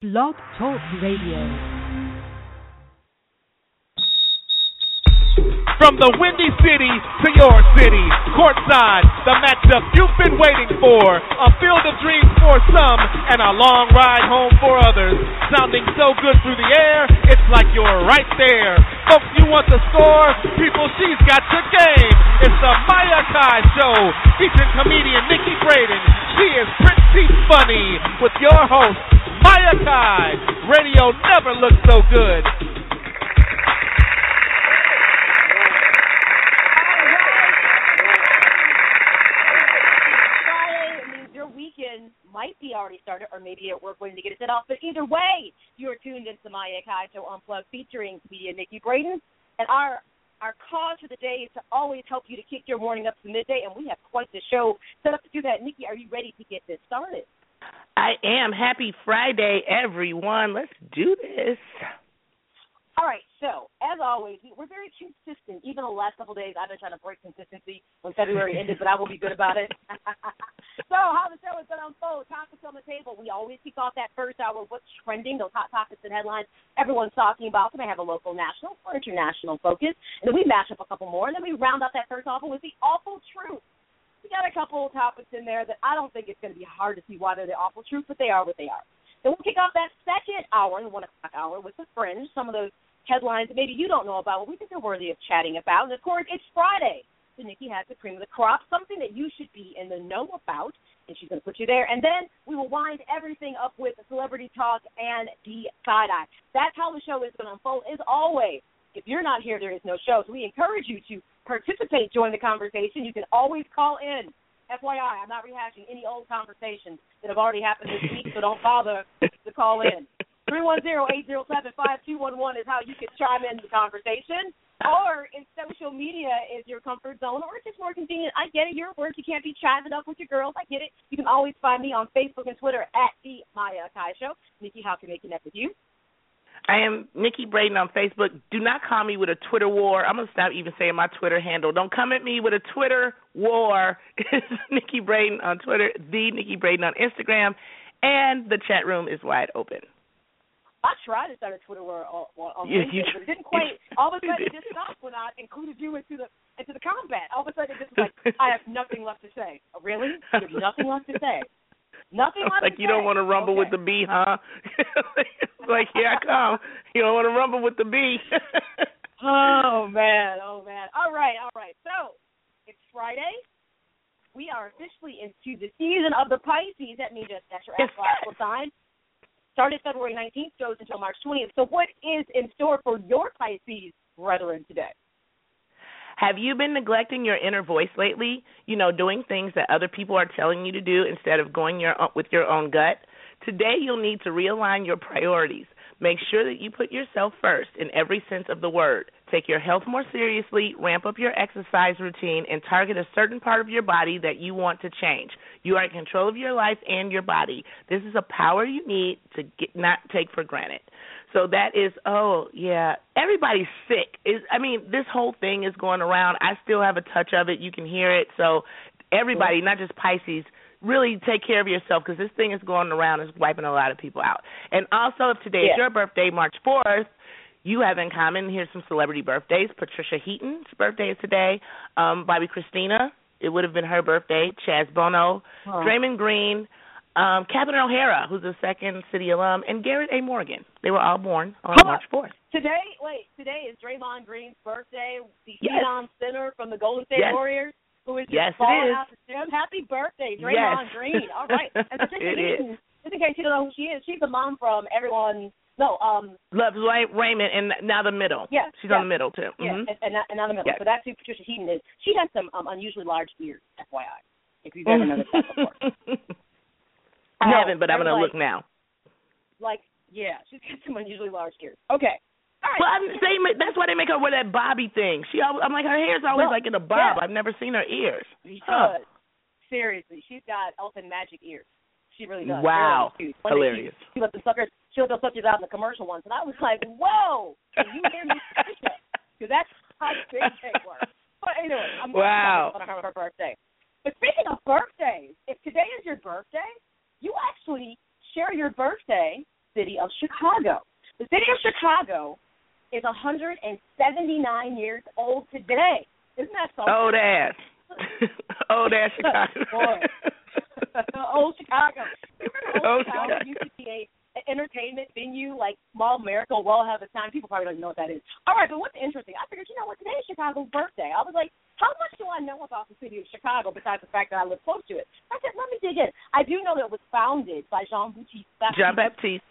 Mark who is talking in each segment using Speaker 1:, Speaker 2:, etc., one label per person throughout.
Speaker 1: Blog Talk Radio.
Speaker 2: From the Windy City to your city, courtside, the matchup you've been waiting for. A field of dreams for some and a long ride home for others. Sounding so good through the air, it's like you're right there. Folks, you want the score? People, she's got your game. It's the Maya Akai Show featuring comedian Nikki Brayden. She is pretty funny with your host, Maya Akai. Radio never looked so good.
Speaker 3: Weekend might be already started, or maybe at work waiting to get it set off. But either way, you are tuned into Maya Kaito Unplugged featuring comedian Nikki Brayden. And our our cause for the day is to always help you to kick your morning up to midday, and we have quite the show set up to do that. Nikki, are you ready to get this started?
Speaker 4: I am. Happy Friday, everyone. Let's do this.
Speaker 3: All right, so as always, we- we're very consistent. Even the last couple days, I've been trying to break consistency when February ended, but I will be good about it. so, how the show is going to unfold, topics on the table. We always kick off that first hour. What's trending? Those hot topics and headlines everyone's talking about. They may have a local, national, or international focus, and then we mash up a couple more, and then we round out that first hour with the awful truth. We got a couple of topics in there that I don't think it's going to be hard to see why they're the awful truth, but they are what they are. Then we'll kick off that second hour, the one o'clock hour, with the fringe. Some of those headlines that maybe you don't know about, but we think they're worthy of chatting about. And of course, it's Friday, so Nikki has the cream of the crop, something that you should be in the know about, and she's going to put you there. And then we will wind everything up with celebrity talk and the side eye. That's how the show is going to unfold. As always, if you're not here, there is no show. So we encourage you to participate, join the conversation. You can always call in. FYI, I'm not rehashing any old conversations that have already happened this week, so don't bother to call in. 310-807-5211 is how you can chime in the conversation. Or if social media is your comfort zone or it's just more convenient, I get it. You're at work. You can't be chatting up with your girls. I get it. You can always find me on Facebook and Twitter at the Maya Akai Show. Nikki, how can they connect with you?
Speaker 4: I am Nikki Brayden on Facebook. Do not call me with a Twitter war. I'm gonna stop even saying my Twitter handle. Don't come at me with a Twitter war. It's Nikki Brayden on Twitter, the Nikki Brayden on Instagram, and the chat room is wide open.
Speaker 3: I tried to start a Twitter war on, on
Speaker 4: You-
Speaker 3: LinkedIn,
Speaker 4: you
Speaker 3: but it didn't quite. All of a sudden, it just stopped when I included you into the into the combat. All of a sudden, it just like I have nothing left to say. Really? You have nothing left to say. Nothing
Speaker 4: like you
Speaker 3: say.
Speaker 4: don't want to rumble
Speaker 3: okay.
Speaker 4: with the bee, huh? like here I come. You don't want to rumble with the bee.
Speaker 3: Oh man, oh man. All right, all right. So it's Friday. We are officially into the season of the Pisces. That means just that's your astrological sign. Started February 19th, goes until March 20th. So what is in store for your Pisces brethren today?
Speaker 4: Have you been neglecting your inner voice lately? You know, doing things that other people are telling you to do instead of going your with your own gut? Today you'll need to realign your priorities. Make sure that you put yourself first in every sense of the word. Take your health more seriously, ramp up your exercise routine, and target a certain part of your body that you want to change. You are in control of your life and your body. This is a power you need to get, not take for granted. So that is oh yeah, everybody's sick. Is I mean this whole thing is going around. I still have a touch of it. You can hear it. So everybody, not just Pisces, really take care of yourself because this thing is going around is wiping a lot of people out. And also, if today is your birthday, March fourth, you have in common. Here's some celebrity birthdays. Patricia Heaton's birthday is today. Um, Bobbi Kristina, it would have been her birthday. Chaz Bono,
Speaker 3: Huh.
Speaker 4: Draymond Green, um, Catherine O'Hara, who's a second city alum, and Garrett A. Morgan. They were all born on. March fourth.
Speaker 3: Today, wait, today is Draymond Green's birthday. The
Speaker 4: Yes.
Speaker 3: Phenom Center from the Golden State
Speaker 4: Yes.
Speaker 3: Warriors, who is just
Speaker 4: Yes,
Speaker 3: falling
Speaker 4: is.
Speaker 3: out the gym. Happy birthday, Draymond
Speaker 4: Yes.
Speaker 3: Green. All right. And Patricia
Speaker 4: It is.
Speaker 3: Heaton, just in case you don't know who she is, she's the mom from everyone. No, um,
Speaker 4: Loves Ray- Raymond, and now the middle.
Speaker 3: Yeah,
Speaker 4: she's
Speaker 3: yeah.
Speaker 4: on the middle too.
Speaker 3: yeah,
Speaker 4: Mhm.
Speaker 3: and, and, not- and in the middle.
Speaker 4: Yes.
Speaker 3: So that's who Patricia Heaton is. She has some um, unusually large ears, FYI. If you've ever noticed that before.
Speaker 4: I
Speaker 3: No,
Speaker 4: haven't, but I'm gonna
Speaker 3: like-
Speaker 4: look now.
Speaker 3: Like, yeah, she's got some unusually large ears. Okay. All right.
Speaker 4: Well, I'm saying that's why they make her wear that bobby thing. She, al- I'm like, her hair's always
Speaker 3: No,
Speaker 4: like in a bob.
Speaker 3: yeah.
Speaker 4: I've never seen her ears.
Speaker 3: Because seriously, she's got elfin magic ears. She really does.
Speaker 4: Wow.
Speaker 3: Really cute. One day
Speaker 4: Hilarious.
Speaker 3: She, she let the suckers. She let the suckers out in the commercial once, and I was like, "Whoa, can you hear me?" Because that's how big they were. But anyway, I'm
Speaker 4: Wow.
Speaker 3: on her, her birthday. But speaking of birthdays, if today is your birthday, you actually share your birthday city of Chicago. The city of Chicago is 179 years old today. Isn't that something?
Speaker 4: Old ass. Old ass Chicago.
Speaker 3: old Chicago. Remember
Speaker 4: Old
Speaker 3: Chicago
Speaker 4: Chicago.
Speaker 3: Used to be a an entertainment venue like Mall America, Well Have a Time. People probably don't know what that is. All right, but what's interesting? I figured, you know what? Today is Chicago's birthday. I was like, how much do I know about the city of Chicago besides the fact that I live close to it? I said, let me dig in. I do know that it was founded by Jean Baptiste.
Speaker 4: Jean Baptiste.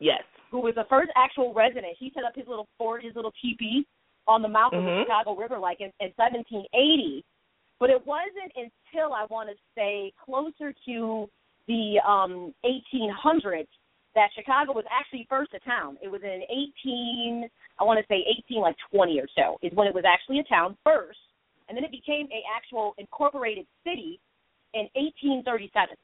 Speaker 4: Yes.
Speaker 3: who was the first actual resident. He set up his little fort, his little teepee on the mouth of the
Speaker 4: Mhm.
Speaker 3: Chicago River, like in, in 1780. But it wasn't until I want to say closer to the um 1800s that Chicago was actually first a town. It was in 18, I want to say 18 like 20 or so is when it was actually a town first, and then it became a actual incorporated city in 1837.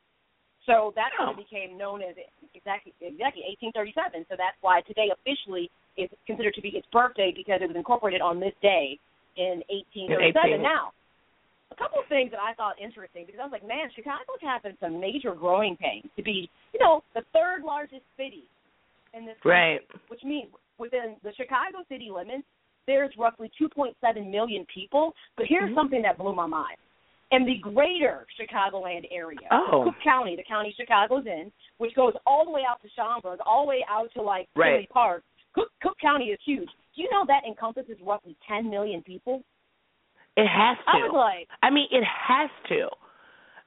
Speaker 3: So that's when it became known as exactly exactly 1837. So that's why today officially is considered to be its birthday because it was incorporated on this day in 1837.
Speaker 4: 18.
Speaker 3: Now, a couple of things that I thought interesting because I was like, man, Chicago's having some major growing pains to be, you know, the third largest city in this country,
Speaker 4: Right.
Speaker 3: which means within the Chicago city limits, there's roughly 2.7 million people. But here's
Speaker 4: Mhm.
Speaker 3: something that blew my mind. In the greater Chicagoland area,
Speaker 4: Oh.
Speaker 3: Cook County, the county Chicago's in, which goes all the way out to Schaumburg, all the way out to like
Speaker 4: Right.
Speaker 3: Tinley Park. Cook, Cook County is huge. Do you know that encompasses roughly 10 million people?
Speaker 4: It has to.
Speaker 3: I was like,
Speaker 4: I mean, it has to.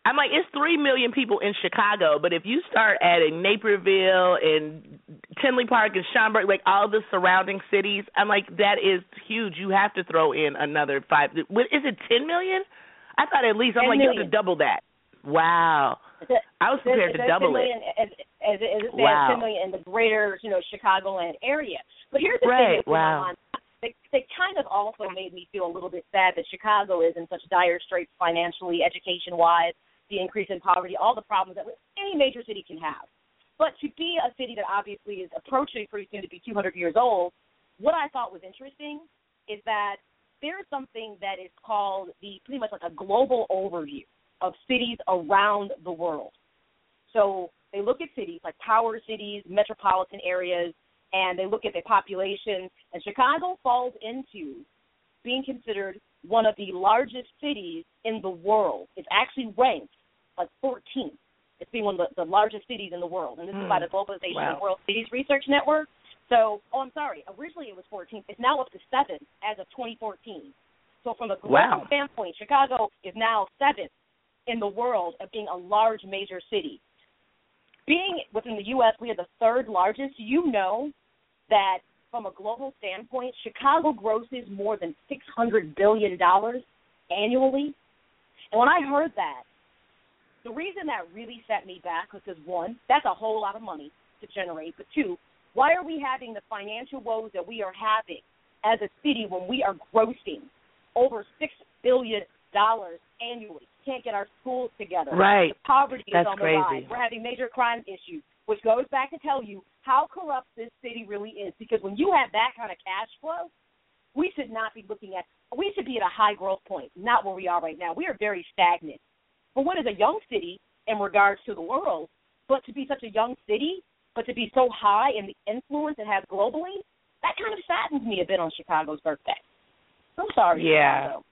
Speaker 4: I'm like, it's three million people in Chicago, but if you start adding Naperville and Tinley Park and Schaumburg, like all the surrounding cities, I'm like, that is huge. You have to throw in another five. What is it? Ten million? I thought at least. I'm
Speaker 3: 10
Speaker 4: like, you have to double that. Wow. I was prepared to double
Speaker 3: 10
Speaker 4: it.
Speaker 3: million, As, as, as it says,
Speaker 4: Wow.
Speaker 3: 10 million in the greater, you know, Chicagoland area. But here's the
Speaker 4: Right,
Speaker 3: thing
Speaker 4: wow.
Speaker 3: mind. They, they kind of also made me feel a little bit sad that Chicago is in such dire straits financially, education-wise, the increase in poverty, all the problems that any major city can have. But to be a city that obviously is approaching pretty soon to be 200 years old, what I thought was interesting is that there's something that is called the pretty much like a global overview of cities around the world. So they look at cities like power cities, metropolitan areas, and they look at the population. And Chicago falls into being considered one of the largest cities in the world. It's actually ranked like 14th. It's being one of the, the largest cities in the world, and this is
Speaker 4: Hmm.
Speaker 3: by the Globalization
Speaker 4: Wow.
Speaker 3: of World Cities Research Network. So, oh, I'm sorry. Originally it was 14th. It's now up to seventh as of 2014. So, from a global
Speaker 4: Wow.
Speaker 3: standpoint, Chicago is now seventh in the world of being a large major city. Being within the U.S., we are the third largest. You know that from a global standpoint, Chicago grosses more than $600 billion annually. And when I heard that, the reason that really set me back was because, one, that's a whole lot of money to generate. But two, why are we having the financial woes that we are having as a city when we are grossing over $6 billion annually? Can't get our schools together.
Speaker 4: Right.
Speaker 3: The poverty
Speaker 4: That's
Speaker 3: is on the
Speaker 4: crazy.
Speaker 3: rise. We're having major crime issues, which goes back to tell you how corrupt this city really is. Because when you have that kind of cash flow, we should not be looking at. We should be at a high growth point, not where we are right now. We are very stagnant. But what is a young city in regards to the world? But to be such a young city, but to be so high in the influence it has globally, that kind of saddens me a bit on Chicago's birthday. I'm sorry,
Speaker 4: Yeah.
Speaker 3: Chicago.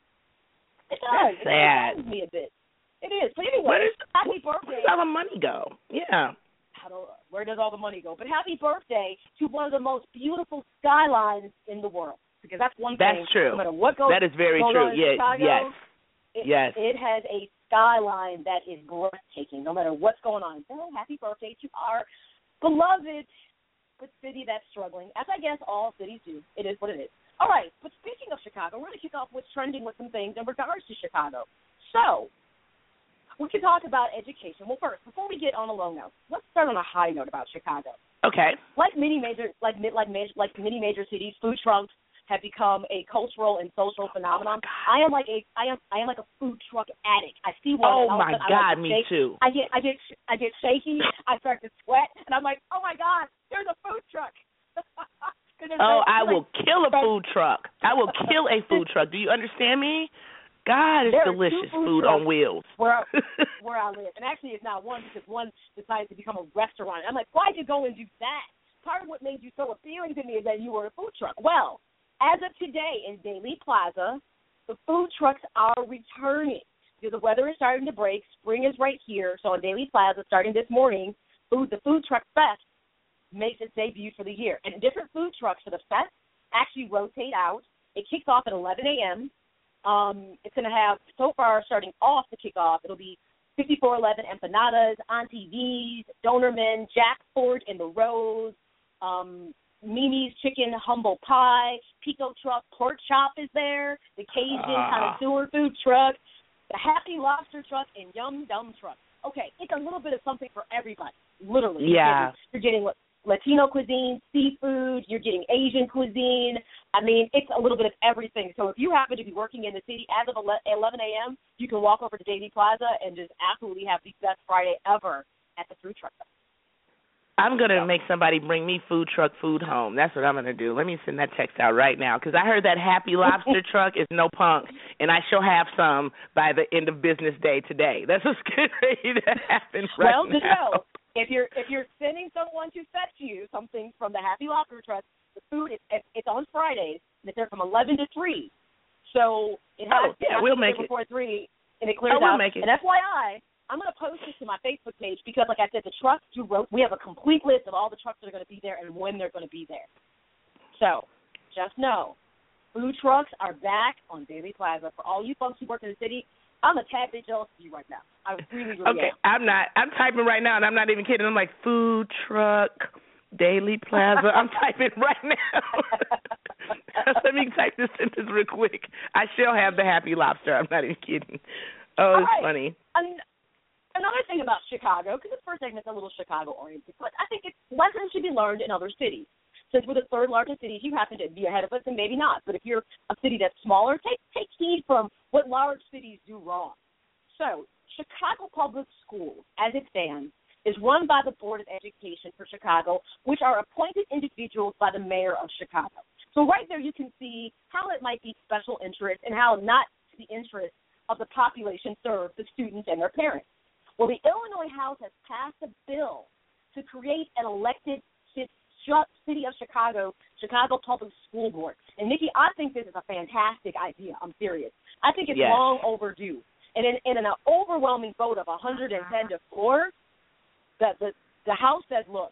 Speaker 3: It does.
Speaker 4: That's
Speaker 3: It
Speaker 4: sad.
Speaker 3: saddens me a bit. It is. But
Speaker 4: Where
Speaker 3: anyway,
Speaker 4: does,
Speaker 3: happy
Speaker 4: where
Speaker 3: birthday.
Speaker 4: does all the money go? Yeah.
Speaker 3: Where does all the money go? But happy birthday to one of the most beautiful skylines in the world. Because that's one thing.
Speaker 4: That's true.
Speaker 3: No matter what goes,
Speaker 4: That is very
Speaker 3: goes
Speaker 4: true. Yeah,
Speaker 3: Chicago,
Speaker 4: yes.
Speaker 3: It,
Speaker 4: Yes.
Speaker 3: It has a skyline that is breathtaking, no matter what's going on. So happy birthday to our beloved but city that's struggling, as I guess all cities do. It is what it is. All right, but speaking of Chicago, we're going to kick off with trending with some things in regards to Chicago. So, we can talk about education. Well, first, before we get on a low note, let's start on a high note about Chicago.
Speaker 4: Okay.
Speaker 3: Like many major, like like major, like many major cities, food trucks have become a cultural and social phenomenon. Oh, I am like a, I am, I am like a food truck addict. I see one.
Speaker 4: Oh
Speaker 3: and all of a
Speaker 4: my
Speaker 3: sudden I like
Speaker 4: God, me
Speaker 3: shake.
Speaker 4: too.
Speaker 3: I get, I get, I get shaky. I start to sweat, and I'm like, oh my God, there's a food truck.
Speaker 4: Oh, I
Speaker 3: like,
Speaker 4: will kill a food truck. I will kill a food truck. Do you understand me? God, it's
Speaker 3: There
Speaker 4: delicious
Speaker 3: food
Speaker 4: food on wheels.
Speaker 3: where I, where I live. And actually, it's not one because one decided to become a restaurant. I'm like, why'd you go and do that? part of what made you so appealing to me is that you were a food truck. Well, as of today in Daley Plaza, the food trucks are returning because the weather is starting to break. Spring is right here. So on Daley Plaza, starting this morning, food the Food Truck Fest makes its debut for the year. And different food trucks for the fest actually rotate out. It kicks off at 11 a.m. Um, it's going to have, so far, starting off the kickoff, it'll be 5411 empanadas, Auntie V's, Donerman, Jack Ford in the Rose, um, Mimi's Chicken Humble Pie, Pico Truck Pork Chop is there, the Cajun
Speaker 4: Ah.
Speaker 3: Connoisseur Food Truck, the Happy Lobster Truck, and Yum Dum Truck. Okay, it's a little bit of something for everybody, literally.
Speaker 4: Yeah.
Speaker 3: You're getting, you're getting Latino cuisine, seafood, you're getting Asian cuisine. I mean, it's a little bit of everything. So if you happen to be working in the city as of 11 a.m., you can walk over to JD Plaza and just absolutely have the best Friday ever at the food truck.
Speaker 4: I'm gonna make somebody bring me food truck food home. That's what I'm gonna do. Let me send that text out right now because I heard that Happy Lobster truck is no punk, and I shall have some by the end of business day today. That's what's ready to happen right
Speaker 3: well,
Speaker 4: now.
Speaker 3: If you're if you're sending someone to fetch you something from the Happy Lobster Truck, the food is it's on Fridays and it's there from 11 to 3. So it
Speaker 4: Oh,
Speaker 3: has
Speaker 4: yeah,
Speaker 3: it has
Speaker 4: we'll
Speaker 3: to be
Speaker 4: make it.
Speaker 3: before three, and it oh, clears
Speaker 4: Oh, we'll
Speaker 3: out.
Speaker 4: make it.
Speaker 3: And FYI, I'm going to post this to my Facebook page because, like I said, the trucks do wrote. We have a complete list of all the trucks that are going to be there and when they're going to be there. So just know, food trucks are back on Daley Plaza for all you folks who work in the city. I'm a tad bit jealous of you right now. I really, really
Speaker 4: Okay,
Speaker 3: am.
Speaker 4: I'm not. I'm typing right now, and I'm not even kidding. I'm like food truck, Daley Plaza. I'm typing right now. Let me type this sentence real quick. I shall have the Happy Lobster. I'm not even kidding. Oh, it's
Speaker 3: right.
Speaker 4: funny.
Speaker 3: An- another thing about Chicago, because this first segment's a little Chicago oriented, but I think it's lessons should be learned in other cities. Since we're the third largest city, you happen to be ahead of us, and maybe not. But if you're a city that's smaller, take take heed from what large cities do wrong. So, Chicago Public Schools, as it stands, is run by the Board of Education for Chicago, which are appointed individuals by the mayor of Chicago. So right there you can see how it might be special interest and how not the interest of the population served, the students and their parents. Well, the Illinois House has passed a bill to create an elected city of Chicago, Chicago Public School Board. And Nikki, I think this is a fantastic idea. I'm serious. I think it's
Speaker 4: Yes.
Speaker 3: long overdue. And in, in an overwhelming vote of 110 to four, the, the the House said, look,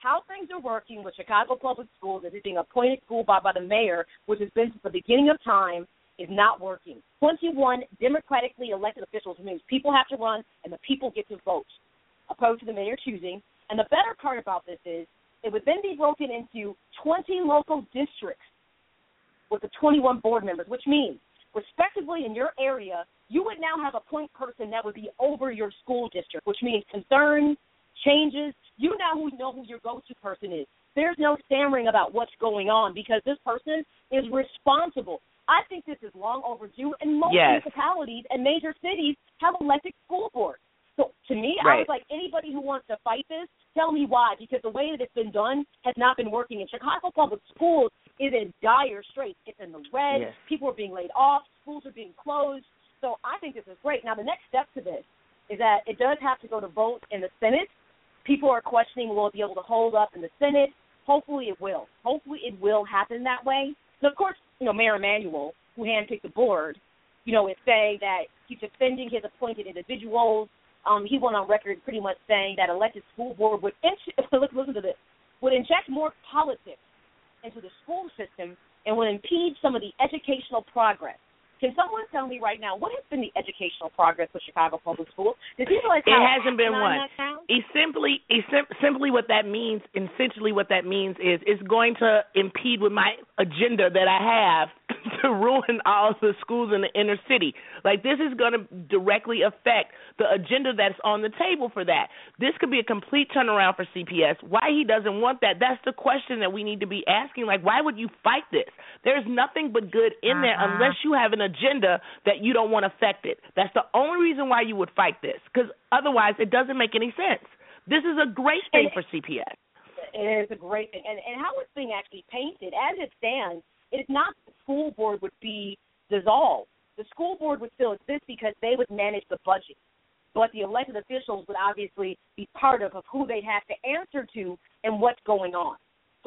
Speaker 3: how things are working with Chicago Public Schools as it being appointed school by, by the mayor, which has been since the beginning of time, is not working. 21 democratically elected officials means people have to run and the people get to vote, opposed to the mayor choosing. And the better part about this is it would then be broken into 20 local districts with the 21 board members, which means, respectively, in your area, you would now have a point person that would be over your school district, which means concerns, changes. You now who know who your go-to person is. There's no stammering about what's going on because this person is responsible. I think this is long overdue, and most
Speaker 4: Yes.
Speaker 3: municipalities and major cities have elected school boards. So to me, I
Speaker 4: Right.
Speaker 3: was like, anybody who wants to fight this, tell me why, because the way that it's been done has not been working. And Chicago Public Schools is in dire straits. It's in the red.
Speaker 4: Yes.
Speaker 3: People are being laid off. Schools are being closed. So I think this is great. Now the next step to this is that it does have to go to vote in the Senate. People are questioning will it be able to hold up in the Senate. Hopefully it will. Hopefully it will happen that way. So of course, you know, Mayor Emanuel, who handpicked the board, you know, is saying that he's defending his appointed individuals. Um, he went on record pretty much saying that elected school board would in- listen to this would inject more politics into the school system and would impede some of the educational progress. Can someone tell me right now what has been the educational progress with Chicago Public Schools? Does he realize
Speaker 4: It hasn't been one. He simply, he sim- simply what that means, essentially what that means is, it's going to impede with my agenda that I have to ruin all the schools in the inner city. Like this is going to directly affect the agenda that's on the table for that. This could be a complete turnaround for CPS. Why he doesn't want that? That's the question that we need to be asking. Like, why would you fight this? There's nothing but good in there
Speaker 3: Uh-huh.
Speaker 4: unless you have an agenda that you don't want affected. That's the only reason why you would fight this, because otherwise it doesn't make any sense. This is a great thing for CPS.
Speaker 3: It is a great thing. And, and how it's being actually painted, as it stands, it is not the school board would be dissolved. The school board would still exist because they would manage the budget. but the elected officials would obviously be part of, of who they'd have to answer to and what's going on.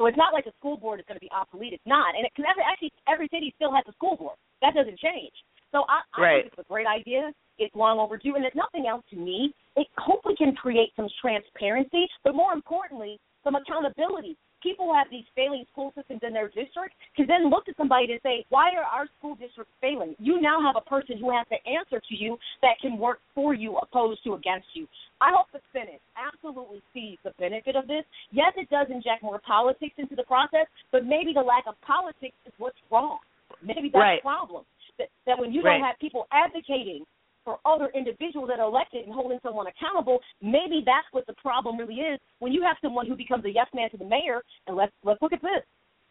Speaker 3: So it's not like the school board is going to be obsolete. It's not, and it, cause every, actually every city still has a school board. That doesn't change. So I, I
Speaker 4: right.
Speaker 3: think it's a great idea. It's long overdue, and if nothing else to me, it hopefully can create some transparency, but more importantly, some accountability people who have these failing school systems in their district can then look to somebody to say, why are our school districts failing? You now have a person who has to answer to you that can work for you opposed to against you. I hope the Senate absolutely sees the benefit of this. Yes, it does inject more politics into the process, but maybe the lack of politics is what's wrong. Maybe that's
Speaker 4: right.
Speaker 3: the problem. That, that when you
Speaker 4: right.
Speaker 3: don't have people advocating for other individuals that are elected and holding someone accountable, maybe that's what the problem really is. When you have someone who becomes a yes man to the mayor, and let's let's look at this.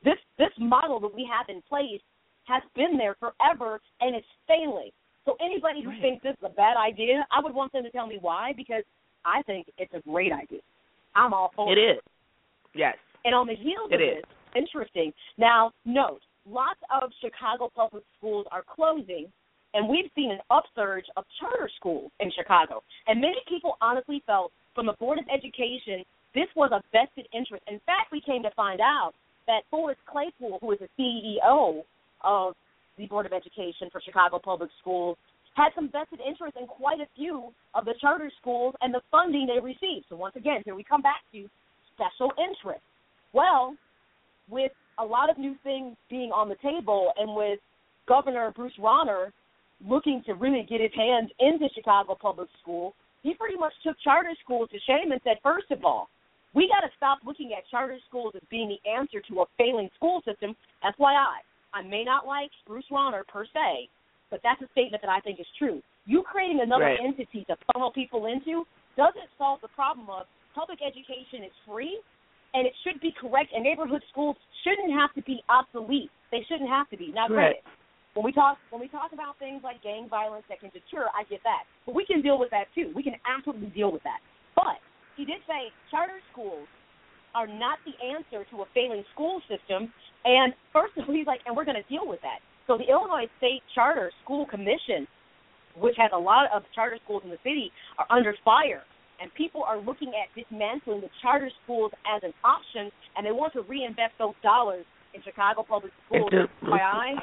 Speaker 3: This this model that we have in place has been there forever and it's failing. So anybody who
Speaker 4: right.
Speaker 3: thinks this is a bad idea, I would want them to tell me why because I think it's a great idea. I'm all for
Speaker 4: it. It is. Yes.
Speaker 3: And on the heels
Speaker 4: it
Speaker 3: of
Speaker 4: is.
Speaker 3: this, interesting. Now, note, lots of Chicago public schools are closing and we've seen an upsurge of charter schools in Chicago. And many people honestly felt from the Board of Education this was a vested interest. In fact, we came to find out that Forrest Claypool, who is the CEO of the Board of Education for Chicago Public Schools, had some vested interest in quite a few of the charter schools and the funding they received. So once again, here we come back to special interest. Well, with a lot of new things being on the table and with Governor Bruce Rauner looking to really get his hands into Chicago public school, he pretty much took charter schools to shame and said, first of all, we got to stop looking at charter schools as being the answer to a failing school system. FYI, I may not like Bruce Rauner per se, but that's a statement that I think is true. You creating another
Speaker 4: right.
Speaker 3: entity to funnel people into doesn't solve the problem of public education is free and it should be correct, and neighborhood schools shouldn't have to be obsolete. They shouldn't have to be. Now,
Speaker 4: right.
Speaker 3: when we talk when we talk about things like gang violence that can deter, I get that. But we can deal with that too. We can absolutely deal with that. But he did say charter schools are not the answer to a failing school system. And first of all, he's like, and we're going to deal with that. So the Illinois State Charter School Commission, which has a lot of charter schools in the city, are under fire. And people are looking at dismantling the charter schools as an option, and they want to reinvest those dollars in Chicago public schools. FYI,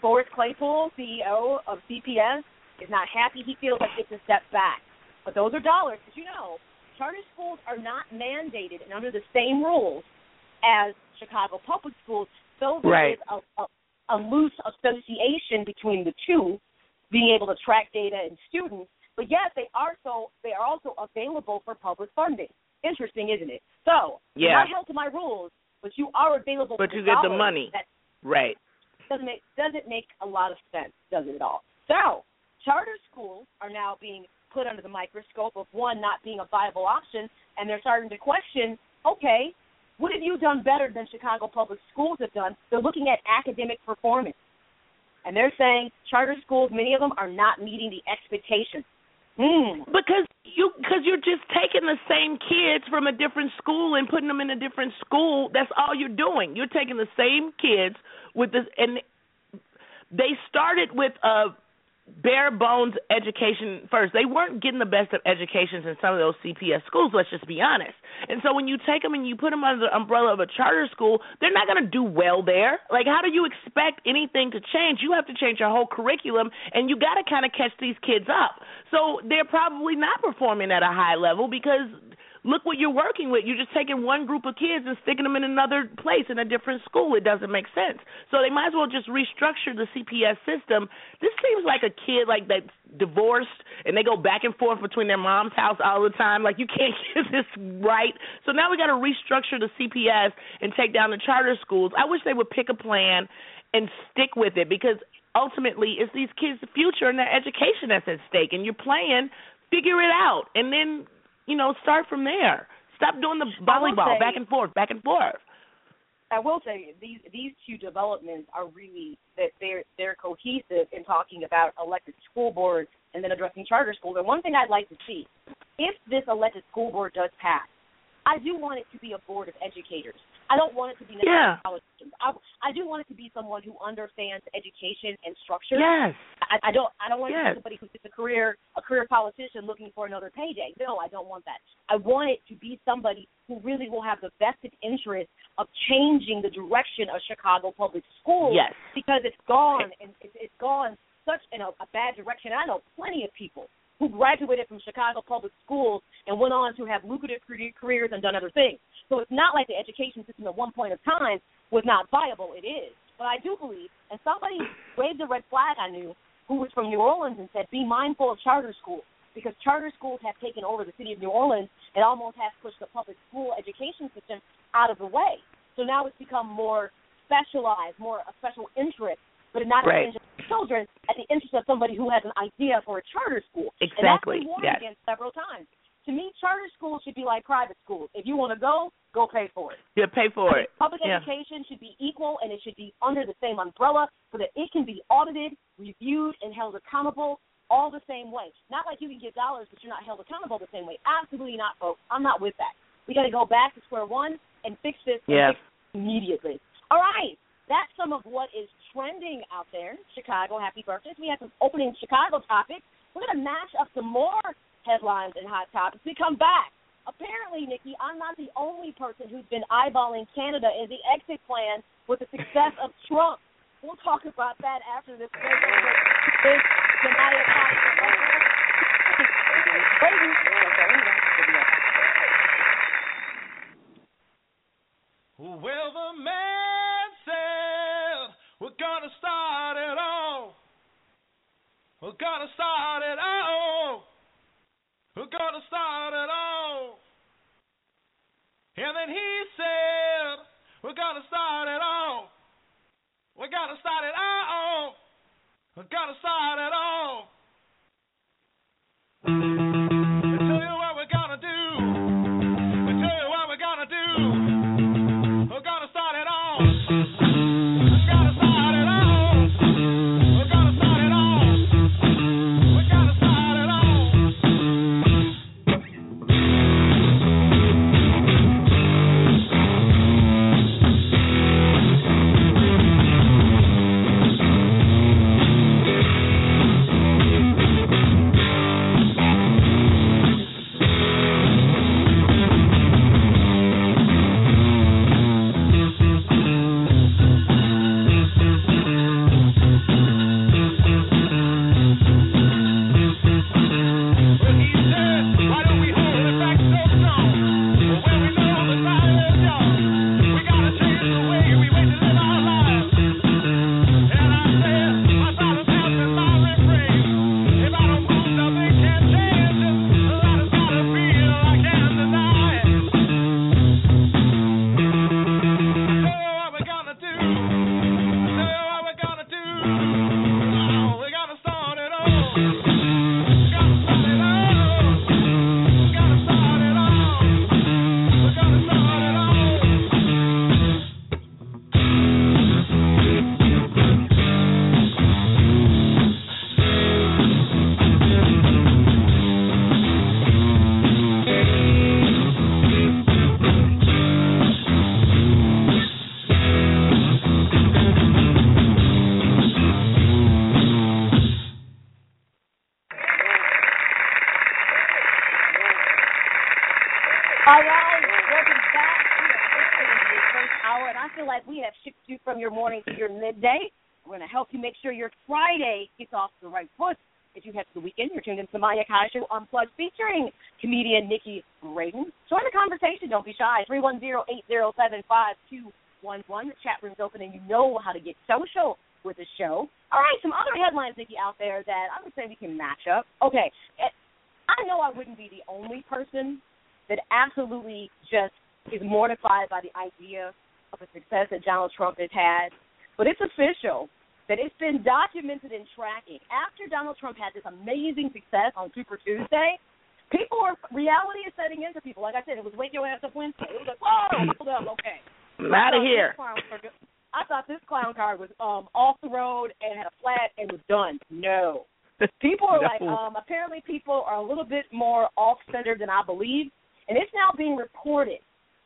Speaker 3: Forrest Claypool, CEO of CPS, is not happy. He feels like it's a step back. But those are dollars, as you know. Charter schools are not mandated and under the same rules as Chicago public schools. So there
Speaker 4: right.
Speaker 3: is a, a, a loose association between the two, being able to track data and students. But yes, they are so they are also available for public funding. Interesting, isn't it? So
Speaker 4: yeah.
Speaker 3: you're not held to my rules, but you are available.
Speaker 4: But
Speaker 3: for
Speaker 4: you get the money.
Speaker 3: That
Speaker 4: right.
Speaker 3: doesn't make doesn't make a lot of sense, does it at all? So charter schools are now being put under the microscope of one not being a viable option, and they're starting to question, okay, what have you done better than Chicago public schools have done? They're looking at academic performance, and they're saying charter schools, many of them, are not meeting the expectations. Mm.
Speaker 4: Because you because you're just taking the same kids from a different school and putting them in a different school. That's all you're doing. You're taking the same kids with this, and they started with a bare bones education first. They weren't getting the best of educations in some of those CPS schools. Let's just be honest. And so when you take them and you put them under the umbrella of a charter school, they're not going to do well there. Like, how do you expect anything to change? You have to change your whole curriculum, and you got to kind of catch these kids up. So they're probably not performing at a high level because look what you're working with. You're just taking one group of kids and sticking them in another place in a different school. It doesn't make sense. So they might as well just restructure the CPS system. This seems like a kid like that's divorced and they go back and forth between their mom's house all the time. Like you can't get this right. So now we got to restructure the CPS and take down the charter schools. I wish they would pick a plan and stick with it because ultimately it's these kids' future and their education that's at stake. And you're playing, figure it out, and then you know, start from there. Stop doing the volleyball
Speaker 3: say,
Speaker 4: back and forth, back and forth.
Speaker 3: I will say these these two developments are really that they're they're cohesive in talking about elected school boards and then addressing charter schools. And one thing I'd like to see, if this elected school board does pass, I do want it to be a board of educators. I don't want it to be
Speaker 4: Yeah.
Speaker 3: necessarily politicians. I, I do want it to be someone who understands education and structure.
Speaker 4: Yes.
Speaker 3: I, I don't I don't want it to be somebody who's just a career a career politician looking for another payday. No, I don't want that. I want it to be somebody who really will have the vested interest of changing the direction of Chicago public schools
Speaker 4: Yes.
Speaker 3: because it's gone and it's, it's gone such in a, a bad direction. I know plenty of people who graduated from Chicago public schools and went on to have lucrative careers and done other things. So it's not like the education system at one point of time was not viable. It is. But I do believe, and somebody waved a red flag I knew who was from New Orleans and said, be mindful of charter schools because charter schools have taken over the city of New Orleans and almost have pushed the public school education system out of the way. So now it's become more specialized, more a special interest, but not
Speaker 4: Right.
Speaker 3: in the interest of children, at the interest of somebody who has an idea for a charter school. Exactly. And that's been warned
Speaker 4: Yes.
Speaker 3: against several times. To me, charter schools should be like private schools. If you want to go, go pay for it.
Speaker 4: Yeah, pay for it.
Speaker 3: Public
Speaker 4: Yeah.
Speaker 3: education should be equal and it should be under the same umbrella so that it can be audited, reviewed, and held accountable all the same way. Not like you can get dollars but you're not held accountable the same way. Absolutely not, folks. I'm not with that. We got to go back to square one and fix this and
Speaker 4: Yes.
Speaker 3: fix immediately. All right. That's some of what is trending out there. Chicago, happy birthdays. We have some opening Chicago topics. We're going to match up some more headlines and hot topics. We come back. Apparently, Nikki, I'm not the only person who's been eyeballing Canada as the exit plan with the success of Trump. We'll talk about that after this
Speaker 2: Well, the man We're gonna start it all. We're gonna start it all. We're gonna start it all. And then he said, We're gonna start it all. We're gonna start it all. We're gonna start it all. And
Speaker 3: midday. We're going to help you make sure your Friday gets off the right foot. If you head to the weekend, you're tuned in to Maya Akai Show Unplugged featuring comedian Nikki Brayden. Join the conversation. Don't be shy. 310-807-5211. The chat room's open, and you know how to get social with the show. All right, some other headlines, Nikki, out there that I would say we can match up. Okay, eh, I know I wouldn't be the only person that absolutely just is mortified by the idea of the success that Donald Trump has had. But it's official that it's been documented in tracking. After Donald Trump had this amazing success on Super Tuesday, people are reality is setting into people. Like I said, it was wake your ass up Wednesday. It was like, whoa, hold up, okay.
Speaker 4: I'm out of here.
Speaker 3: this clown car- I thought this clown car was um off the road and had a flat and was done. No. People are like, um, apparently people are a little bit more off centered than I believe. and it's now being reported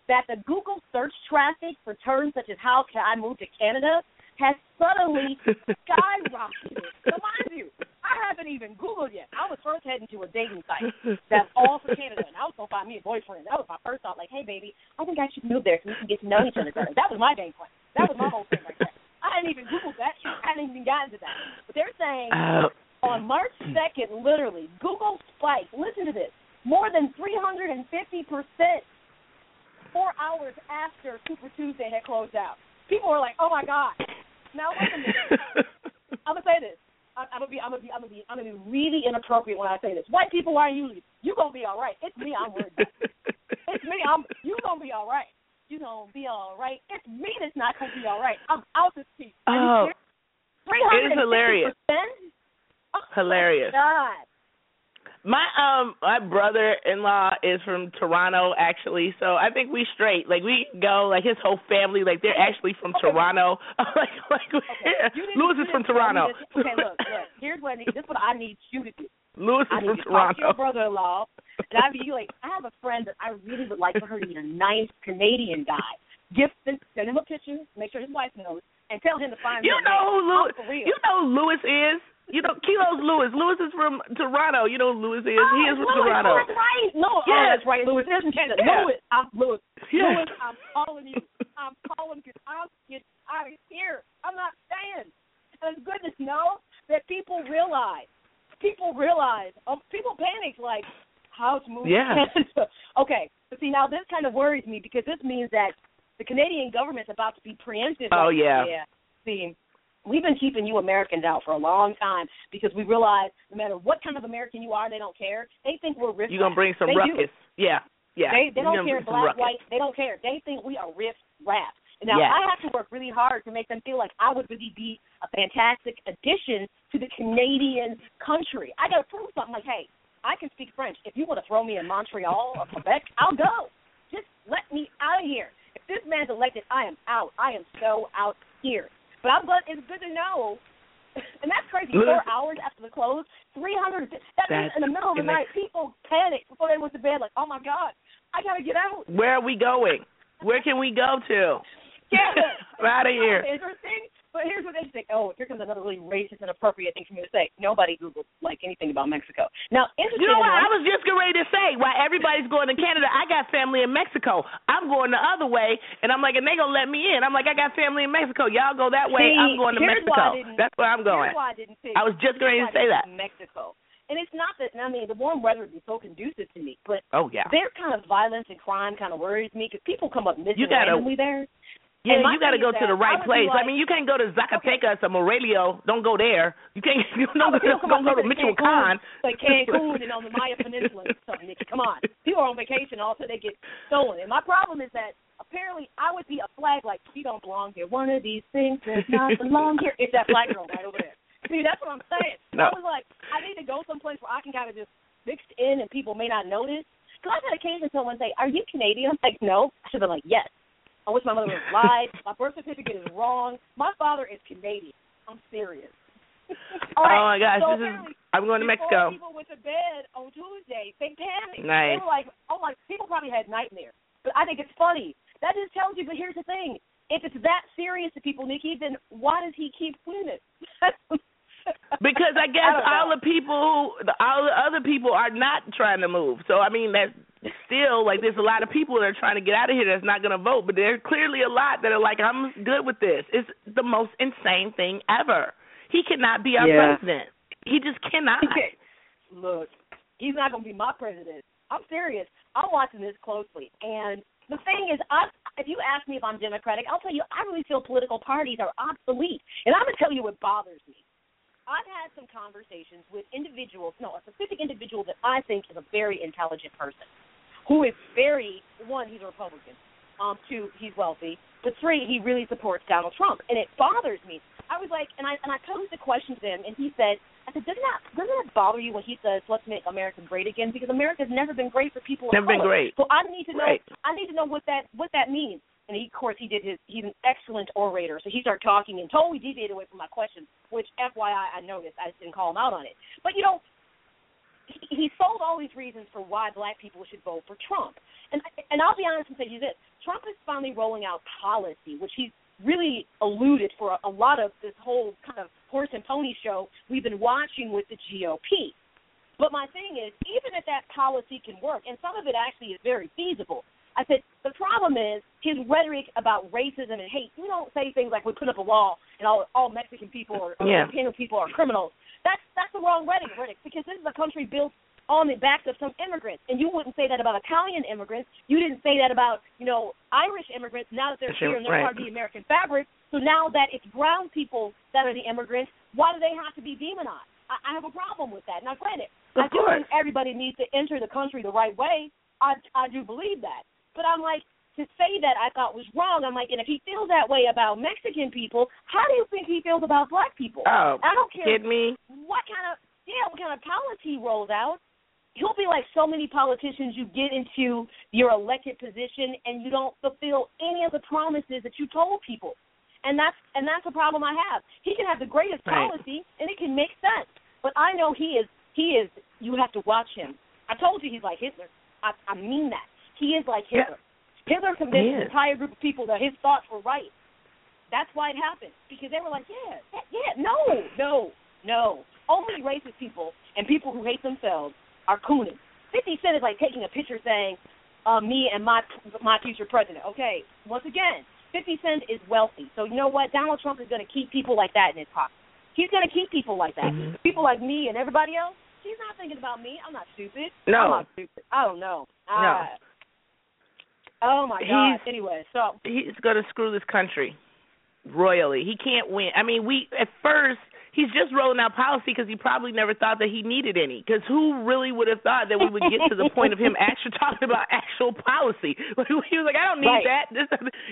Speaker 3: that the Google search traffic for terms such as "How can I move to Canada?" Has suddenly skyrocketed. So mind you, I haven't even Googled yet. I was first heading to a dating site that's all for Canada, and I was gonna find me a boyfriend. That was my first thought. Like, hey, baby, I think I should move there so we can get to know each other better. That was my game plan. That was my whole thing right there. I hadn't even Googled that. I hadn't even gotten to that. But they're saying
Speaker 4: Uh,
Speaker 3: on March 2nd, literally, Google spiked, listen to this, more than 350% four hours after Super Tuesday had closed out. People were like, oh my God. Now, minute. I'm to say this. I'm, I'm gonna be, I'm gonna be, I'm gonna be, I'm gonna be really inappropriate when I say this. White people, why are you? You gonna be all right. It's me. I'm worried. About. It's me. I'm. You gonna be all right. You gonna be all right. It's me that's not gonna be all right. I'm out this piece.
Speaker 4: Oh, it is hilarious.
Speaker 3: Oh,
Speaker 4: Hilarious.
Speaker 3: God.
Speaker 4: My um my brother in law is from Toronto actually, so I think we straight. Like we go like his whole family, like they're actually from
Speaker 3: Okay.
Speaker 4: Toronto. like like
Speaker 3: Okay.
Speaker 4: Lewis is from
Speaker 3: didn't tell me
Speaker 4: Toronto.
Speaker 3: this. Okay, look, look. Here's what I need. This is what I need you to do.
Speaker 4: Lewis
Speaker 3: I
Speaker 4: is
Speaker 3: need
Speaker 4: from
Speaker 3: to talk to your
Speaker 4: Toronto.
Speaker 3: brother-in-law, and I'd be like, I have a friend that I really would like for her to meet a nice Canadian guy. Give send, send him a picture, make sure his wife knows, and tell him to find
Speaker 4: You know who. Lewis
Speaker 3: I'm for real.
Speaker 4: you know who Lewis is? You know Kilo's Lewis. Lewis is from Toronto. You know who Lewis is.
Speaker 3: Oh,
Speaker 4: he is from
Speaker 3: Louis,
Speaker 4: Toronto.
Speaker 3: Oh, that's right. No, oh,
Speaker 4: Yes.
Speaker 3: that's right. Louis is in Canada.
Speaker 4: Yeah.
Speaker 3: Louis, I'm Louis.
Speaker 4: Yes.
Speaker 3: Louis, I'm calling you. I'm calling because I'm get out of here. I'm not staying. And it's good to know that people realize. People realize. Um, people panic like, how to move
Speaker 4: Yeah.
Speaker 3: Okay, but see now this kind of worries me because this means that the Canadian government's about to be preemptive.
Speaker 4: Oh, yeah.
Speaker 3: Yeah. See, we've been keeping you Americans out for a long time because we realize no matter what kind of American you are, they don't care. They think we're riff.
Speaker 4: You're gonna bring some
Speaker 3: they
Speaker 4: ruckus.
Speaker 3: Do.
Speaker 4: Yeah. Yeah.
Speaker 3: They they
Speaker 4: You're
Speaker 3: don't care black, white. They don't care. They think we are riff rap. Now
Speaker 4: Yes.
Speaker 3: I have to work really hard to make them feel like I would really be a fantastic addition to the Canadian country. I gotta prove something like, hey, I can speak French. If you want to throw me in Montreal or Quebec, I'll go. Just let me out of here. If this man's elected, I am out. I am so out here. But I'm glad it's good to know. And that's crazy. Four hours after the close, three hundred. That means in the middle of the night, people panic before they went to bed. Like, oh my god, I gotta get out.
Speaker 4: Where are we going? Where can we go to?
Speaker 3: Canada.
Speaker 4: I'm out of here.
Speaker 3: Interesting. But here's what they think. Oh, here comes another really racist and appropriate thing for me to say. Nobody Googled like anything about Mexico. Now, interesting.
Speaker 4: You know what? I was just getting ready to say, while everybody's going to Canada, I got family in Mexico. I'm going the other way, and I'm like, and they gonna let me in. I'm like, I got family in Mexico. Y'all go that way.
Speaker 3: See,
Speaker 4: I'm going to
Speaker 3: why
Speaker 4: Mexico. That's where I'm going.
Speaker 3: Here's why I didn't pick.
Speaker 4: I was just getting ready to say that.
Speaker 3: Mexico. And it's not that. I mean, the warm weather would be so conducive to me, but
Speaker 4: Oh yeah.
Speaker 3: their kind of violence and crime kind of worries me because people come up missing
Speaker 4: You gotta-
Speaker 3: randomly there.
Speaker 4: Yeah,
Speaker 3: And
Speaker 4: you got to go to the right place.
Speaker 3: be
Speaker 4: I mean, you can't go to Zacatecas or Morelia. Don't go there. You can't. You don't,
Speaker 3: people come
Speaker 4: don't go to Michoacan.
Speaker 3: Cancun, like Cancun and on the Maya Peninsula Nikki. Come on. People are on vacation, all of they get stolen. And my problem is that apparently I would be a flag like, she don't belong here. One of these things does not belong here. It's that flag girl right over there. See, that's what I'm saying.
Speaker 4: No.
Speaker 3: I was like, I need to go someplace where I can kind of just mix in and people may not notice. Because I've had occasion someone say, are you Canadian? I'm like, no. I should have been like, yes. I wish my mother was alive. My birth certificate is wrong. My father is Canadian. I'm serious. All right,
Speaker 4: Oh my gosh,
Speaker 3: so
Speaker 4: this is. I'm going to Mexico.
Speaker 3: People went to bed on Tuesday. They panicked.
Speaker 4: Nice.
Speaker 3: They were like, "Oh my!" People probably had nightmares. But I think it's funny. That just tells you. But here's the thing: if it's that serious to people, Nikki, then why does he keep doing it?
Speaker 4: Because I guess
Speaker 3: don't
Speaker 4: all the people, who, all the other people are not trying to move. So I mean, that's still like there's a lot of people that are trying to get out of here that's not going to vote. But there's clearly a lot that are like, I'm good with this. It's the most insane thing ever. He cannot be our
Speaker 3: Yeah.
Speaker 4: president. He just cannot.
Speaker 3: Okay. Look, he's not going to be my president. I'm serious. I'm watching this closely, and the thing is, I, if you ask me if I'm Democratic, I'll tell you I really feel political parties are obsolete, and I'm going to tell you what bothers me. I've had some conversations with individuals, no, a specific individual that I think is a very intelligent person, who is very one, he's a Republican, um, two, he's wealthy, but three, he really supports Donald Trump, and it bothers me. I was like, and I and I posed the question to him, and he said, I said, doesn't that doesn't that bother you when he says, let's make America great again? Because America's never been great for people.
Speaker 4: Never been great.
Speaker 3: So I need to know.
Speaker 4: Right.
Speaker 3: I need to know what that what that means. And he, of course, he did his. He's an excellent orator, so he started talking and totally deviated away from my question. Which, FYI, I noticed. I just didn't call him out on it. But you know, he, he sold all these reasons for why black people should vote for Trump. and and I'll be honest and say you this: Trump is finally rolling out policy, which he's really alluded for a, a lot of this whole kind of horse and pony show we've been watching with the GOP. But my thing is, even if that policy can work, and some of it actually is very feasible, I said the problem is his rhetoric about racism and hate. You don't say things like we put up a wall and all all Mexican people or, or
Speaker 4: Yeah.
Speaker 3: Latino people are criminals. That's that's the wrong rhetoric, rhetoric because this is a country built on the backs of some immigrants, and you wouldn't say that about Italian immigrants. You didn't say that about you know Irish immigrants. Now that they're here and they're
Speaker 4: right.
Speaker 3: part of the American fabric, so now that it's brown people that are the immigrants, why do they have to be demonized? I, I have a problem with that. Now, granted,
Speaker 4: Of
Speaker 3: I do
Speaker 4: course.
Speaker 3: think everybody needs to enter the country the right way. I I do believe that. But I'm like, to say that I thought was wrong. I'm like, and if he feels that way about Mexican people, how do you think he feels about black people?
Speaker 4: Oh,
Speaker 3: I don't care
Speaker 4: Kid me?
Speaker 3: what kind of yeah, what kind of policy rolls out. He'll be like so many politicians. You get into your elected position and you don't fulfill any of the promises that you told people, and that's and that's a problem I have. He can have the greatest
Speaker 4: Right.
Speaker 3: policy and it can make sense, but I know he is he is. You have to watch him. I told you he's like Hitler. I, I mean that. He is like
Speaker 4: Yeah.
Speaker 3: Hitler. Convinced an entire group of people that his thoughts were right. That's why it happened because they were like, yeah, yeah, yeah, no, no, no. Only racist people and people who hate themselves are cooning. Fifty Cent is like taking a picture saying, uh, "Me and my my future president." Okay, once again, Fifty Cent is wealthy, so you know what? Donald Trump is going to keep people like that in his pocket. He's going to keep people like that.
Speaker 4: Mhm.
Speaker 3: People like me and everybody else. He's not thinking about me. I'm not stupid.
Speaker 4: No.
Speaker 3: I'm not stupid. I don't know. Uh, oh my God.
Speaker 4: He's-
Speaker 3: Anyway, so
Speaker 4: He's going to screw this country royally. He can't win. I mean, we at first he's just rolling out policy because he probably never thought that he needed any. Because who really would have thought that we would get to the point of him actually talking about actual policy? he was like, I don't need
Speaker 3: Right.
Speaker 4: that. This,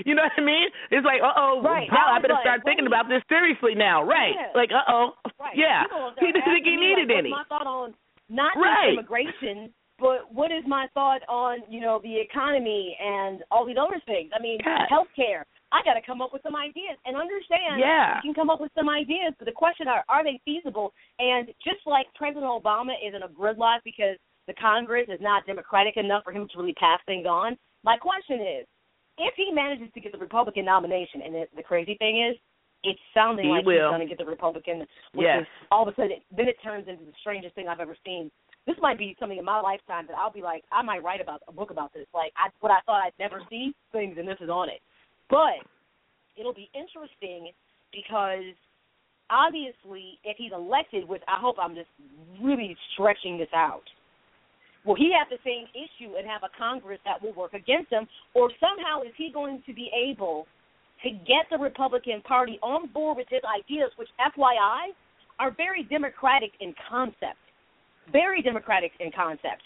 Speaker 4: you know what I mean? It's like, uh oh,
Speaker 3: Right.
Speaker 4: I better
Speaker 3: like,
Speaker 4: start thinking about this seriously now. Right?
Speaker 3: Yeah.
Speaker 4: Like, uh oh,
Speaker 3: Right.
Speaker 4: yeah. He didn't think he needed
Speaker 3: like,
Speaker 4: any.
Speaker 3: My thought on not
Speaker 4: Right.
Speaker 3: just immigration, but what is my thought on you know the economy and all these other things? I mean,
Speaker 4: Yes.
Speaker 3: healthcare. I got to come up with some ideas and understand.
Speaker 4: Yeah.
Speaker 3: you can come up with some ideas, but the question are, are they feasible? And just like President Obama is in a gridlock because the Congress is not democratic enough for him to really pass things on. My question is, if he manages to get the Republican nomination, and the, the crazy thing is, it's sounding
Speaker 4: He
Speaker 3: like
Speaker 4: will.
Speaker 3: he's going to get the Republican, which
Speaker 4: Yes.
Speaker 3: is all of a sudden, then it turns into the strangest thing I've ever seen. This might be something in my lifetime that I'll be like, I might write about a book about this. Like I, what I thought I'd never see things, and this is on it. But it'll be interesting because obviously, if he's elected, which I hope I'm just really stretching this out, will he have the same issue and have a Congress that will work against him, or somehow is he going to be able to get the Republican Party on board with his ideas, which, FYI, are very democratic in concept, very democratic in concept.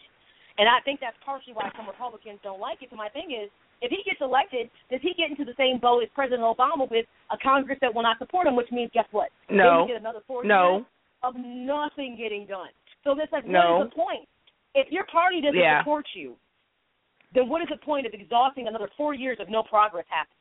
Speaker 3: And I think that's partially why some Republicans don't like it. So my thing is, if he gets elected, does he get into the same boat as President Obama with a Congress that will not support him? Which means, guess what?
Speaker 4: No.
Speaker 3: get another four
Speaker 4: No.
Speaker 3: of nothing getting done. So it's like,
Speaker 4: No.
Speaker 3: what is the point? If your party doesn't
Speaker 4: Yeah.
Speaker 3: support you, then what is the point of exhausting another four years of no progress happening?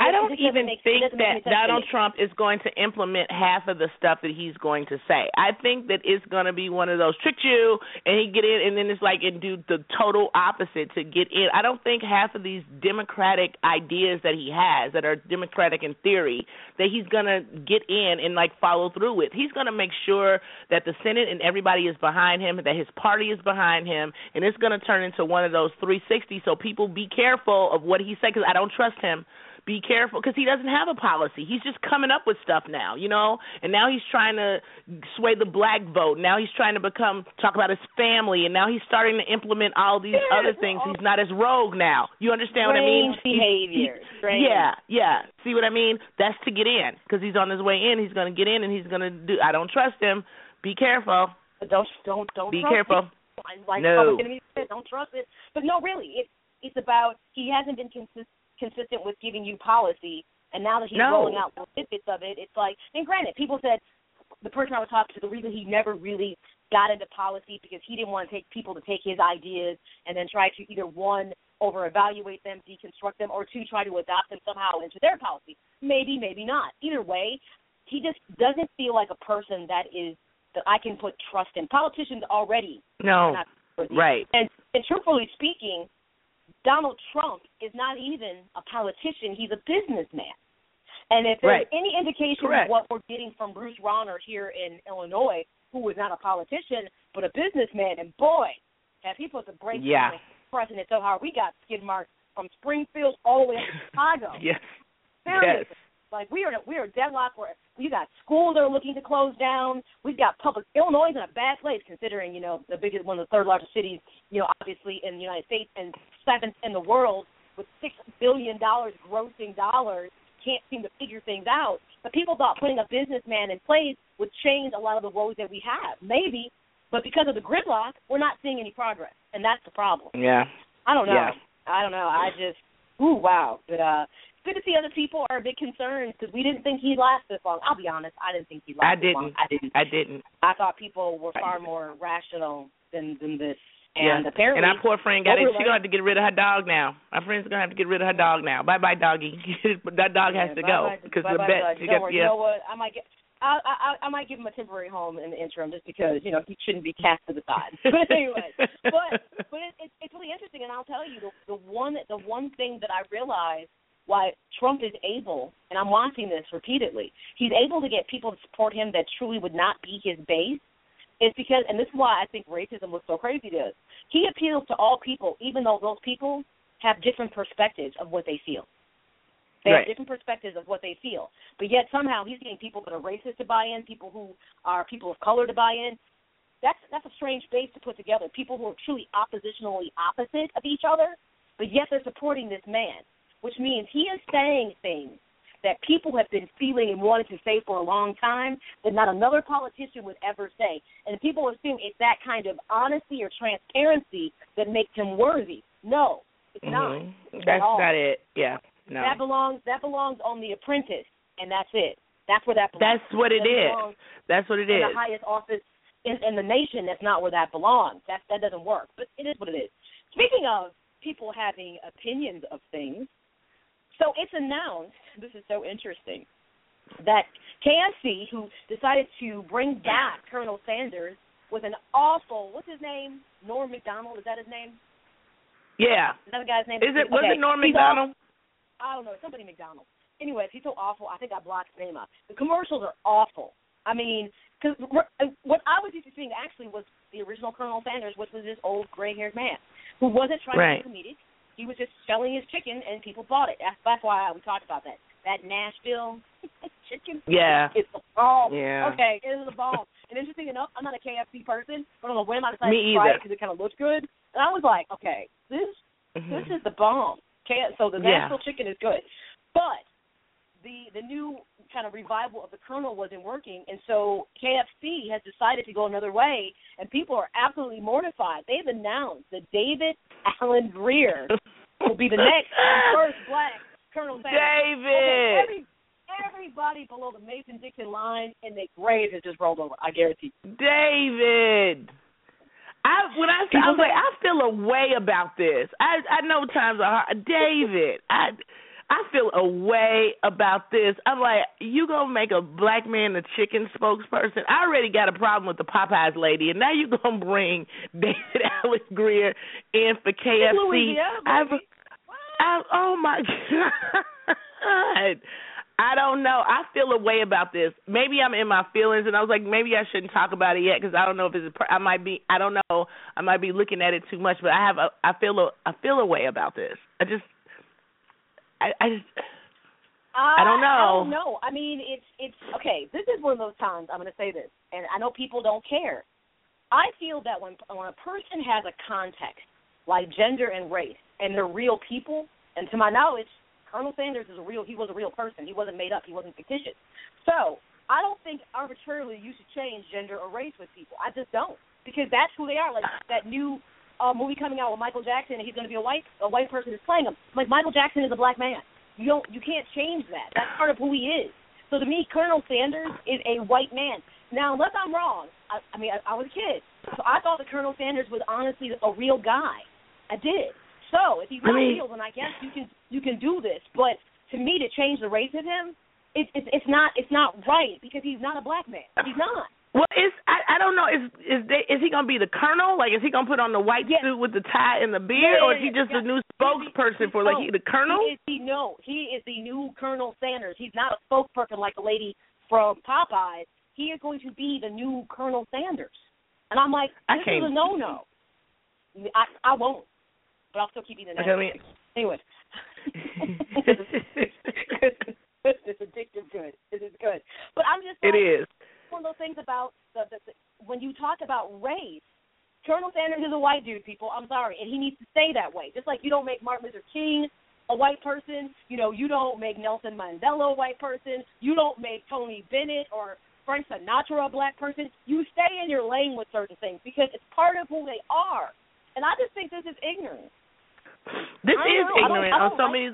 Speaker 4: I
Speaker 3: it
Speaker 4: don't even
Speaker 3: make-
Speaker 4: think
Speaker 3: doesn't make any
Speaker 4: that Donald. Trump is going to implement half of the stuff that he's going to say. I think that it's going to be one of those trick you and he get in and then it's like and do the total opposite to get in. I don't think half of these democratic ideas that he has that are democratic in theory that he's going to get in and like follow through with. He's going to make sure that the Senate and everybody is behind him, that his party is behind him, and it's going to turn into one of those 360 so people be careful of what he says cuz I don't trust him be careful because he doesn't have a policy. He's just coming up with stuff now, you know. And now he's trying to sway the black vote. Now he's trying to become talk about his family, and now he's starting to implement all these
Speaker 3: Yeah,
Speaker 4: other things. He's not as rogue now. You understand what I mean?
Speaker 3: Strange behavior.
Speaker 4: He-
Speaker 3: Strange.
Speaker 4: yeah, yeah. See what I mean? That's to get in because he's on his way in. He's going to get in, and he's going to do. I don't trust him. Be careful.
Speaker 3: But don't don't don't
Speaker 4: Be careful.
Speaker 3: it. Like
Speaker 4: No.
Speaker 3: Public Enemy said, don't trust it. But no, really, it's it's about he hasn't been consist, consistent with giving you policy, and now that he's
Speaker 4: No.
Speaker 3: rolling out little tidbits of it, it's like. And granted, people said the person I was talking to, the reason he never really got into policy because he didn't want to take people to take his ideas and then try to either one over evaluate them, deconstruct them, or two try to adopt them somehow into their policy. Maybe, maybe not. Either way, he just doesn't feel like a person that is that I can put trust in. Politicians already
Speaker 4: No. Right.
Speaker 3: And and truthfully speaking, Donald Trump is not even a politician; he's a businessman. And if there's
Speaker 4: Right.
Speaker 3: any indication
Speaker 4: Correct.
Speaker 3: of what we're getting from Bruce Rauner here in Illinois, who is not a politician but a businessman, and boy, have he put the brakes
Speaker 4: Yeah.
Speaker 3: on the president so hard. We got skid marks from Springfield all the way up to Chicago.
Speaker 4: Yes.
Speaker 3: Seriously.
Speaker 4: Yes.
Speaker 3: Like we are we are deadlocked where we got schools that are looking to close down. We've got public Illinois is in a bad place considering, you know, the biggest one of the third largest cities, you know, obviously in the United States and seventh in the world with six billion dollars grossing dollars, can't seem to figure things out. But people thought putting a businessman in place would change a lot of the woes that we have. Maybe, but because of the gridlock, we're not seeing any progress. And that's the problem.
Speaker 4: Yeah.
Speaker 3: I don't know.
Speaker 4: Yeah.
Speaker 3: I don't know. I just, ooh, wow. But uh, good to see other people are a bit concerned because we didn't think he'd last this long. I'll be honest. I didn't think he'd last
Speaker 4: I
Speaker 3: this long.
Speaker 4: didn't.
Speaker 3: I didn't.
Speaker 4: I didn't.
Speaker 3: I thought people were far more rational than than this. And apparently,
Speaker 4: and our poor friend got it. She's gonna have to get rid of her dog now. Our friend's gonna have to get rid of her dog now. Bye bye, doggy. that dog has
Speaker 3: Yeah,
Speaker 4: to go
Speaker 3: bye-bye-
Speaker 4: because the vet. She got,
Speaker 3: worry,
Speaker 4: yeah.
Speaker 3: You know what? I might get. I, I I might give him a temporary home in the interim just because you know he shouldn't be cast to the side. But anyway, but but it, it, it's really interesting, and I'll tell you the the one the one thing that I realized why Trump is able, and I'm watching this repeatedly, he's able to get people to support him that truly would not be his base. It's because, and this is why I think racism was so crazy to us. He appeals to all people, even though those people have different perspectives of what they feel. They
Speaker 4: Right.
Speaker 3: have different perspectives of what they feel. But yet somehow he's getting people that are racist to buy in, people who are people of color to buy in. That's that's a strange base to put together. People who are truly oppositionally opposite of each other, but yet they're supporting this man, which means he is saying things that people have been feeling and wanting to say for a long time that not another politician would ever say. And people assume it's that kind of honesty or transparency that makes him worthy. No, it's not.
Speaker 4: Mhm.
Speaker 3: at
Speaker 4: That's not it. Yeah. No.
Speaker 3: That belongs that belongs on the apprentice, and that's it. That's where that belongs.
Speaker 4: That's what it
Speaker 3: Doesn't
Speaker 4: is. That's what it
Speaker 3: in
Speaker 4: is.
Speaker 3: the highest office in, in the nation. That's not where that belongs. That that doesn't work. But it is what it is. Speaking of people having opinions of things, so it's announced. This is so interesting that KFC, who decided to bring back Colonel Sanders with an awful what's his name? Norm Macdonald, Is that his name?
Speaker 4: Yeah.
Speaker 3: Is that the guy's name?
Speaker 4: Is it was
Speaker 3: Okay.
Speaker 4: it Norm. Macdonald?
Speaker 3: I don't know, somebody Macdonald. Anyways, he's so awful. I think I blocked his name out. The commercials are awful. I mean, because uh, what I was used to seeing actually was the original Colonel Sanders, which was this old gray-haired man who wasn't trying
Speaker 4: Right.
Speaker 3: to be comedic. He was just selling his chicken, and people bought it. That's, that's why we talked about that. That Nashville chicken
Speaker 4: Yeah.
Speaker 3: is the bomb.
Speaker 4: Yeah.
Speaker 3: Okay, it is the bomb. and interesting enough, I'm not a KFC person, but on a whim I decided
Speaker 4: Me
Speaker 3: to try
Speaker 4: either.
Speaker 3: it because it kind of looked good. And I was like, okay, this
Speaker 4: Mhm.
Speaker 3: this is the bomb. K- so the
Speaker 4: Yeah.
Speaker 3: Nashville chicken is good, but the the new kind of revival of the Colonel wasn't working, and so KFC has decided to go another way, and people are absolutely mortified. They've announced that David Alan Grier will be the next first black Colonel. Okay,
Speaker 4: David.
Speaker 3: every, everybody below the Mason Dixon line in the grave has just rolled over. I guarantee. you.
Speaker 4: David. I when I, I was like I feel a way about this. I I know times are hard. David, I I feel a way about this. I'm like, you gonna make a black man the chicken spokesperson? I already got a problem with the Popeyes lady, and now you gonna bring David Alan Grier in for KFC. I've-. I, oh my god. I don't know. I feel a way about this. Maybe I'm in my feelings, and I was like, maybe I shouldn't talk about it yet because I don't know if it's. A, I might be. I don't know. I might be looking at it too much, but I have. A, I feel a. I feel a way about this. I just. I. I just. I don't know.
Speaker 3: I don't know. I mean, it's it's okay. This is one of those times I'm going to say this, and I know people don't care. I feel that when when a person has a context like gender and race, and they're real people, and to my knowledge, Colonel Sanders is a real. He was a real person. He wasn't made up. He wasn't fictitious. So I don't think arbitrarily you should change gender or race with people. I just don't because that's who they are. Like that new uh, movie coming out with Michael Jackson, and he's going to be a white a white person who's playing him. Like Michael Jackson is a black man. You don't you can't change that. That's part of who he is. So to me, Colonel Sanders is a white man. Now, unless I'm wrong, I, I mean, I, I was a kid, so I thought that Colonel Sanders was honestly a real guy. I did. So if he's
Speaker 4: I mean-
Speaker 3: real, then I guess you can you can do this. But to me, to change the race of him, it, it, it's not it's not right because he's not a black man. He's not.
Speaker 4: Well, is I, I don't know. Is is they, is he gonna be the colonel? Like, is he gonna put on the white
Speaker 3: Yes.
Speaker 4: suit with the tie and the beard, or is he just
Speaker 3: yeah.
Speaker 4: the new
Speaker 3: the-
Speaker 4: spokesperson for like he the colonel?
Speaker 3: He is the no. He is the new Colonel Sanders. He's not a spokesperson like the lady from Popeyes. He is going to be the new Colonel Sanders. And I'm like,
Speaker 4: I
Speaker 3: this
Speaker 4: can't-
Speaker 3: is a no no. I I won't. But I'll still keep
Speaker 4: Like, I
Speaker 3: that.
Speaker 4: mean-
Speaker 3: anyway. it's addictive good. It is good. But I'm just
Speaker 4: it
Speaker 3: like,
Speaker 4: is.
Speaker 3: One of those things about the, the, the when you talk about race, Colonel Sanders is a white dude, people. I'm sorry, and he needs to stay that way. Just like you don't make Martin Luther King a white person, you know, you don't make Nelson Mandela a white person, you don't make Tony Bennett or Frank Sinatra a black person. You stay in your lane with certain things because it's part of who they are. And I just think this is ignorant.
Speaker 4: This is
Speaker 3: know,
Speaker 4: ignorant on so
Speaker 3: like-
Speaker 4: many.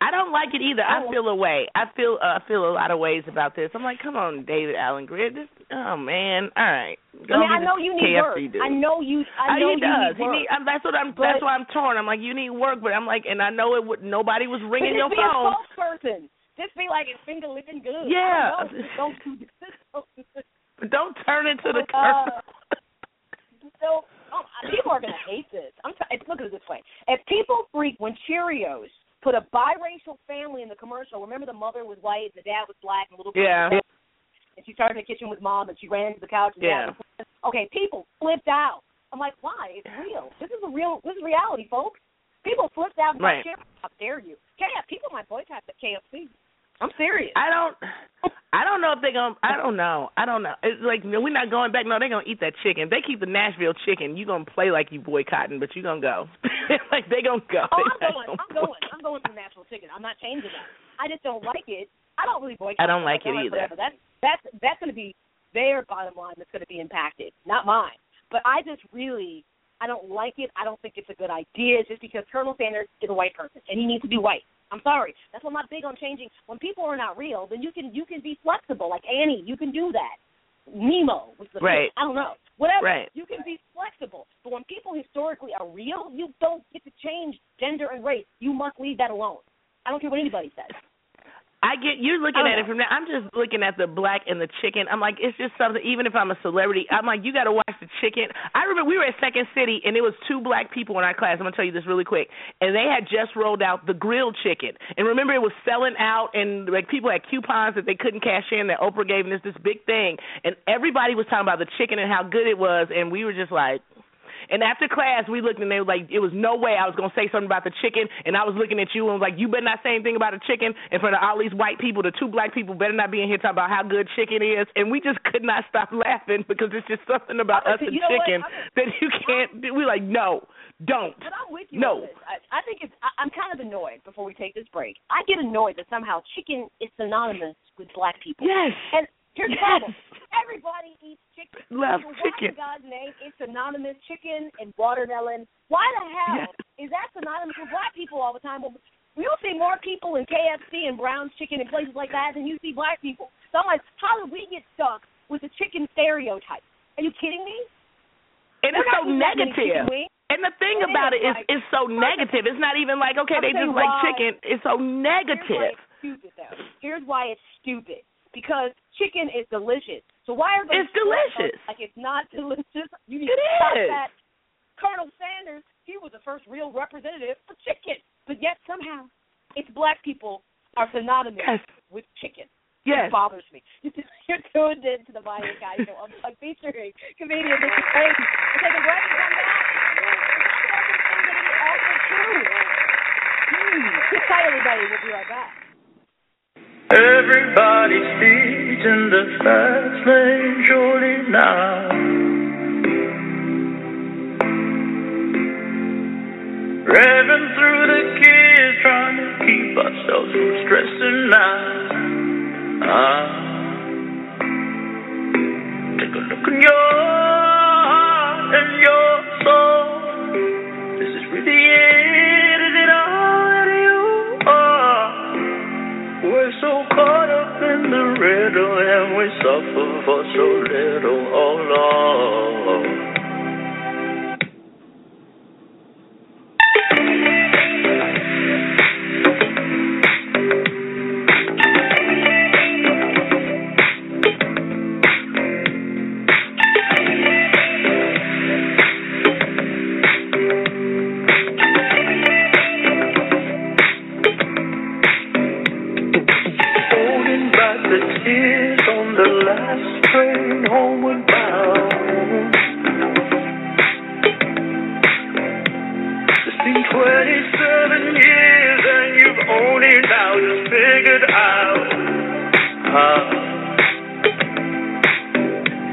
Speaker 4: I don't like it either.
Speaker 3: I
Speaker 4: I feel a way. I feel uh, I feel a lot of ways about this. I'm like, come on, David Alan Grier. This, oh man, all right. Go
Speaker 3: I mean, I know you need
Speaker 4: KFC
Speaker 3: work.
Speaker 4: Dude.
Speaker 3: I know you. I
Speaker 4: Uh,
Speaker 3: know
Speaker 4: he
Speaker 3: you
Speaker 4: does.
Speaker 3: need
Speaker 4: He
Speaker 3: work.
Speaker 4: need, um, that's what I'm.
Speaker 3: But-
Speaker 4: that's why I'm torn. I'm like, you need work, but I'm like, and I know it would. Nobody was ringing your
Speaker 3: be
Speaker 4: phone.
Speaker 3: a spokesperson. Just be like, it's finger living good.
Speaker 4: Yeah.
Speaker 3: Don't, don't do this.
Speaker 4: But don't turn into the
Speaker 3: Uh,
Speaker 4: colonel.
Speaker 3: so oh, people are gonna hate this. I'm t- look at it this way: if people freak when Cheerios put a biracial family in the commercial, remember the mother was white, the dad was black, and the little girl
Speaker 4: Yeah.
Speaker 3: was and she started in the kitchen with mom, and she ran to the couch. And
Speaker 4: Yeah.
Speaker 3: dad okay, people flipped out. I'm like, why? It's real. This is a real. This is reality, folks. People flipped out.
Speaker 4: Right.
Speaker 3: About How dare you? Yeah, people might boycott the KFC. I'm serious.
Speaker 4: I don't. I don't know if they're gonna. I don't know. I don't know. It's like we're not going back. No, they're gonna eat that chicken. They keep the Nashville chicken. You gonna play like you boycotting, but you gonna go. like they gonna go.
Speaker 3: Oh, I'm going.
Speaker 4: gonna
Speaker 3: I'm going. I'm going for natural chicken. I'm not changing that. I just don't like it. I don't really boycott.
Speaker 4: I don't like it
Speaker 3: or
Speaker 4: either.
Speaker 3: whatever. That's that's that's going to be their bottom line. That's going to be impacted, not mine. But I just really, I don't like it. I don't think it's a good idea. Just because Colonel Sanders is a white person and he needs to be white. I'm sorry. That's why I'm not big on changing. When people are not real, then you can you can be flexible. Like Annie, you can do that. Nemo was the
Speaker 4: Right.
Speaker 3: I don't know. Whatever.
Speaker 4: Right.
Speaker 3: You can be flexible. But when people historically are real, you don't get to change gender and race. You must leave that alone. I don't care what anybody says.
Speaker 4: I get you're looking
Speaker 3: I
Speaker 4: at it from that. I'm just looking at the black and the chicken. I'm like, it's just something. Even if I'm a celebrity, I'm like, you got to watch the chicken. I remember we were at Second City and it was two black people in our class. I'm gonna tell you this really quick, and they had just rolled out the grilled chicken. And remember, it was selling out, and like people had coupons that they couldn't cash in. That Oprah gave them this this big thing, and everybody was talking about the chicken and how good it was, and we were just like. And after class, we looked and they were like, it was no way I was gonna say something about the chicken. And I was looking at you and was like, you better not say anything about the chicken. in front of all these white people, the two black people better not be in here talking about how good chicken is. And we just could not stop laughing because it's just something about us and
Speaker 3: You know what?
Speaker 4: chicken that you can't. do. We're like, no, don't.
Speaker 3: But I'm with you
Speaker 4: No.
Speaker 3: I, I think it's. I, I'm kind of annoyed. Before we take this break, I get annoyed that somehow chicken is synonymous with black people.
Speaker 4: Yes.
Speaker 3: And here's the
Speaker 4: Yes.
Speaker 3: problem: everybody eats chicken.
Speaker 4: Love
Speaker 3: so
Speaker 4: chicken.
Speaker 3: Why in God's name is synonymous chicken and watermelon? Why the hell
Speaker 4: Yes.
Speaker 3: is that synonymous with black people all the time? Well, you'll see more people in KFC and Brown's Chicken and places like that than you see black people. So I'm like, how did we get stuck with the chicken stereotype? Are you kidding me?
Speaker 4: And
Speaker 3: We're
Speaker 4: it's so
Speaker 3: eating that many
Speaker 4: negative. And the thing
Speaker 3: It
Speaker 4: about
Speaker 3: is,
Speaker 4: it is,
Speaker 3: like-
Speaker 4: it's so negative. It's not even like okay,
Speaker 3: I'm
Speaker 4: they just like chicken. It's so negative.
Speaker 3: Here's why it's stupid, though. Here's why it's stupid. Because chicken is delicious. So why are they
Speaker 4: It's delicious.
Speaker 3: Like it's not delicious. You need
Speaker 4: It
Speaker 3: to stop
Speaker 4: is.
Speaker 3: that. Colonel Sanders, he was the first real representative for chicken, but yet somehow it's black people are synonymous
Speaker 4: Yes.
Speaker 3: with chicken.
Speaker 4: Yes.
Speaker 3: It bothers me. You're tuned in to the Maya Akai Show. I'm like featuring comedian Mr. Taking a break and come back. Also true. Hmm. Sit tight, everybody. We'll be right back.
Speaker 5: Everybody speeds in the fast lane, surely now. Revving through the gears, trying to keep ourselves from stressing out. Ah. Take a look in your heart and your soul. Suffer for so little, oh Lord.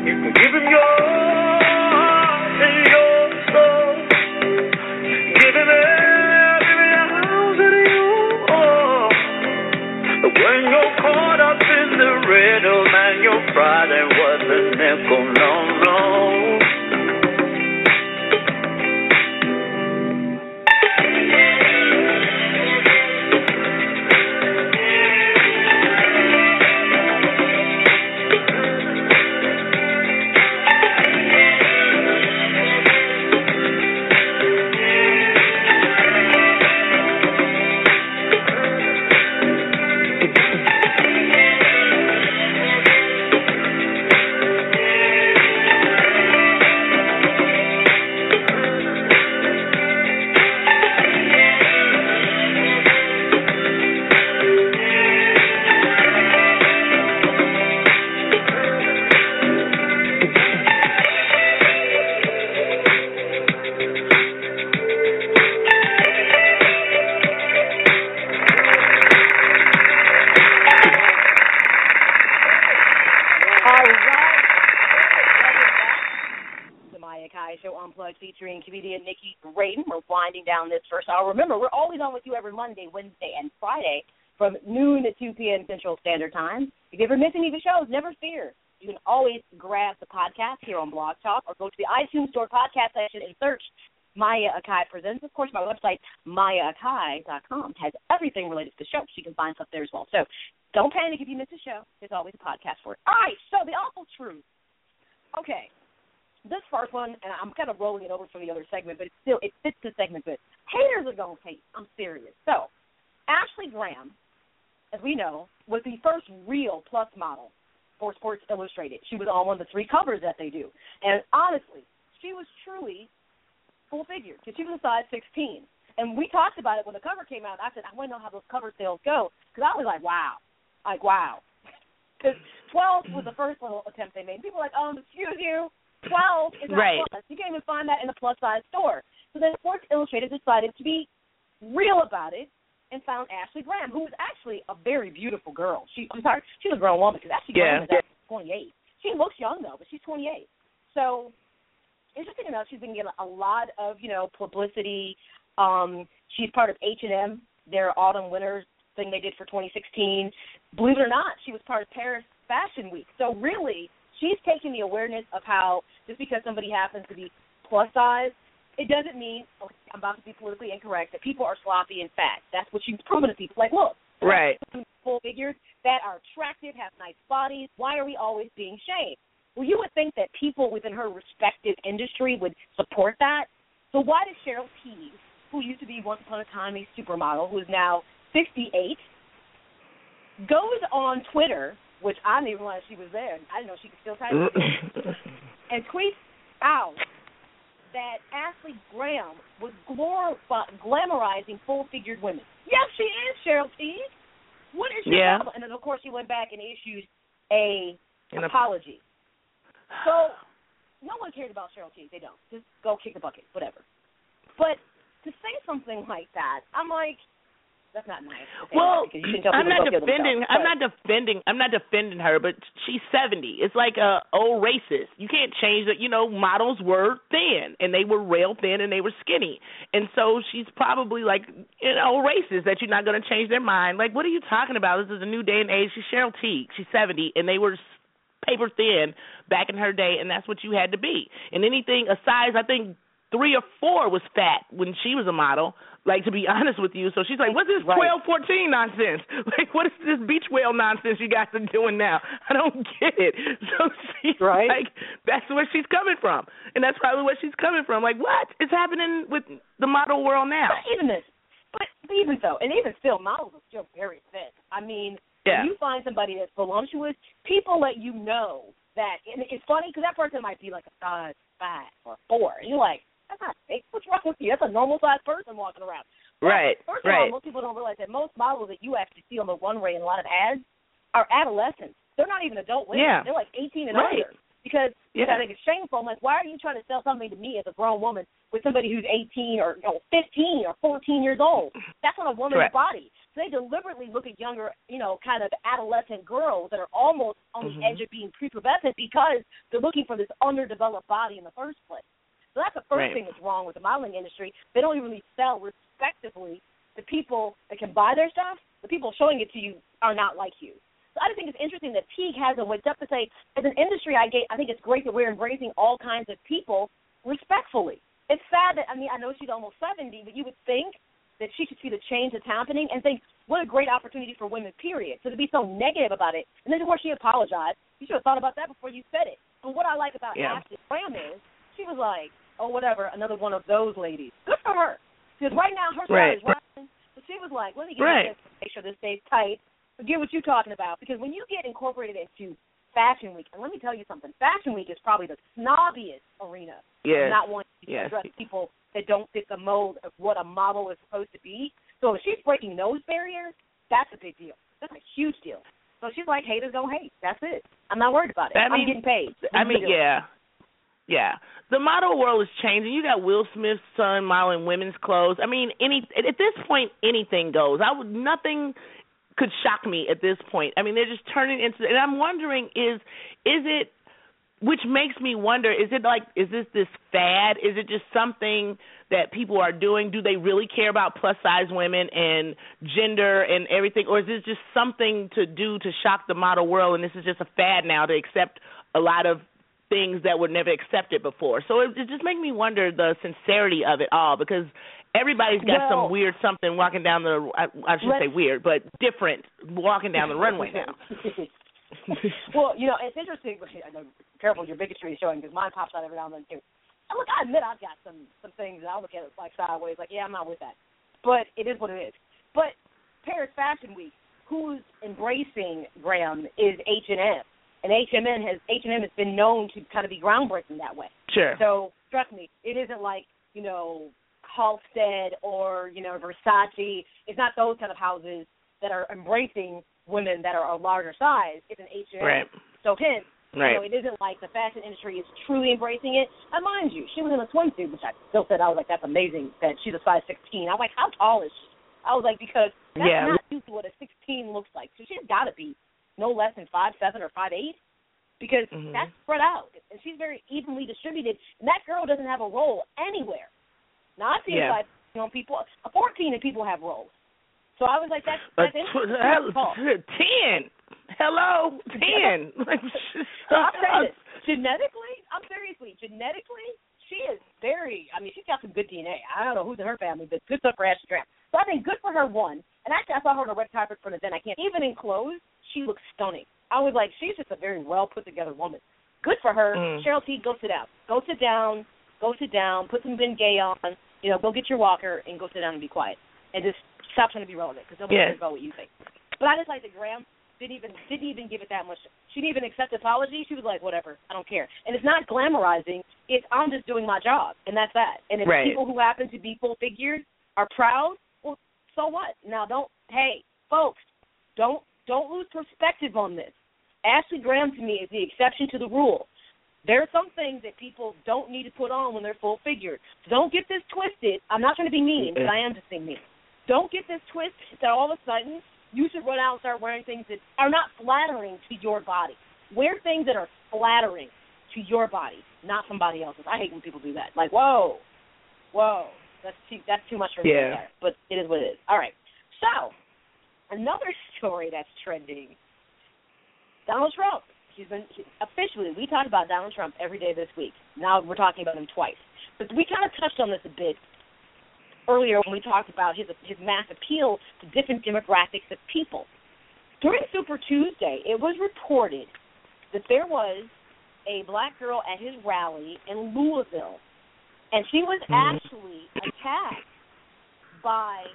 Speaker 5: You can give him your heart and your soul. Give him every ounce of you when you're caught up in the riddle your pride nickel,
Speaker 3: Remember, we're always on with you every Monday, Wednesday, and Friday from noon to 2 p.m. Central Standard Time. If you ever miss any of the shows, never fear. You can always grab the podcast here on Blog Talk or go to the iTunes Store podcast section and search Maya Akai Presents. Of course, my website, mayaakai.com, has everything related to the show, so you can find stuff there as well. So don't panic if you miss a show. There's always a podcast for it. All right, so the awful truth. Okay, this first one, and I'm kind of rolling it over from the other segment, but it still it fits the segment good. Haters are gonna hate. I'm serious. So, Ashley Graham, as we know, was the first real plus model for Sports Illustrated. She was on one of the three covers that they do, and honestly, she was truly full figure because she was a size 16. And we talked about it when the cover came out. I said, I want to know how those cover sales go because I was like, wow, like wow. Because 12 was the first little attempt they made. People were like, um, excuse you, 12 is not
Speaker 4: Right.
Speaker 3: plus. You can't even find that in a plus size store. So then Sports Illustrated decided to be real about it and found Ashley Graham, who was actually a very beautiful girl. She, I'm sorry, she's a grown woman because Ashley Graham is actually 28. She looks young though, but she's 28. So interesting enough, she's been getting a lot of you know publicity. Um, she's part of H and M, their autumn winter thing they did for 2016. Believe it or not, she was part of Paris Fashion Week. So really, she's taking the awareness of how just because somebody happens to be plus size, it doesn't mean okay, I'm about to be politically incorrect that people are sloppy and fat. That's what she's proven to people. Like, look,
Speaker 4: Right.
Speaker 3: full figures that are attractive, have nice bodies. Why are we always being shamed? Well, you would think that people within her respective industry would support that. So why does Cheryl Tiegs, who used to be once upon a time a supermodel, who is now 68, goes on Twitter, which I didn't even realize she was there. I didn't know she could still type, and tweets out that Ashley Graham was glorify, glamorizing full-figured women. Yes, she is Cheryl Tiegs. What is your
Speaker 4: Yeah.
Speaker 3: problem? And then, of course, she went back and issued a
Speaker 4: An ap-
Speaker 3: apology. So no one cares about Cheryl Tiegs. They don't. Just go kick the bucket, whatever. But to say something like that, I'm like, that's not nice.
Speaker 4: Well,
Speaker 3: because you shouldn't tell
Speaker 4: I'm not
Speaker 3: to go kill
Speaker 4: defending. I'm not defending. I'm not defending her, but she's 70. It's like a old racist. You can't change it. You know, models were thin and they were rail thin and they were skinny, and so she's probably like you know racist that you're not going to change their mind. Like, what are you talking about? This is a new day and age. She's Cheryl Tiegs. She's 70, and they were paper thin back in her day, and that's what you had to be. And anything a size, I think three or four was fat when she was a model. Like to be honest with you, so she's like, "What's this
Speaker 3: Right.
Speaker 4: twelve fourteen nonsense? Like, what is this beach whale nonsense you guys are doing now? I don't get it." So she's
Speaker 3: Right.
Speaker 4: like, "That's where she's coming from, and that's probably where she's coming from. Like, what is happening with the model world now?"
Speaker 3: But even this, but even so, and even still, models are still very thin. I mean,
Speaker 4: Yeah.
Speaker 3: when you find somebody that's voluptuous, people let you know that. And it's funny because that person might be like a size five or four, and you're like, that's not big. What's wrong with you? That's a normal sized person walking around. Well,
Speaker 4: Right,
Speaker 3: First of all,
Speaker 4: right.
Speaker 3: most people don't realize that most models that you actually see on the runway in a lot of ads are adolescents. They're not even adult women.
Speaker 4: Yeah.
Speaker 3: They're like 18 and
Speaker 4: Right.
Speaker 3: older. Because
Speaker 4: Yeah.
Speaker 3: I think it's shameful. I'm like, why are you trying to sell something to me as a grown woman with somebody who's 18 or you know, 15 or 14 years old? That's not a woman's
Speaker 4: Correct.
Speaker 3: body. So they deliberately look at younger, you know, kind of adolescent girls that are almost on the mm-hmm. edge of being prepubescent because they're looking for this underdeveloped body in the first place. So that's the first
Speaker 4: Right.
Speaker 3: thing that's wrong with the modeling industry. They don't even really sell respectively the people that can buy their stuff. The people showing it to you are not like you. So I just think it's interesting that Tiegs hasn't waked up to say, as an industry, I get, I think it's great that we're embracing all kinds of people respectfully. It's sad that I mean I know she's almost seventy, but you would think that she should see the change that's happening and think what a great opportunity for women. Period. So to be so negative about it, and then of course she apologized. You should have thought about that before you said it. But what I like about
Speaker 4: Yeah.
Speaker 3: Ashley Graham is she was like, oh whatever, another one of those ladies. Good for her. Because right now her
Speaker 4: Right.
Speaker 3: is rising. But she was like, let me get
Speaker 4: Right.
Speaker 3: this, make sure this stays tight. Forget what you're talking about. Because when you get incorporated into Fashion Week, and let me tell you something, Fashion Week is probably the snobbiest arena of not wanting to
Speaker 4: Yes.
Speaker 3: address people that don't fit the mold of what a model is supposed to be. So if she's breaking those barriers, that's a big deal. That's a huge deal. So she's like, haters gonna hate. That's it. I'm not worried about it.
Speaker 4: I
Speaker 3: I'm getting paid.
Speaker 4: I mean, yeah. Yeah. The model world is changing. You got Will Smith's son modeling women's clothes. I mean, any at this point anything goes. I would nothing could shock me at this point. I mean, they're just turning into and I'm wondering is is it which makes me wonder is it like is this this fad is it just something that people are doing do they really care about plus size women and gender and everything or is this just something to do to shock the model world and this is just a fad now to accept a lot of things that were never accepted before so it, it just makes me wonder the sincerity of it all because everybody's got
Speaker 3: Well-
Speaker 4: some weird something walking down the I, I should say weird but different walking down the runway now
Speaker 3: well, you know, it's interesting. I know, careful, your bigotry is showing because mine pops out every now and then too. And look, I admit I've got some some things that I look at it like sideways, like yeah, I'm not with that. But it is what it is. But Paris Fashion Week, who's embracing Graham is H and M, and H and M has H and M has been known to kind of be groundbreaking that way.
Speaker 4: sure
Speaker 3: So trust me, it isn't like you know Halstead or you know Versace. It's not those kind of houses that are embracing women that are a larger size. It's an H and M.
Speaker 4: right
Speaker 3: So hence,
Speaker 4: right
Speaker 3: you know, it isn't like the fashion industry is truly embracing it. And mind you, she was in a swimsuit, which I still said I was like, that's amazing that she's a size 16. I was like, how tall is she? I was like, because that's
Speaker 4: Yeah.
Speaker 3: not usually what a 16 looks like. So she's got to be no less than five seven or five eight, because
Speaker 4: Mhm.
Speaker 3: that's spread out and she's very evenly distributed. And that girl doesn't have a role anywhere. Now I see
Speaker 4: Yeah.
Speaker 3: size, you know, people, a 14 and people have roles. So I was like, that's that's interesting.
Speaker 4: ten. Hello, ten. Like,
Speaker 3: So I'm saying this, genetically, I'm seriously, genetically, she is very, I mean, she's got some good DNA. I don't know who's in her family, but good stuff for Ashley Graham. So I think good for her, one. And actually, I saw her on a red carpet for an event. I can't, even in clothes, she looks stunning. I was like, she's just a very well put together woman. Good for her.
Speaker 4: Mm.
Speaker 3: Cheryl T, go sit down. Go sit down. Go sit down. Put some Bengay on. You know, go get your walker and go sit down and be quiet. And just stop trying to be relevant because nobody cares about what you think. But I just like that Graham didn't even didn't even give it that much. She didn't even accept apology. She was like, whatever, I don't care. And it's not glamorizing. It's I'm just doing my job, and that's that. And if
Speaker 4: Right.
Speaker 3: people who happen to be full figured are proud, well, so what? Now don't. Hey, folks, don't don't lose perspective on this. Ashley Graham to me is the exception to the rule. There are some things that people don't need to put on when they're full figured. So don't get this twisted. I'm not trying to be mean, but I am just being mean. Don't get this twisted that all of a sudden you should run out and start wearing things that are not flattering to your body. Wear things that are flattering to your body, not somebody else's. I hate when people do that. Like, whoa, whoa, that's too that's too much for me.
Speaker 4: Yeah.
Speaker 3: But it is what it is. All right. So another story that's trending. Donald Trump. He's been he, officially. We talked about Donald Trump every day this week. Now we're talking about him twice. But we kind of touched on this a bit earlier when we talked about his his mass appeal to different demographics of people. During Super Tuesday, it was reported that there was a black girl at his rally in Louisville, and she was
Speaker 4: Mhm.
Speaker 3: actually attacked by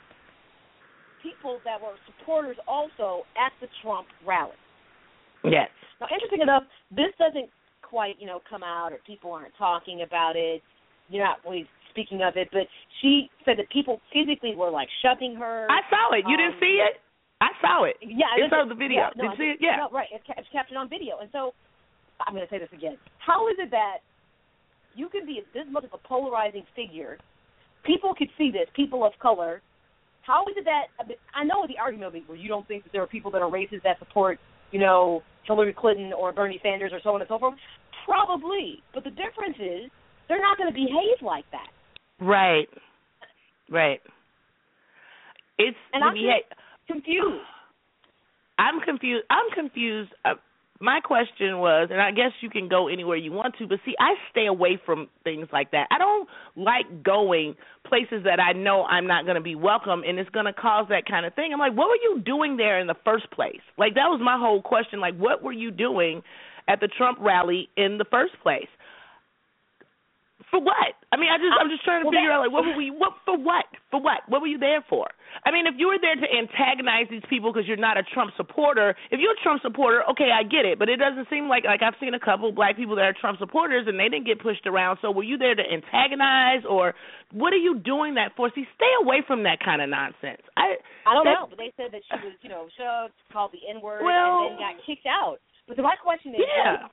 Speaker 3: people that were supporters also at the Trump rally.
Speaker 4: yes.
Speaker 3: Now, interesting enough, this doesn't quite, you know, come out or people aren't talking about it. You're not really speaking of it, but she said that people physically were like shoving her.
Speaker 4: I saw it. You didn't
Speaker 3: Um,
Speaker 4: see it? I saw it.
Speaker 3: Yeah,
Speaker 4: it's on the video.
Speaker 3: Yeah, no,
Speaker 4: Did you see it? Yeah.
Speaker 3: No, right. It's, ca- it's captured on video, and so I'm going to say this again. How is it that you can be this much of a polarizing figure? People could see this. People of color. How is it that I, know the argument where you don't think that there are people that are racist that support, you know, Hillary Clinton or Bernie Sanders or so on and so forth? Probably, but the difference is they're not going to behave like that.
Speaker 4: Right. Right. It's
Speaker 3: And I'm
Speaker 4: beha-
Speaker 3: Confused.
Speaker 4: I'm confused. I'm confused. Uh, My question was, and I guess you can go anywhere you want to, but see, I stay away from things like that. I don't like going places that I know I'm not going to be welcome and it's going to cause that kind of thing. I'm like, what were you doing there in the first place? Like that was my whole question. Like, what were you doing at the Trump rally in the first place? For what? I mean, I just I'm just trying to
Speaker 3: Well,
Speaker 4: figure out like what were we what for what for what what were you there for? I mean, if you were there to antagonize these people because you're not a Trump supporter, if you're a Trump supporter, okay, I get it, but it doesn't seem like like I've seen a couple black people that are Trump supporters and they didn't get pushed around. So were you there to antagonize or what are you doing that for? See, stay away from that kind of nonsense. I
Speaker 3: I don't know, but they said that she was, you know, shoved, called the N word,
Speaker 4: Well-
Speaker 3: and then got kicked out. But the my question is,
Speaker 4: Yeah.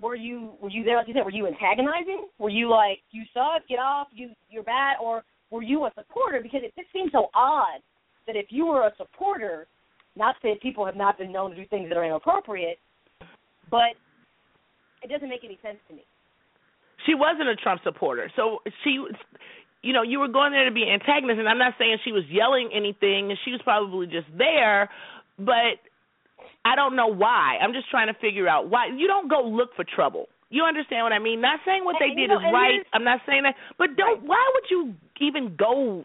Speaker 3: Were you were you there? Like you said, were you antagonizing? Were you like, you suck, get off, you you're bad, or were you a supporter? Because it just seems so odd that if you were a supporter, not that people have not been known to do things that are inappropriate, but it doesn't make any sense to me.
Speaker 4: she wasn't a Trump supporter. So she you know, you were going there to be antagonist and I'm not saying she was yelling anything and she was probably just there, but I don't know why. I'm just trying to figure out why you don't go look for trouble. You understand what I mean? Not saying what they
Speaker 3: And, you
Speaker 4: did
Speaker 3: know,
Speaker 4: is right. I'm not saying that, but don't. Why would you even go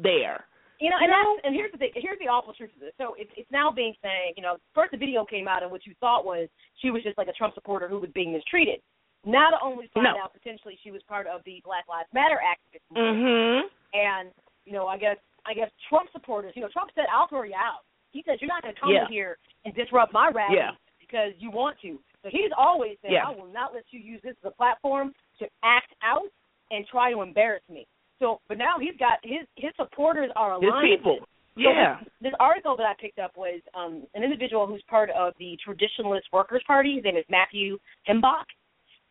Speaker 4: there?
Speaker 3: You know,
Speaker 4: You
Speaker 3: and
Speaker 4: know?
Speaker 3: that's and here's the thing. Here's the awful truth of this. So it's it's now being saying, you know, first the video came out and what you thought was she was just like a Trump supporter who was being mistreated. Now to only find
Speaker 4: No.
Speaker 3: out potentially she was part of the Black Lives Matter activist movement.
Speaker 4: Mhm.
Speaker 3: And you know, I guess I guess Trump supporters. You know, Trump said, "I'll throw you out." He said, "You're not going to come
Speaker 4: Yeah.
Speaker 3: in here and disrupt my rally
Speaker 4: Yeah.
Speaker 3: because you want to." So he's always said,
Speaker 4: Yeah.
Speaker 3: "I will not let you use this as a platform to act out and try to embarrass me." So, but now he's got his his supporters are aligned. with
Speaker 4: people.
Speaker 3: So
Speaker 4: Yeah.
Speaker 3: this, this article that I picked up was um, an individual who's part of the Traditionalist Workers Party. His name is Matthew Heimbach,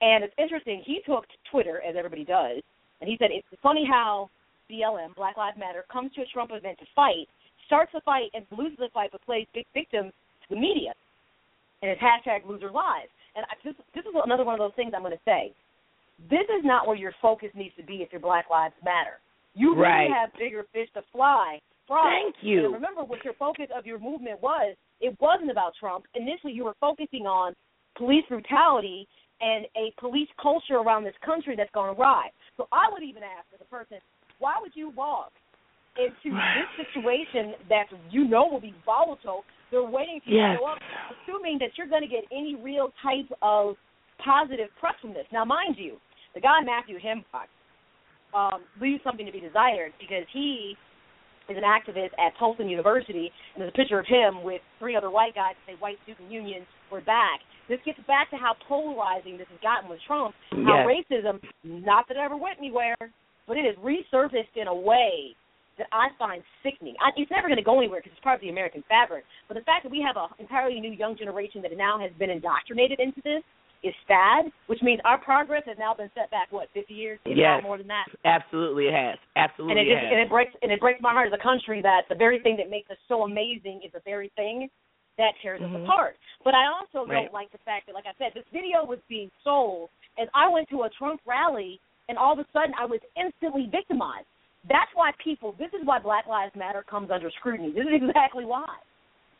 Speaker 3: and it's interesting. He took to Twitter, as everybody does, and he said it's funny how BLM, Black Lives Matter, comes to a Trump event to fight, starts the fight, and loses the fight, but plays big victim to the media, and it's hashtag Loser Lives. And I, this, this is another one of those things I'm going to say. This is not where your focus needs to be if your Black Lives Matter. You really
Speaker 4: Right.
Speaker 3: have bigger fish to fly from.
Speaker 4: Thank you.
Speaker 3: And remember what your focus of your movement was. It wasn't about Trump. Initially, you were focusing on police brutality and a police culture around this country that's gone awry. So I would even ask as a person, why would you walk into this situation that you know will be volatile? They're waiting for you
Speaker 4: Yes.
Speaker 3: to show up, assuming that you're going to get any real type of positive press from this. Now, mind you, the guy Matthew Heimbach um, leaves something to be desired because he is an activist at Towson University, and there's a picture of him with three other white guys that say white student unions were back. This gets back to how polarizing this has gotten with Trump, how
Speaker 4: Yes.
Speaker 3: racism, not that it ever went anywhere, but it has resurfaced in a way that I find sickening. I, it's never going to go anywhere because it's part of the American fabric. But the fact that we have an entirely new young generation that now has been indoctrinated into this is sad, which means our progress has now been set back what 50 years, if
Speaker 4: Yes.
Speaker 3: not more than that.
Speaker 4: Absolutely, it has. Absolutely,
Speaker 3: And it just
Speaker 4: has.
Speaker 3: and it breaks and it breaks my heart as a country that the very thing that makes us so amazing is the very thing that tears
Speaker 4: Mhm.
Speaker 3: us apart. But I also
Speaker 4: Right.
Speaker 3: don't like the fact that, like I said, this video was being sold, and I went to a Trump rally, and all of a sudden I was instantly victimized. That's why people. This is why Black Lives Matter comes under scrutiny. This is exactly why.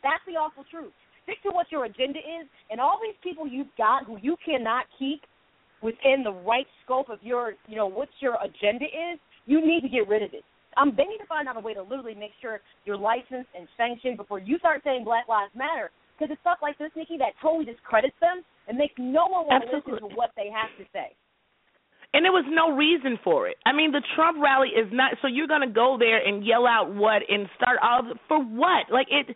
Speaker 3: That's the awful truth. Stick to what your agenda is, and all these people you've got who you cannot keep within the right scope of your, you know, what your agenda is, you need to get rid of it. Um, they need to find out a way to literally make sure you're licensed and sanctioned before you start saying Black Lives Matter. Because it's stuff like this, Nikki, that totally discredits them and makes no one want to listen to what they have to say.
Speaker 4: And there was no reason for it. I mean, the Trump rally is not. So you're going to go there and yell out what and start all for what? Like it.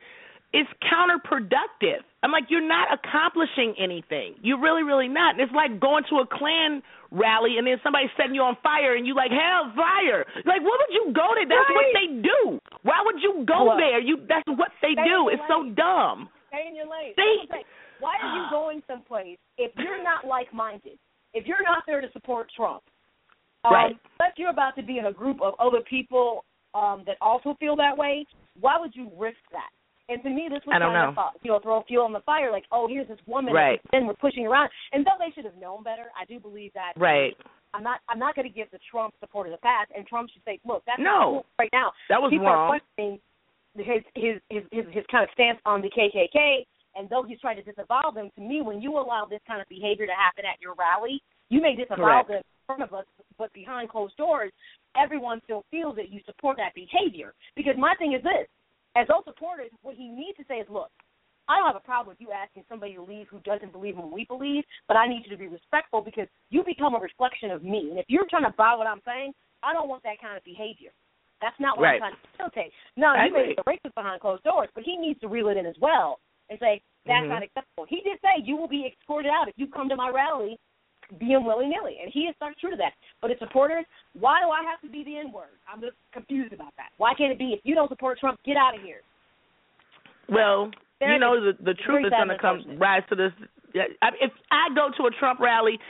Speaker 4: it's counterproductive. I'm like, you're not accomplishing anything. You're really, really not. And it's like going to a Klan rally and then somebody setting you on fire and you like, hell, fire. Like, what would you go there? That's
Speaker 3: right.
Speaker 4: what they do. Why would you go there? You that's what they do. It's
Speaker 3: your
Speaker 4: so dumb.
Speaker 3: Stay in your lane.
Speaker 4: They-
Speaker 3: That's what I'm saying. Why are you going someplace if you're not like-minded? If you're not there to support Trump, um,
Speaker 4: Right.
Speaker 3: Unless you're about to be in a group of other people um, that also feel that way, why would you risk that? And to me, this was kind of you know throw fuel on the fire. Like, oh, here's this woman
Speaker 4: Right.
Speaker 3: then we're pushing around. And though they should have known better, I do believe that
Speaker 4: Right.
Speaker 3: I'm not I'm not going to give the Trump supporters a pass, and Trump should say, look, that's
Speaker 4: No.
Speaker 3: cool right now.
Speaker 4: That was
Speaker 3: People
Speaker 4: wrong.
Speaker 3: are questioning his his his his, his kind of stance on the KKK, and though he's trying to disavow them, to me, when you allow this kind of behavior to happen at your rally, you may disavow
Speaker 4: Correct.
Speaker 3: them in front of us, but behind closed doors, everyone still feels that you support that behavior. Because my thing is this: as those supporters, what he needs to say is, look. I don't have a problem with you asking somebody to leave who doesn't believe in what we believe, but I need you to be respectful because you become a reflection of me. And if you're trying to buy what I'm saying, I don't want that kind of behavior. That's not what
Speaker 4: Right.
Speaker 3: I'm trying to facilitate. No,
Speaker 4: I
Speaker 3: you may be a racist behind closed doors, but he needs to reel it in as well and say that's
Speaker 4: Mhm.
Speaker 3: not acceptable. He did say you will be escorted out if you come to my rally being willy nilly, and he has stuck true to that. But his supporters, why do I have to be the N word? I'm just confused about that. Why can't it be if you don't support Trump, get out of here?
Speaker 4: Well,
Speaker 3: There
Speaker 4: you know the the truth is going to come rise to this. If I go to a Trump rally,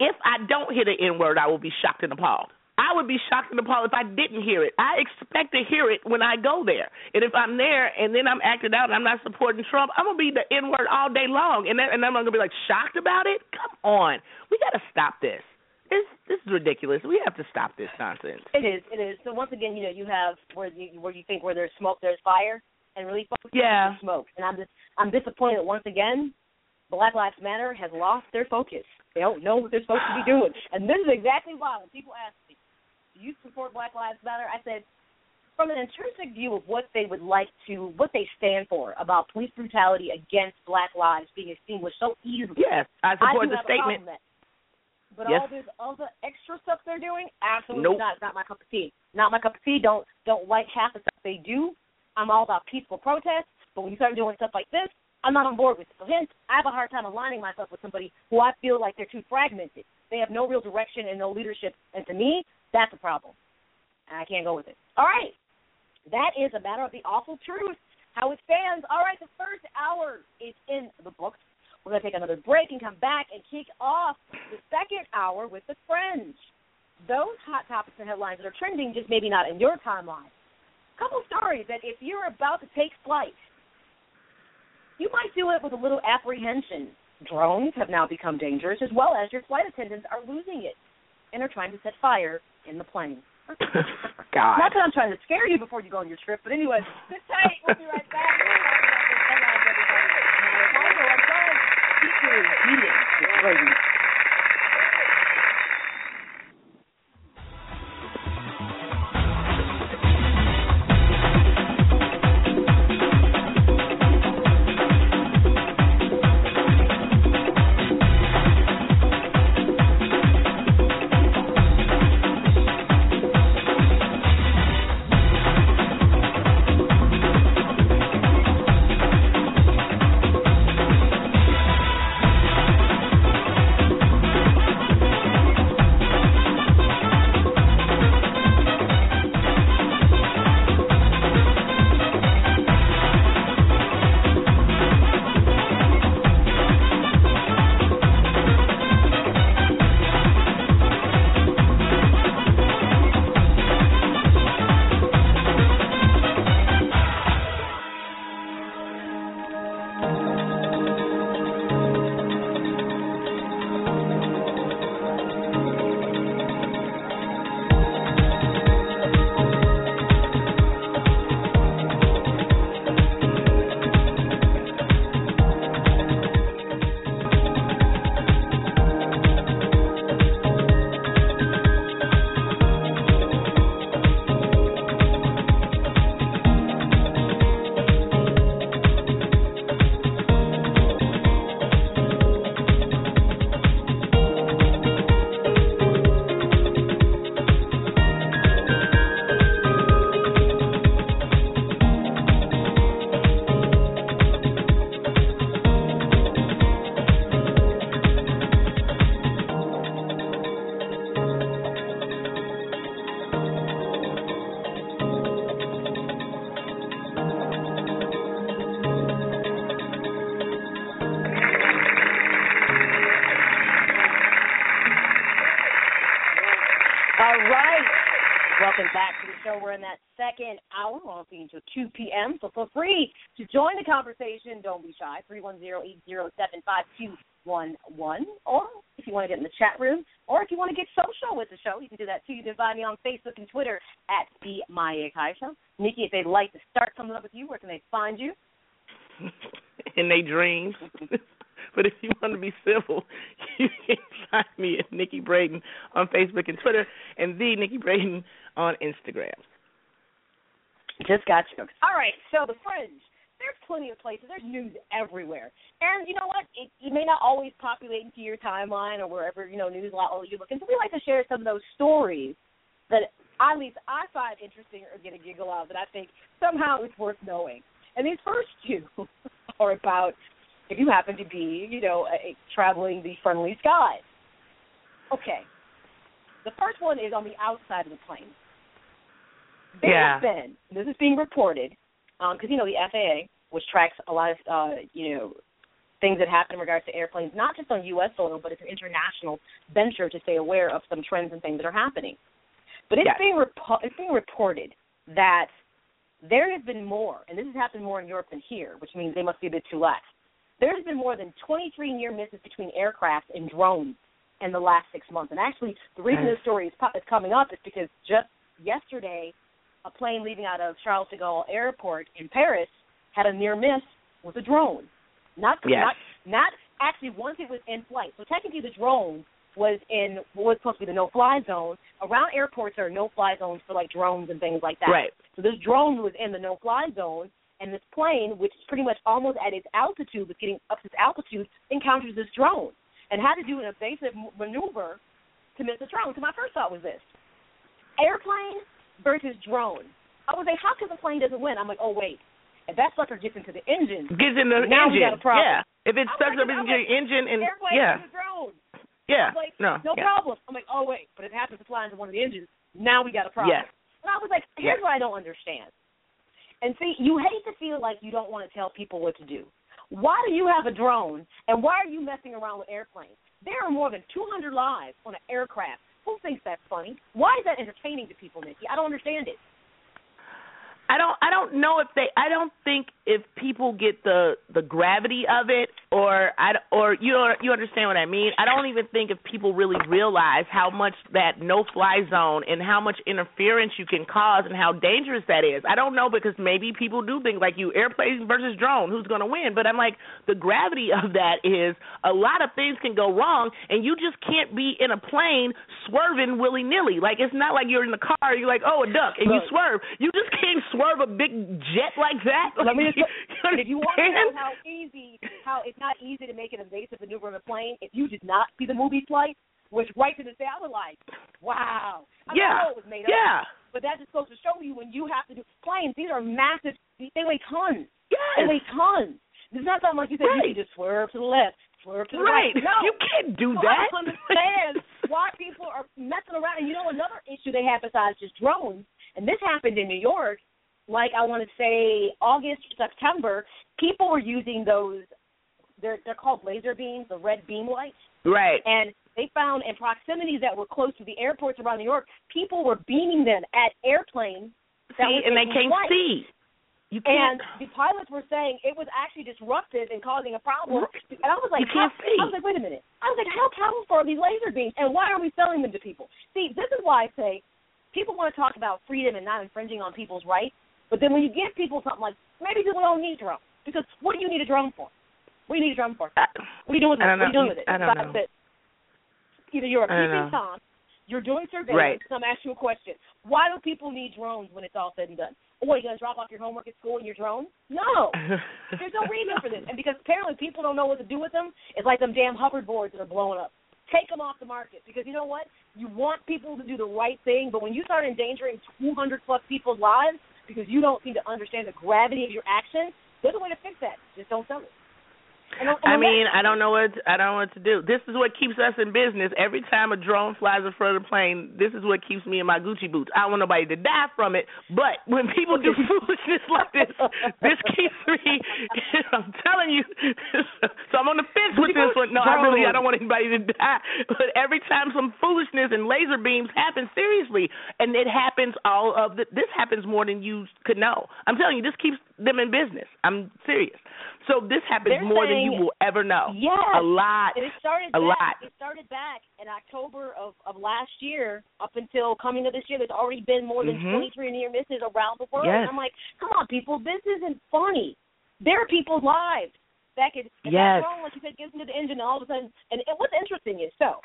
Speaker 4: if I don't hear the N word, I will be shocked and appalled. I would be shocked and appalled if I didn't hear it. I expect to hear it when I go there, and if I'm there and then I'm acting out and I'm not supporting Trump, I'm gonna be the N word all day long, and then, and I'm gonna be like shocked about it. Come on, we got to stop this. This this is ridiculous. We have to stop this nonsense.
Speaker 3: It is. It is. So once again, you know, you have where you where you think where there's smoke, there's fire, and really, folks,
Speaker 4: Yeah.
Speaker 3: smoke. And I'm just I'm disappointed that once again, Black Lives Matter has lost their focus. They don't know what they're supposed to be doing, and this is exactly why when people ask me, "Do you support Black Lives Matter?" I said, from an intrinsic view of what they would like to, what they stand for about police brutality against Black lives being extinguished so easily.
Speaker 4: Yes, I
Speaker 3: I
Speaker 4: support
Speaker 3: do
Speaker 4: the statement.
Speaker 3: that. But
Speaker 4: Yes.
Speaker 3: all this other extra stuff they're doing, absolutely
Speaker 4: Nope.
Speaker 3: not. It's not my cup of tea. Not my cup of tea. Don't don't like half the stuff they do. I'm all about peaceful protest. But when you start doing stuff like this, I'm not on board with it. So hence, I have a hard time aligning myself with somebody who I feel like they're too fragmented. They have no real direction and no leadership. And to me, that's a problem. I can't go with it. All right. That is a matter of the awful truth. How it stands. All right, the first hour is in the books. We're going to take another break and come back and kick off the second hour with the fringe. Those hot topics and headlines that are trending, just maybe not in your timeline. A couple stories that if you're about to take flight, you might do it with a little apprehension. Drones have now become dangerous, as well as your flight attendants are losing it and are trying to set fire in the plane.
Speaker 4: God.
Speaker 3: Not that I'm trying to scare you before you go on your trip, but anyway, sit tight. We'll be right back. Featuring Eating with show. We're in that second hour. We're on until 2 p.m. So feel free to join the conversation. Don't be shy. 310-807-5211. Or if you want to get in the chat room, or if you want to get social with the show, you can do that too. You can find me on Facebook and Twitter at the Maya Akai Show. Nikki, if they'd like to start something up with you, where can they find you?
Speaker 4: in their dreams. but if you want to be civil, you can find me at Nikki Brayden on Facebook and Twitter, and the Nikki Brayden on Instagram.
Speaker 3: Just got you. All right, so the Fringe. There's plenty of places. There's news everywhere, and you know what? It, it may not always populate into your timeline or wherever you know news outlet you're looking. So we like to share some of those stories that at least I find interesting or get a giggle out of that I think somehow it's worth knowing. And these first two are about if you happen to be, you know, a, traveling the friendly skies. Okay. The first one is on the outside of the plane. There
Speaker 4: yeah.
Speaker 3: has been, this is being reported, because, um, you know, the FAA, which tracks a lot of, uh, you know, things that happen in regards to airplanes, not just on U.S. soil, but it's an international venture to stay aware of some trends and things that are happening. But it's
Speaker 4: yes.
Speaker 3: being repo- it's being reported that there has been more, and this has happened more in Europe than here, which means they must be a bit too lax. There's been more than 23 near misses between aircraft and drones in the last six months. And actually, the reason this story is, is coming up is because just yesterday, a plane leaving out of Charles de Gaulle Airport in Paris had a near miss with a drone. Not
Speaker 4: yes.
Speaker 3: not not actually once it was in flight. So technically, the drone was in what was supposed to be the no-fly zone. Around airports, there are no-fly zones for like drones and things like that.
Speaker 4: Right.
Speaker 3: So this drone was in the no-fly zone, and this plane, which is pretty much almost at its altitude, was getting up to its altitude, encounters this drone and had to do an evasive maneuver to miss the drone. So my first thought was this: airplane versus drone. I was like, how come the plane doesn't win? I'm like, oh wait, if that sucker gets into the engine,
Speaker 4: gets in the
Speaker 3: now
Speaker 4: engine,
Speaker 3: we got a problem.
Speaker 4: yeah. If it sucks up into your engine and
Speaker 3: airplane
Speaker 4: yeah,
Speaker 3: versus drone.
Speaker 4: yeah,
Speaker 3: like,
Speaker 4: no,
Speaker 3: no
Speaker 4: yeah.
Speaker 3: problem. I'm like, oh wait, but if it happens to fly into one of the engines. Now we got a problem.
Speaker 4: Yes.
Speaker 3: And I was like, here's
Speaker 4: Yes.
Speaker 3: what I don't understand. And see, you hate to feel like you don't want to tell people what to do. Why do you have a drone, and why are you messing around with airplanes? There are more than 200 lives on an aircraft. Who thinks that's funny? Why is that entertaining to people, Nikki? I don't understand it.
Speaker 4: I don't I don't know if they I don't think if people get the the gravity of it or I or you know, you understand what I mean. I don't even think if people really realize how much that no fly zone and how much interference you can cause and how dangerous that is. I don't know because maybe people do think like you airplane versus drone who's going to win, but I'm like the gravity of that is a lot of things can go wrong and you just can't be in a plane swerving willy-nilly. Like it's not like you're in the car you're like, "Oh, a duck," and you swerve. You just can't swerve a big jet like that.
Speaker 3: Let me just,
Speaker 4: you
Speaker 3: if you want to know how easy, how it's not easy to make an evasive maneuver in a plane, if you did not see the movie Flight, which right to this day I was like, wow. I
Speaker 4: yeah,
Speaker 3: know it was made up,
Speaker 4: yeah,
Speaker 3: but that just goes to show you when you have to do planes. These are massive. They weigh tons. They weigh tons. It's not something like you said.
Speaker 4: Right.
Speaker 3: You can just swerve to the left, swerve to the
Speaker 4: right.
Speaker 3: right. No,
Speaker 4: You can't do
Speaker 3: so
Speaker 4: that.
Speaker 3: I understand why people are messing around. And you know another issue they have besides just drones, and this happened in New York. Like I want to say August, September, people were using those. They're they're called laser beams, the red beam lights,
Speaker 4: right.
Speaker 3: and they found in proximities that were close to the airports around New York, people were beaming them at airplanes. That
Speaker 4: See, and they can't
Speaker 3: flight.
Speaker 4: see. You can't.
Speaker 3: And the pilots were saying it was actually disruptive and causing a problem. And I was like,
Speaker 4: You can't
Speaker 3: how,
Speaker 4: see.
Speaker 3: I was like, wait a minute. I was like, how powerful are these laser beams, and why are we selling them to people? See, this is why I say people want to talk about freedom and not infringing on people's rights, but then when you give people something like maybe people don't need drones because what do you need a drone for? What do you need a drone for?
Speaker 4: I,
Speaker 3: What are you doing with it? What are you doing with it?
Speaker 4: I don't know.
Speaker 3: that Either you're a peeping tom, you're doing surveillance.
Speaker 4: Right.
Speaker 3: So I'm asking you a question. Why do people need drones when it's all said and done? What, are you going to drop off your homework at school in your drone? No. There's no reason for this. And because apparently people don't know what to do with them, it's like them damn hover boards that are blowing up. Take them off the market because you know what? You want people to do the right thing, but when you start endangering 200 plus people's lives because you don't seem to understand the gravity of your action, there's a way to fix that. Just don't sell it. And, and
Speaker 4: I mean, I don't know what I don't know what to do. This is what keeps us in business. Every time a drone flies in front of the plane, this is what keeps me in my Gucci boots. I don't want nobody to die from it, but when people do foolishness like this, this keeps me. I'm telling you. so I'm on the fence with this one. No, I really I don't want anybody to die. But every time some foolishness and laser beams happen, seriously, and it happens all of the. This happens more than you could know. I'm telling you, this keeps them in business. I'm serious. So this happens
Speaker 3: They're
Speaker 4: more than you will ever know.
Speaker 3: Yeah,
Speaker 4: a lot.
Speaker 3: And it started
Speaker 4: A
Speaker 3: back,
Speaker 4: lot.
Speaker 3: It started back in October of, of last year up until coming of this year. There's already been more than
Speaker 4: Mhm.
Speaker 3: 23 near misses around the world.
Speaker 4: Yes.
Speaker 3: And I'm like, come on, people, this isn't funny. There are people's lives that could. If
Speaker 4: Yes.
Speaker 3: that drone, like you said, gets into the engine, and all of a sudden, and, and what's interesting is so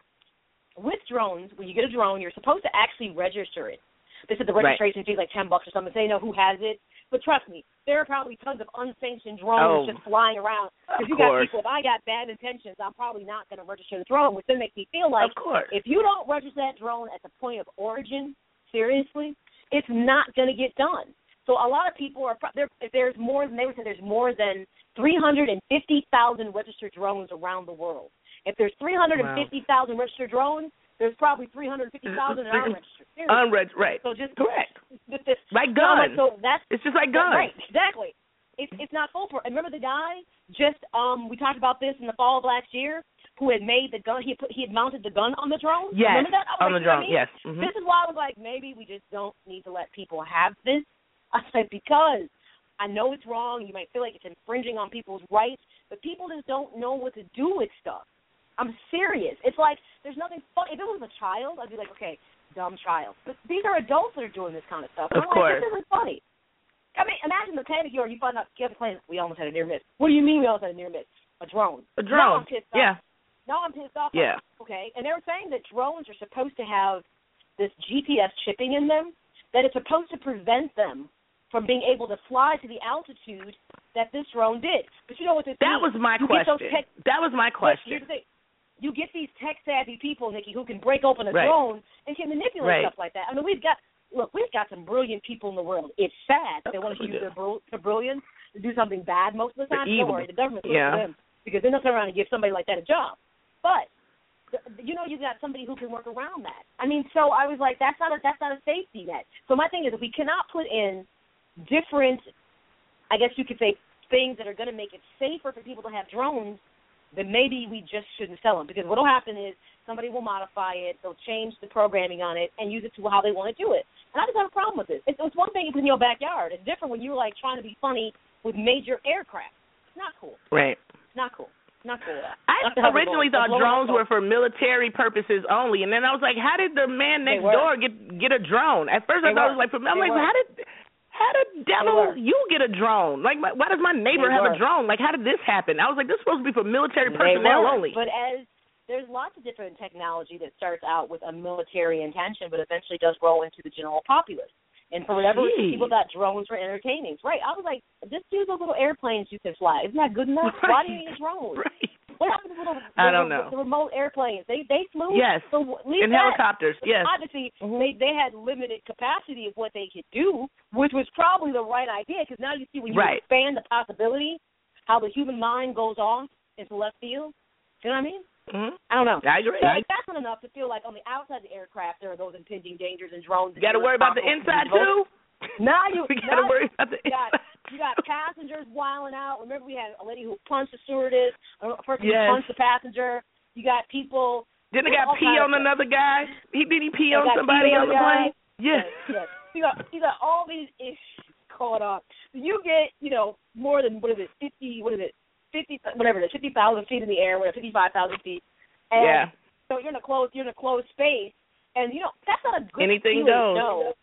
Speaker 3: with drones, when you get a drone, you're supposed to actually register it. They said the
Speaker 4: Right.
Speaker 3: registration fee is like ten bucks or something. So they know who has it. But trust me, there are probably tons of unsanctioned drones
Speaker 4: Oh.
Speaker 3: just flying around. Because you got people. If I got bad intentions, I'm probably not going to register the drone, which then makes me feel like
Speaker 4: of course.
Speaker 3: if you don't register that drone at the point of origin, seriously, it's not going to get done. So a lot of people are. There, if there's more than they would say, there's more than 350,000 registered drones around the world. If there's 350,000 registered drones, there's probably 350,000 that aren't registered. Seriously.
Speaker 4: Unreg- right.
Speaker 3: So just
Speaker 4: Correct.
Speaker 3: Just
Speaker 4: Like
Speaker 3: no,
Speaker 4: guns.
Speaker 3: So that's
Speaker 4: It's just like guns.
Speaker 3: Right, exactly. It's it's not foolproof. And remember the guy just um we talked about this in the fall of last year who had made the gun he had put he had mounted the gun on the drone.
Speaker 4: Yes.
Speaker 3: Remember that?
Speaker 4: On the
Speaker 3: like, know
Speaker 4: drone.
Speaker 3: I mean?
Speaker 4: Yes. Mhm.
Speaker 3: This is why I was like, maybe we just don't need to let people have this. I said because I know it's wrong. You might feel like it's infringing on people's rights, but people just don't know what to do with stuff. I'm serious. It's like there's nothing funny. If it was a child, I'd be like, okay, dumb child. But these are adults that are doing this kind of stuff.
Speaker 4: Of
Speaker 3: I'm
Speaker 4: course.
Speaker 3: like, this isn't funny. I mean, imagine the panic you are. You find out you have a plane. We almost had a near miss. What do you mean we almost had a near miss? A drone.
Speaker 4: A
Speaker 3: Now I'm
Speaker 4: drone.
Speaker 3: pissed off.
Speaker 4: Yeah.
Speaker 3: Now I'm pissed off.
Speaker 4: Yeah.
Speaker 3: Okay. And they were saying that drones are supposed to have this GPS chipping in them that it's supposed to prevent them from being able to fly to the altitude that this drone did. But you know what this
Speaker 4: That
Speaker 3: means?
Speaker 4: was my
Speaker 3: you
Speaker 4: question.
Speaker 3: tech,
Speaker 4: that was my question.
Speaker 3: You get these tech savvy people, Nikki, who can break open a
Speaker 4: Right.
Speaker 3: drone and can manipulate
Speaker 4: Right.
Speaker 3: stuff like that. I mean, we've got look, we've got some brilliant people in the world. It's sad they want to use their, bril- their brilliance to do something bad most of the time. Don't worry, the government's
Speaker 4: Yeah.
Speaker 3: them because they're not turn around and give somebody like that a job. But you know, you've got somebody who can work around that. I mean, so I was like, that's not a that's not a safety net. So my thing is, if we cannot put in different, I guess you could say, things that are going to make it safer for people to have drones, then maybe we just shouldn't sell them because what will happen is somebody will modify it, they'll change the programming on it, and use it to how they want to do it. And I just have a problem with this. It's, it's one thing if it's in your backyard. It's different when you're like trying to be funny with major aircraft. It's not cool.
Speaker 4: Right.
Speaker 3: It's not cool. Not cool.
Speaker 4: I
Speaker 3: That's
Speaker 4: originally thought drones were for military purposes only, and then I was like, how did the man next door get get a drone? At first, I
Speaker 3: They
Speaker 4: thought it was like for I'm
Speaker 3: They
Speaker 4: like,
Speaker 3: were.
Speaker 4: how did how did devil you get a drone? Like, my, why does my neighbor have a drone? Like, how did this happen? I was like, this is supposed to be for military personnel only.
Speaker 3: But as there's lots of different technology that starts out with a military intention, but eventually does grow into the general populace. And for whatever reason, people thought drones were entertaining. Right? I was like, just use those little airplanes you can fly. Isn't that good enough? Why do you need a drone?
Speaker 4: Right.
Speaker 3: What happened to the little?
Speaker 4: I don't know.
Speaker 3: The remote airplanes. They they flew.
Speaker 4: Yes.
Speaker 3: So
Speaker 4: In helicopters, yes.
Speaker 3: Obviously,
Speaker 4: Mhm.
Speaker 3: they they had limited capacity of what they could do, which was probably the right idea. Because now you see when you
Speaker 4: Right.
Speaker 3: expand the possibility, how the human mind goes off into left field. You know what I mean?
Speaker 4: hmm
Speaker 3: I don't know.
Speaker 4: I agree.
Speaker 3: So if that's not enough to feel like on the outside of the aircraft there are those impending dangers and drones.
Speaker 4: You got to worry about the inside too.
Speaker 3: Now you
Speaker 4: we got to
Speaker 3: now
Speaker 4: worry about the
Speaker 3: you got you got passengers wiling out. Remember we had a lady who punched the stewardess, a person
Speaker 4: Yes.
Speaker 3: who punched the passenger. You got people.
Speaker 4: Didn't
Speaker 3: all
Speaker 4: pee on another guy? He did he pee
Speaker 3: They
Speaker 4: on somebody
Speaker 3: on
Speaker 4: the plane? Yes.
Speaker 3: yes. You got you got all these issues caught up. You get you know more than what is it fifty? What is it fifty? Whatever it is, fifty thousand feet in the air, whatever fifty five thousand feet. And
Speaker 4: Yeah.
Speaker 3: So you're in a closed you're in a closed space, and you know that's not a good
Speaker 4: Anything
Speaker 3: feeling,
Speaker 4: goes.
Speaker 3: No,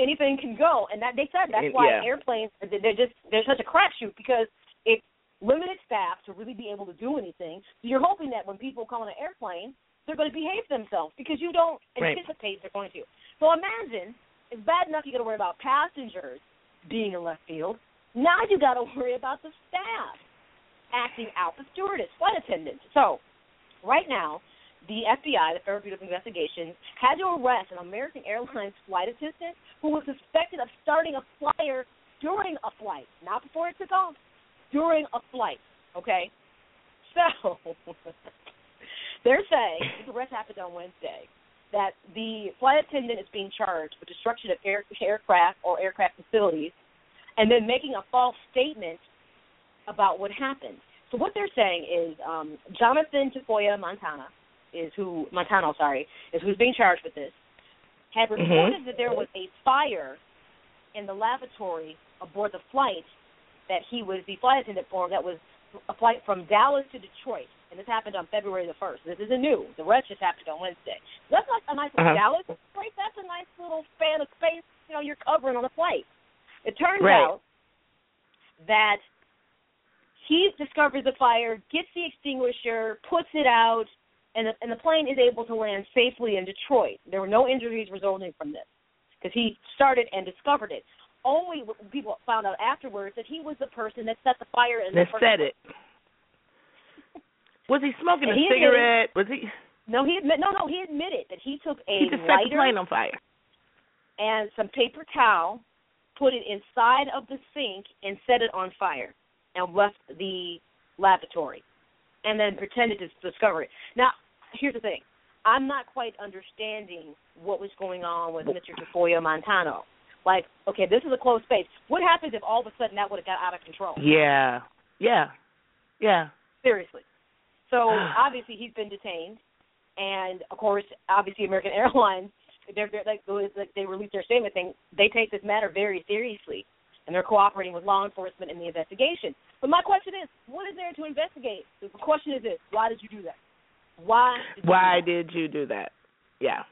Speaker 3: anything can go, and that they said that's why
Speaker 4: yeah.
Speaker 3: airplanes they're just they're such a crapshoot because it's limited staff to really be able to do anything. So you're hoping that when people come on an airplane, they're going to behave themselves because you don't
Speaker 4: Right.
Speaker 3: anticipate they're going to. So imagine it's bad enough you got to worry about passengers being in left field. Now you got to worry about the staff acting out, the stewardess, flight attendants. So right now, the FBI, the Federal Bureau of Investigations, had to arrest an American Airlines flight attendant who was suspected of starting a fire during a flight, not before it took off, during a flight. Okay, so they're saying this arrest happened on Wednesday that the flight attendant is being charged with destruction of air, aircraft or aircraft facilities, and then making a false statement about what happened. So what they're saying is um, Jonathan Tafoya Montana is who Montano, sorry, is who's being charged with this. Had
Speaker 4: Mm-hmm.
Speaker 3: reported that there was a fire in the lavatory aboard the flight that he was the flight attendant for. That was a flight from Dallas to Detroit, and this happened on February the first. This isn't new. The rest just happened on Wednesday. That's like a nice little
Speaker 4: Uh-huh.
Speaker 3: Dallas Detroit. That's a nice little span of space. You know, you're covering on the flight. It turns
Speaker 4: Right.
Speaker 3: out that he discovers the fire, gets the extinguisher, puts it out, and the, and the plane is able to land safely in Detroit. There were no injuries resulting from this because he started and discovered it. Only people found out afterwards that he was the person that set the fire in the
Speaker 4: That
Speaker 3: first
Speaker 4: said
Speaker 3: place.
Speaker 4: it. Was he smoking
Speaker 3: And
Speaker 4: a
Speaker 3: he admitted-
Speaker 4: cigarette? Was he?
Speaker 3: No, he admit no, no, he admitted that he took a
Speaker 4: He just set the
Speaker 3: lighter
Speaker 4: plane on fire.
Speaker 3: and some paper towel, put it inside of the sink, and set it on fire, and left the lavatory, and then pretended to discover it. Now, here's the thing: I'm not quite understanding what was going on with Mr. Tafoya Montano. Like, okay, this is a closed space. What happens if all of a sudden that would have got out of control?
Speaker 4: Yeah. Yeah. Yeah.
Speaker 3: Seriously. So obviously he's been detained, and of course, obviously American Airlines, they're, they're like like, they released their statement saying they take this matter very seriously, and they're cooperating with law enforcement in the investigation. But my question is, what is there to investigate? The question is this: Why did you do that? Why? Did you
Speaker 4: Why
Speaker 3: do that?
Speaker 4: did you do that? Yeah.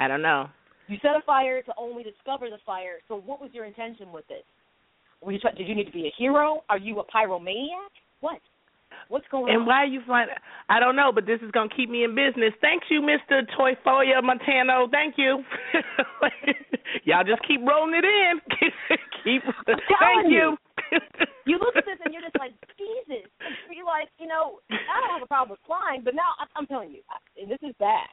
Speaker 4: I don't know.
Speaker 3: you set a fire to only discover the fire? So what was your intention with this? Were you try- did you need to be a hero? Are you a pyromaniac? What? What's going on?
Speaker 4: And
Speaker 3: on?
Speaker 4: why are you flying? I don't know, but this is gonna keep me in business. Thank you, Mister Toyfoya Montano. Thank you. Y'all just keep rolling it in. keep. Thank
Speaker 3: telling
Speaker 4: you.
Speaker 3: you look at this and you're just like, Jesus. You're like, you know, I don't have a problem with flying, but now I- I'm telling you, I- and this is bad.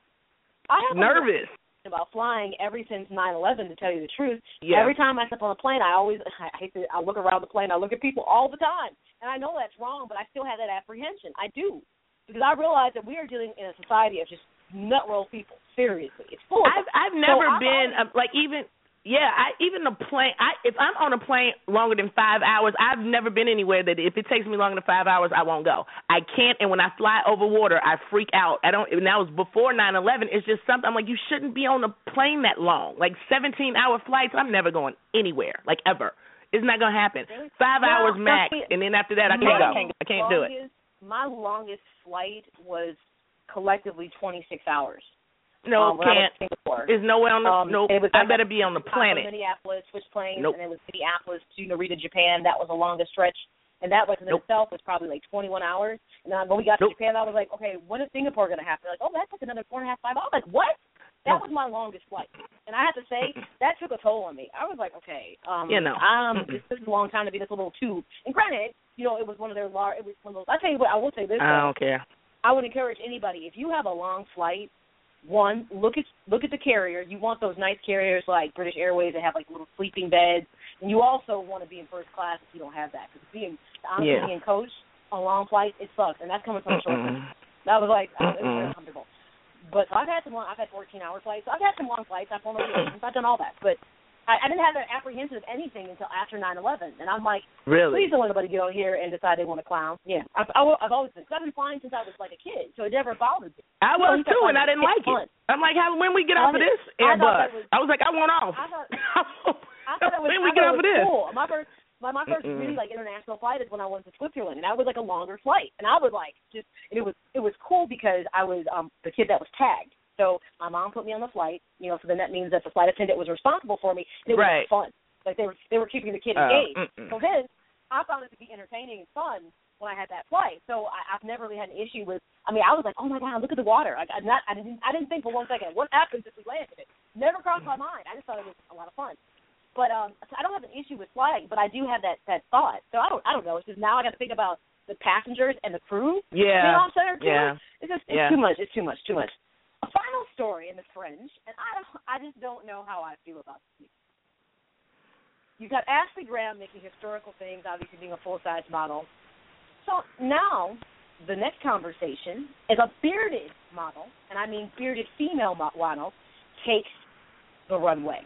Speaker 3: I have
Speaker 4: nervous.
Speaker 3: about flying ever since 9/11. To tell you the truth,
Speaker 4: Yeah.
Speaker 3: every time I step on a plane, I always I hate to. I look around the plane. I look at people all the time, and I know that's wrong, but I still have that apprehension. I do because I realize that we are dealing in a society of just nut roll people. Seriously, it's full. Of
Speaker 4: I've. I've never
Speaker 3: So
Speaker 4: been
Speaker 3: always-
Speaker 4: uh, like even yeah I even the plane I if I'm on a plane longer than five hours I've never been anywhere that if it takes me longer than five hours I won't go. I can't and when I fly over water I freak out. I don't and that was before nine eleven. It's just something I'm like you shouldn't be on a plane that long. Like seventeen hour flights I'm never going anywhere like ever. It's not gonna happen. Five
Speaker 3: Well,
Speaker 4: hours max
Speaker 3: see,
Speaker 4: and then after that I can't go. I can't do it.
Speaker 3: My longest flight was collectively 26 hours.
Speaker 4: No
Speaker 3: um, was
Speaker 4: can't there's nowhere on the
Speaker 3: Um,
Speaker 4: no
Speaker 3: it was
Speaker 4: I better be on the planet
Speaker 3: Minneapolis, switch planes,
Speaker 4: Nope.
Speaker 3: and it was Minneapolis to Narita, Japan. That was the longest stretch, and that was in
Speaker 4: Nope.
Speaker 3: itself was probably like 21 hours. And then when we got
Speaker 4: Nope.
Speaker 3: to Japan, I was like, okay, when is Singapore going to happen? Like, oh, that took another four and a half, five. I was like, what? That was my longest flight, and I have to say that took a toll on me. I was like, okay, um,
Speaker 4: You know.
Speaker 3: um, this, is a long time to be this little tube. And granted, you know, it was one of their large. It was one of those. I tell you what, I will say this.
Speaker 4: I don't care
Speaker 3: I would encourage anybody if you have a long flight, one look at look at the carrier. You want those nice carriers like British Airways that have like little sleeping beds, and you also want to be in first class if you don't have that. Because being honestly
Speaker 4: Yeah.
Speaker 3: being coach on a long flights, it sucks, and that's coming from a short. That was like I it was very
Speaker 4: Mm-mm.
Speaker 3: But so I've had some long, I've had 14 hour flights. So I've had some long flights. I've flown overseas. I've done all that, but I, I didn't have an apprehension of anything until after 9/11, and I'm like.
Speaker 4: really
Speaker 3: Please don't let anybody get on here and decide they want to clown. Yeah, I've, I, I've always been. Cause I've been flying since I was like a kid, so it never bothered me.
Speaker 4: I was
Speaker 3: you
Speaker 4: too, and I didn't like
Speaker 3: fun.
Speaker 4: it. I'm like, how when we get off of this
Speaker 3: I
Speaker 4: Airbus?
Speaker 3: that was-
Speaker 4: I was like, I want off.
Speaker 3: I thought- I thought it was,
Speaker 4: when we get off of this?
Speaker 3: cool. My first, my my 1st
Speaker 4: Mm-mm.
Speaker 3: really like international flight is when I went to Switzerland, and that was like a longer flight, and I was like just, and it was it was cool because I was um the kid that was tagged. So my mom put me on the flight, you know, so then that means that the flight attendant was responsible for me. And it was
Speaker 4: Right.
Speaker 3: fun. Like they were they were keeping the kid
Speaker 4: Oh,
Speaker 3: engaged.
Speaker 4: mm-mm.
Speaker 3: So then I found it to be entertaining and fun when I had that flight. So I, I've never really had an issue with. I mean, I was like, oh my god, look at the water. I, I not I didn't I didn't think for one second what happens if we landed it. Never crossed my mind. I just thought it was a lot of fun. But um, so I don't have an issue with flying, but I do have that that thought. So I don't I don't know. It's just now I got to think about the passengers and the crew. You know
Speaker 4: Yeah,
Speaker 3: what I'm saying? Too.
Speaker 4: yeah.
Speaker 3: It's just it's
Speaker 4: Yeah.
Speaker 3: too much. It's too much. Too much. A final story in the fringe, and I don't, I just don't know how I feel about this. You've got Ashley Graham making historical things, obviously being a full size model. So now the next conversation is a bearded model, and I mean bearded female model, takes the runway.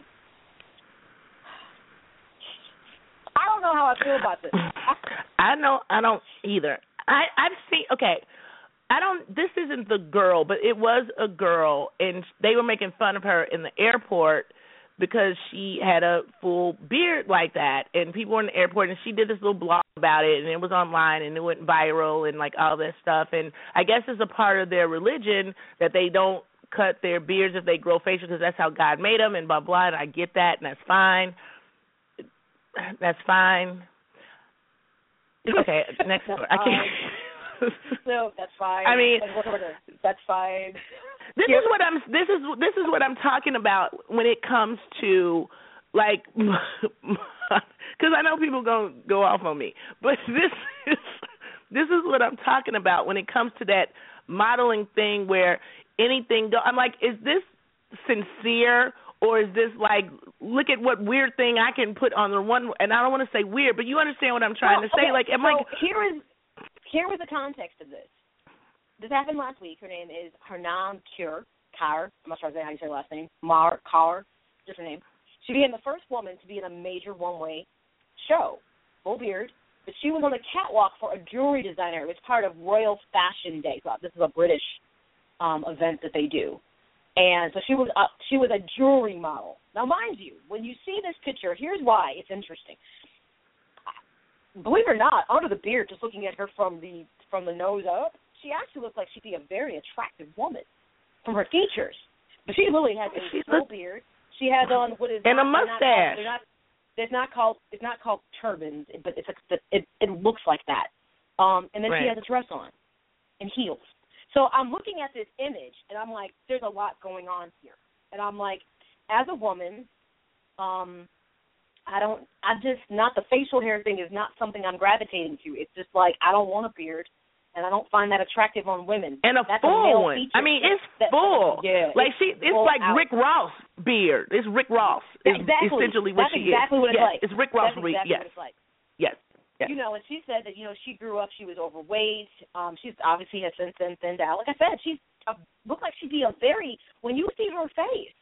Speaker 3: I don't know how I feel about this.
Speaker 4: I know I don't either. I I've seen okay. I don't. This isn't the girl, but it was a girl, and they were making fun of her in the airport because she had a full beard like that, and people were in the airport, and she did this little blog about it, and it was online, and it went viral, and like all this stuff. And I guess it's a part of their religion that they don't cut their beards if they grow facial because that's how God made them, and blah blah. And I get that, and that's fine. That's fine. Okay, next. I can't.
Speaker 3: Um, no, that's fine.
Speaker 4: I mean-
Speaker 3: And whatever it is, that's fine.
Speaker 4: this is what I'm this is this is what I'm talking about when it comes to like cuz I know people going to go off on me but this is this is what I'm talking about when it comes to that modeling thing where anything go I'm like is this sincere or is this like look at what weird thing I can put on the one and I don't want to say weird but you understand what I'm trying
Speaker 3: Well,
Speaker 4: to say
Speaker 3: okay,
Speaker 4: like am
Speaker 3: so
Speaker 4: like
Speaker 3: here is here was the context of this. This happened last week. Her name is Harnaam Cure Carr. I'm not sure how you say her last name. Mar Carr, different name. She became the first woman to be in a major one-way show, full beard. But she was on the catwalk for a jewelry designer. It was part of Royal Fashion Day. So this is a British um, event that they do. And so she was uh, she was a jewelry model. Now, mind you, when you see this picture, here's why it's interesting believe it or not, under the beard, just looking at her from the from the nose up, she actually looks like she'd be a very attractive woman from her features. But she really has a
Speaker 4: She
Speaker 3: full beard. She has on what is
Speaker 4: And a
Speaker 3: not, they're not
Speaker 4: mustache.
Speaker 3: They're not. It's not called. It's not called turbans, but it's a, it it looks like that. Um, and then she has a dress on and heels. So I'm looking at this image and I'm like, there's a lot going on here. And I'm like, as a woman, um, I don't. I just not the facial hair thing is not something I'm gravitating to. It's just like I don't want a beard, and I don't find that attractive on women.
Speaker 4: and a
Speaker 3: That's
Speaker 4: full
Speaker 3: male
Speaker 4: one.
Speaker 3: feature.
Speaker 4: I mean, it's
Speaker 3: That-
Speaker 4: full.
Speaker 3: Yeah,
Speaker 4: like she, it's like
Speaker 3: out.
Speaker 4: Rick Ross beard. It's Rick Ross.
Speaker 3: Exactly.
Speaker 4: essentially what
Speaker 3: That's
Speaker 4: she
Speaker 3: exactly
Speaker 4: is.
Speaker 3: what it's
Speaker 4: yes,
Speaker 3: like.
Speaker 4: it's Rick Ross.
Speaker 3: That's exactly
Speaker 4: yes,
Speaker 3: what it's like.
Speaker 4: yes, yes.
Speaker 3: You know, and she said that you know she grew up, she was overweight. Um, she's obviously has since then thinned out. Like I said, she's uh, looked like she'd be a very when you see her face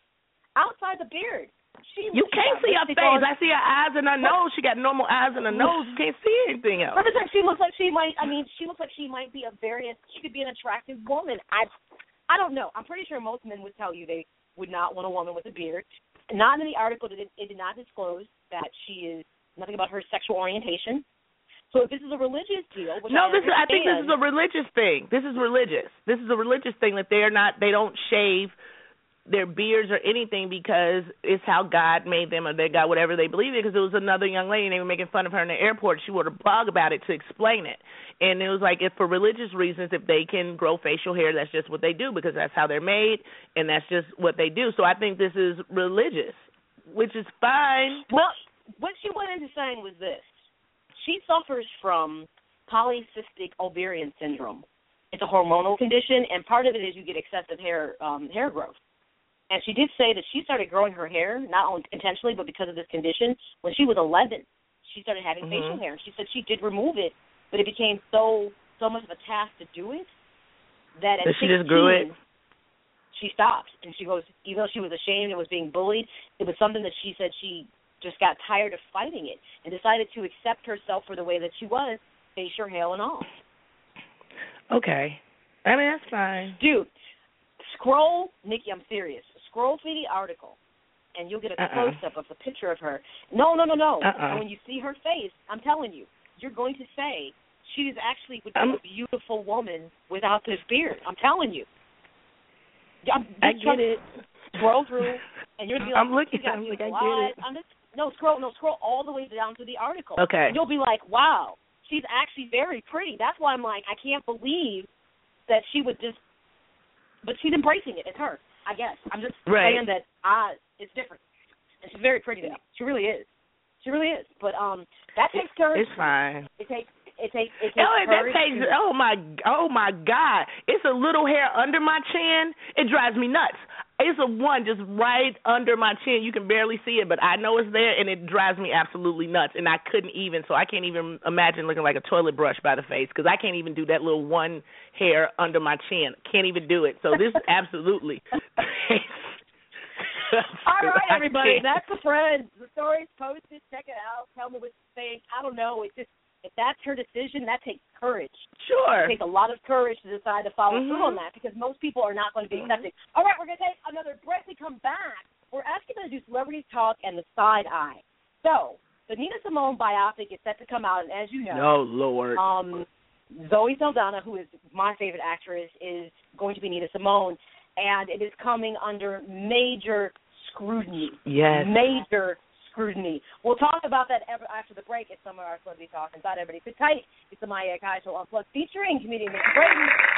Speaker 3: outside the beard. She
Speaker 4: You
Speaker 3: she
Speaker 4: can't see her face.
Speaker 3: on.
Speaker 4: I see her eyes and her nose. She got normal eyes and her nose. You can't see anything else.
Speaker 3: Thing, she looks like she might. I mean, she looks like she might be a very. She could be an attractive woman. I, I don't know. I'm pretty sure most men would tell you they would not want a woman with a beard. Not in the article. It, it did not disclose that she is nothing about her sexual orientation. So if this is a religious deal,
Speaker 4: No,
Speaker 3: I
Speaker 4: this is. I think this is a religious thing. This is religious. This is a religious thing that they're not. They don't shave their beards or anything because it's how God made them or they got whatever they believe in. Because it was another young lady and they were making fun of her in the airport. She wrote a blog about it to explain it, and it was like if for religious reasons, if they can grow facial hair, that's just what they do because that's how they're made and that's just what they do. So I think this is religious, which is fine.
Speaker 3: Well, what she went into saying was this: she suffers from polycystic ovarian syndrome. It's a hormonal condition, and part of it is you get excessive hair um, hair growth. And she did say that she started growing her hair not only intentionally, but because of this condition when she was 11. She started having
Speaker 4: Mhm.
Speaker 3: facial hair, and she said she did remove it, but it became so so much of a task to do it that at
Speaker 4: That she
Speaker 3: 16,
Speaker 4: just grew it?
Speaker 3: She stopped, and she goes, even though she was ashamed and was being bullied, it was something that she said she just got tired of fighting it and decided to accept herself for the way that she was, facial hair and all.
Speaker 4: Okay, I mean that's fine.
Speaker 3: Dude, scroll, Nikki, I'm serious. Scroll through the article, and you'll get a
Speaker 4: Uh-uh.
Speaker 3: close up of the picture of her. No, no, no, no.
Speaker 4: Uh-uh.
Speaker 3: And when you see her face, I'm telling you, you're going to say she is actually would
Speaker 4: um,
Speaker 3: a beautiful woman without this beard. I'm telling you. I'm,
Speaker 4: I get it.
Speaker 3: Scroll through, and you're gonna be like,
Speaker 4: I'm looking. I'm like, I get it.
Speaker 3: I'm just, no, scroll, no, scroll all the way down to the article.
Speaker 4: Okay.
Speaker 3: And you'll be like, wow, she's actually very pretty. That's why I'm like, I can't believe that she would just, but she's embracing it. It's her, I guess. I'm just
Speaker 4: Right.
Speaker 3: saying that ah, it's different, she's very pretty to me. She really is. She really is. But um, that takes courage.
Speaker 4: It's fine.
Speaker 3: It takes it takes it takes
Speaker 4: Oh, that takes.
Speaker 3: to-
Speaker 4: Oh my. Oh my God! It's a little hair under my chin. It drives me nuts. It's a one just right under my chin. You can barely see it, but I know it's there, and it drives me absolutely nuts. And I couldn't even. So I can't even imagine looking like a toilet brush by the face because I can't even do that little one hair under my chin. Can't even do it. So this is absolutely.
Speaker 3: All right, everybody, that's the friend. The story's posted. Check it out. Tell me what you think. I don't know. It just
Speaker 6: if that's her decision, that takes courage.
Speaker 4: Sure.
Speaker 6: It takes a lot of courage to decide to follow
Speaker 4: Mhm.
Speaker 6: through on that because most people are not going to be accepting. All right, we're going to take another break. We come back. We're actually going to do celebrity talk and the side eye. So the Nina Simone biopic is set to come out, and as you know,
Speaker 4: Oh Lord.
Speaker 6: um, Zoe Saldana, who is my favorite actress, is going to be Nina Simone, and it is coming under major scrutiny.
Speaker 4: yes.
Speaker 6: Major scrutiny. We'll talk about that after the break at some of our celebrity talk. Inside everybody sit tight. It's the Maya Akai Show Unplugged featuring comedian Mr.
Speaker 3: Brayden.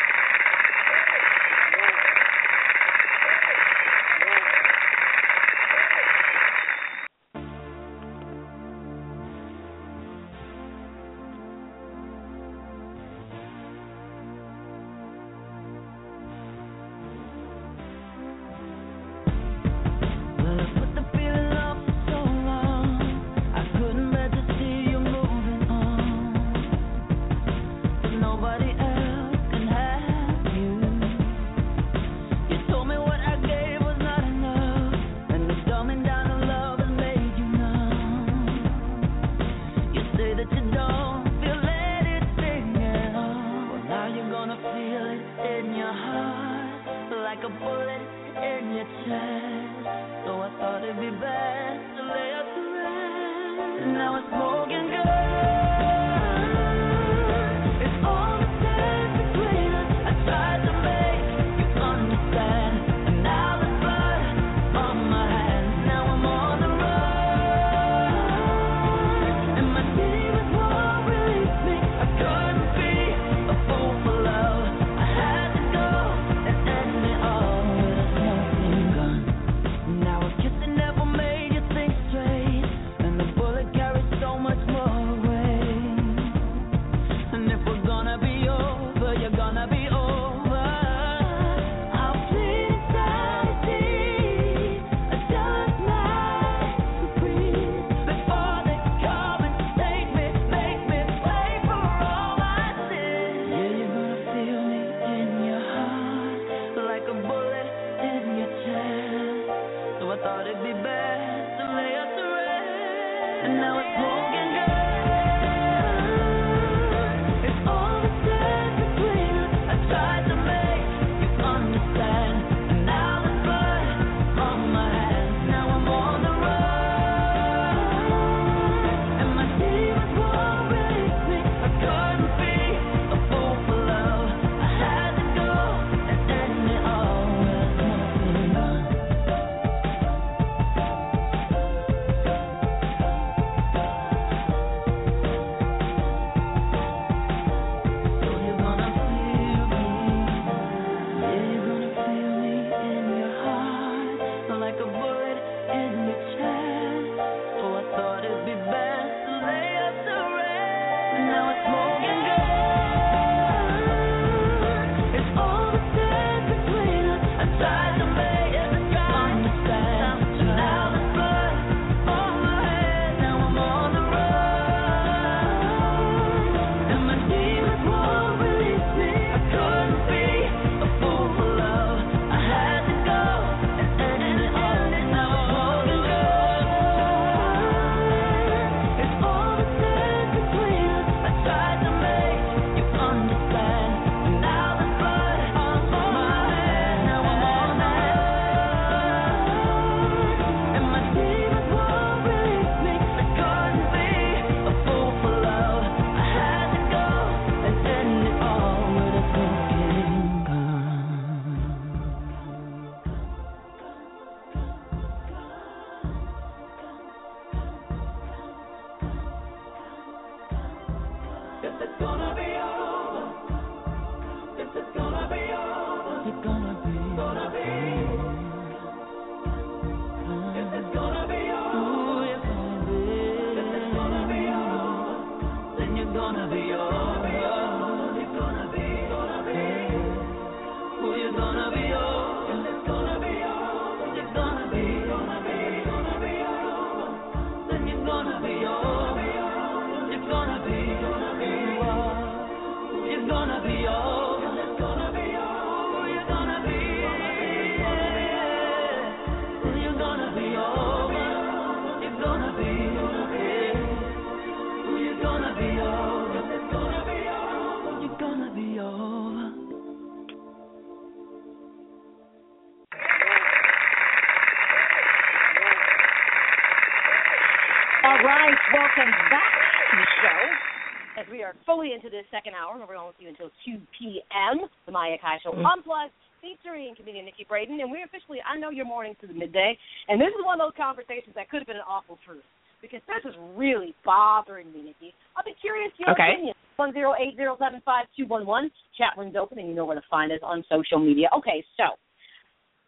Speaker 3: Fully into this second hour, and we're going with you until 2 p.m. The Maya Akai Show mm-hmm. Unplugged, featuring comedian Nikki Brayden. And we're officially, I know your morning to the midday, and this is one of those conversations that could have been an awful truth. Because this is really bothering me, Nikki. I'll be curious your
Speaker 4: Okay.
Speaker 3: opinion. One zero eight zero seven five two one one. Chat room's open, and you know where to find us on social media. Okay, so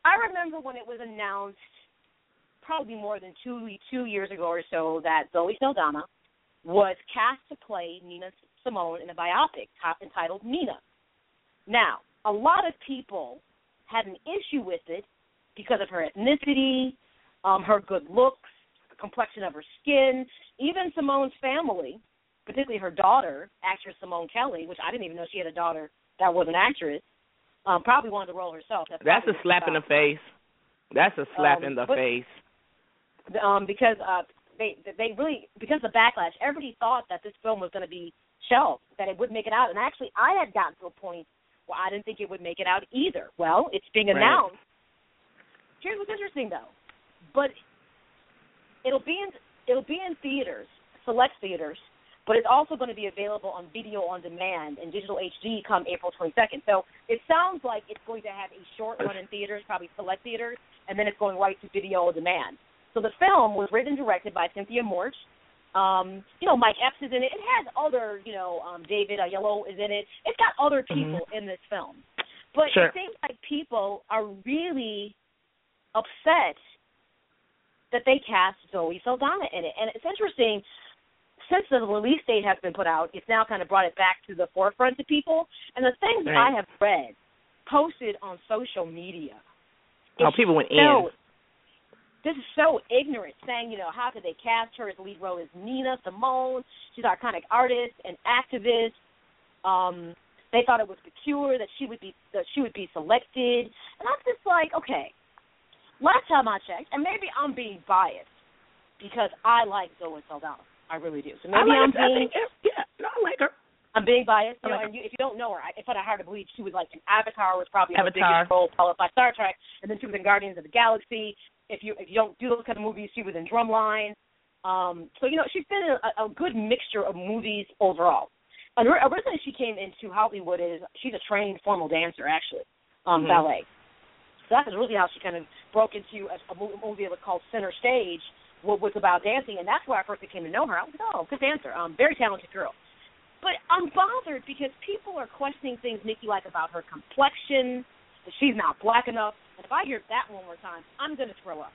Speaker 3: I remember when it was announced probably more than two two years ago or so that Zoe Saldana was cast to play Nina Simone in a biopic entitled Nina. Now, a lot of people had an issue with it because of her ethnicity, um, her good looks, the complexion of her skin, even Simone's family, particularly her daughter, actress Simone Kelly, which I didn't even know she had a daughter that was an actress. Um, probably wanted the role herself. That's,
Speaker 4: That's a slap in the face. That's a slap
Speaker 3: Um,
Speaker 4: in the
Speaker 3: but-
Speaker 4: face.
Speaker 3: um, because uh, they they really because of the backlash, everybody thought that this film was going to be shelved, that it wouldn't make it out. And actually, I had gotten to a point where I didn't think it would make it out either. Well, it's being
Speaker 4: Right.
Speaker 3: announced. Here's what's interesting though, but it'll be in it'll be in theaters, select theaters, but it's also going to be available on video on demand and digital HD come April 22nd. So it sounds like it's going to have a short run in theaters, probably select theaters, and then it's going right to video on demand. So the film was written and directed by Cynthia Mort. Um, you know, Mike Epps is in it. It has other, you know, um, David Oyelowo is in it. It's got other people in this film. But
Speaker 4: Sure.
Speaker 3: it seems like people are really upset that they cast Zoe Saldana in it. And it's interesting, since the release date has been put out, it's now kind of brought it back to the forefront to people. And the things that
Speaker 4: Right.
Speaker 3: I have read posted on social media.
Speaker 4: Oh, people went
Speaker 3: so,
Speaker 4: in.
Speaker 3: This is so ignorant, saying, you know, how could they cast her as lead role as Nina Simone? She's an iconic artist and activist. Um, they thought it was peculiar that she would be that she would be selected, and I'm just like, okay. Last time I checked, and maybe I'm being biased because I like Zoe Saldana, I really do. So
Speaker 4: I
Speaker 3: maybe
Speaker 4: like
Speaker 3: I'm
Speaker 4: her. I
Speaker 3: being
Speaker 4: think- yeah, no, I like her.
Speaker 3: I'm being biased. You know,
Speaker 4: like
Speaker 3: and you, if you don't know her, I, if I had hard to believe she was like in Avatar was probably her
Speaker 4: Avatar.
Speaker 3: biggest role, followed by Star Trek, and then she was in Guardians of the Galaxy. If you if you don't do those kind of movies, she was in Drumline. Um, so you know she's been in a, a good mixture of movies overall. And ori- originally she came into Hollywood as she's a trained formal dancer actually, um,
Speaker 4: Mhm.
Speaker 3: ballet. So that's really how she kind of broke into a, a movie that was called Center Stage, what was about dancing, and that's where I first came to know her. I was like, oh, good dancer, um, very talented girl. But I'm bothered because people are questioning things, Nikki, like about her complexion, that she's not black enough. If I hear that one more time, I'm to throw up.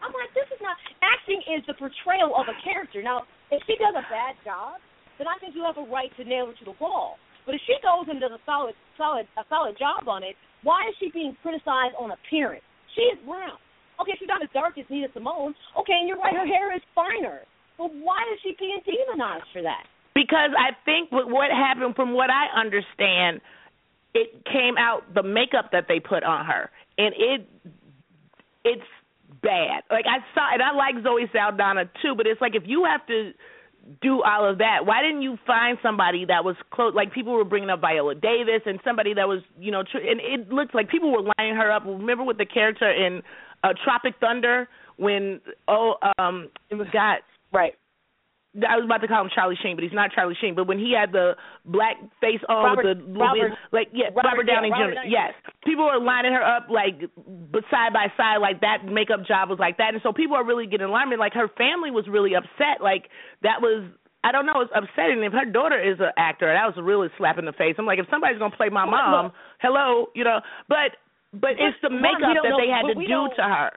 Speaker 3: I'm like, this is not acting is the portrayal of a character. Now, if she does a bad job, then I think you have a right to nail her to the wall. But if she goes and does a solid, solid, a solid job on it, why is she being criticized on appearance? She is brown. Okay, she's not as dark as Nina Simone. Okay, and you're right, her hair is finer. But why is she being demonized for that?
Speaker 4: Because I think what happened, from what I understand, it came out the makeup that they put on her, and it it's bad. Like I saw, and I like Zoe Saldana too, but it's like if you have to do all of that, why didn't you find somebody that was close? Like people were bringing up Viola Davis and somebody that was, you know, tr- and it looked like people were lining her up. Remember with the character in uh, Tropic Thunder when oh um it was got
Speaker 3: Right.
Speaker 4: I was about to call him Charlie Sheen, but he's not Charlie Sheen. But when he had the black face on
Speaker 3: Robert-
Speaker 4: with the
Speaker 3: Robert-
Speaker 4: like yeah,
Speaker 3: Robert-
Speaker 4: Robert, Downey
Speaker 3: yeah,
Speaker 4: Jr.
Speaker 3: Downey
Speaker 4: Yes, people were lining her up like side by side, like that makeup job was like that, and so people are really getting alarmed. Like her family was really upset. Like that was. I don't know. It's upsetting. If her daughter is an actor, that was a really slap in the face. I'm like, if somebody's gonna play my mom, hello, you know. But but it's the makeup that they had to do to her.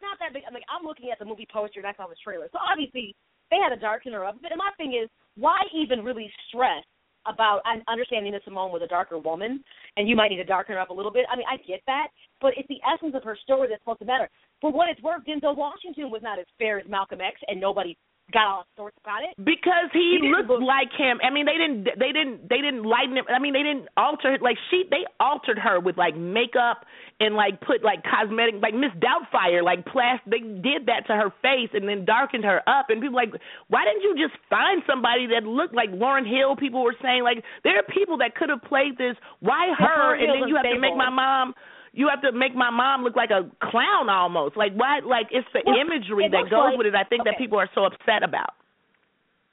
Speaker 3: not that big. I'm like, I'm looking at the movie poster and I saw the trailer. So obviously they had to darken her up. But my thing is, why even really stress about un- understanding that Simone was a darker woman and you might need to darken her up a little bit? I mean, I get that, but it's the essence of her story that's supposed to matter. For what it's worth, Denzel Washington was not as fair as Malcolm X, and nobody got all sorts about it.
Speaker 4: Because he,
Speaker 3: He
Speaker 4: looked
Speaker 3: look-
Speaker 4: like him. I mean, they didn't. They didn't. They didn't lighten him. I mean, they didn't alter. Like she, they altered her with like makeup and like put like cosmetic. Like Miss Doubtfire, like plastic. They did that to her face and then darkened her up. And people like, why didn't you just find somebody that looked like Lauryn Hill? People were saying like there are people that could have played this. Why her? And then you have to make my mom. You have to make my mom look like a clown almost. Like why? Like it's the
Speaker 3: Well,
Speaker 4: imagery
Speaker 3: it
Speaker 4: that goes
Speaker 3: like-
Speaker 4: with it. I think that people are so upset about.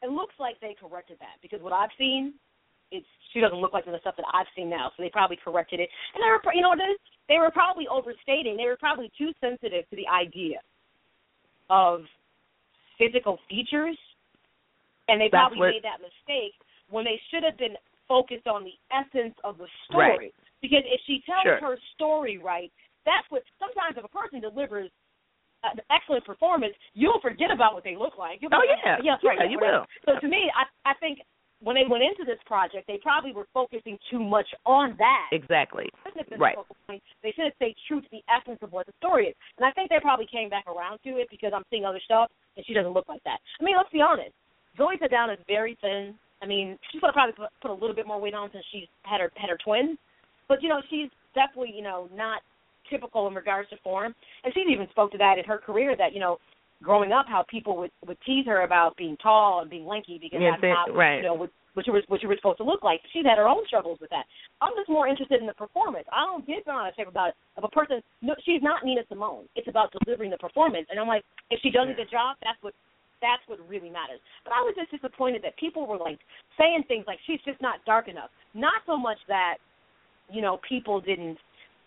Speaker 3: It looks like they corrected that because what I've seen, it's she doesn't look like the stuff that I've seen now. So they probably corrected it, and they were, you know what? They were probably overstating. They were probably too sensitive to the idea of physical features, and they
Speaker 4: That's
Speaker 3: probably
Speaker 4: what-
Speaker 3: made that mistake when they should have been focused on the essence of the story.
Speaker 4: Right.
Speaker 3: Because if she tells
Speaker 4: Sure.
Speaker 3: her story right, that's what sometimes if a person delivers an excellent performance, you'll forget about what they look like. You'll
Speaker 4: Oh,
Speaker 3: like,
Speaker 4: yeah.
Speaker 3: yeah, that's right,
Speaker 4: Yeah, you
Speaker 3: whatever.
Speaker 4: will.
Speaker 3: So to me, I I think when they went into this project, they probably were focusing too much on that.
Speaker 4: Exactly.
Speaker 3: Shouldn't have been
Speaker 4: Right.
Speaker 3: the focal point. They should have stayed true to the essence of what the story is. And I think they probably came back around to it because I'm seeing other stuff and she doesn't look like that. I mean, let's be honest. Zoe Down is very thin. I mean, she's gonna probably put, put a little bit more weight on since she's had her had her twins. But you know, she's definitely you know not typical in regards to form. And she's even spoke to that in her career that you know, growing up, how people would would tease her about being tall and being lanky because
Speaker 4: Yeah,
Speaker 3: that's not
Speaker 4: right.
Speaker 3: you know what what you were what you were supposed to look like. She's had her own struggles with that. I'm just more interested in the performance. I don't give a shit about of a person. No, she's not Nina Simone. It's about delivering the performance. And I'm like, if she does a good job, that's what that's what really matters. But I was just disappointed that people were like saying things like she's just not dark enough. Not so much that you know people didn't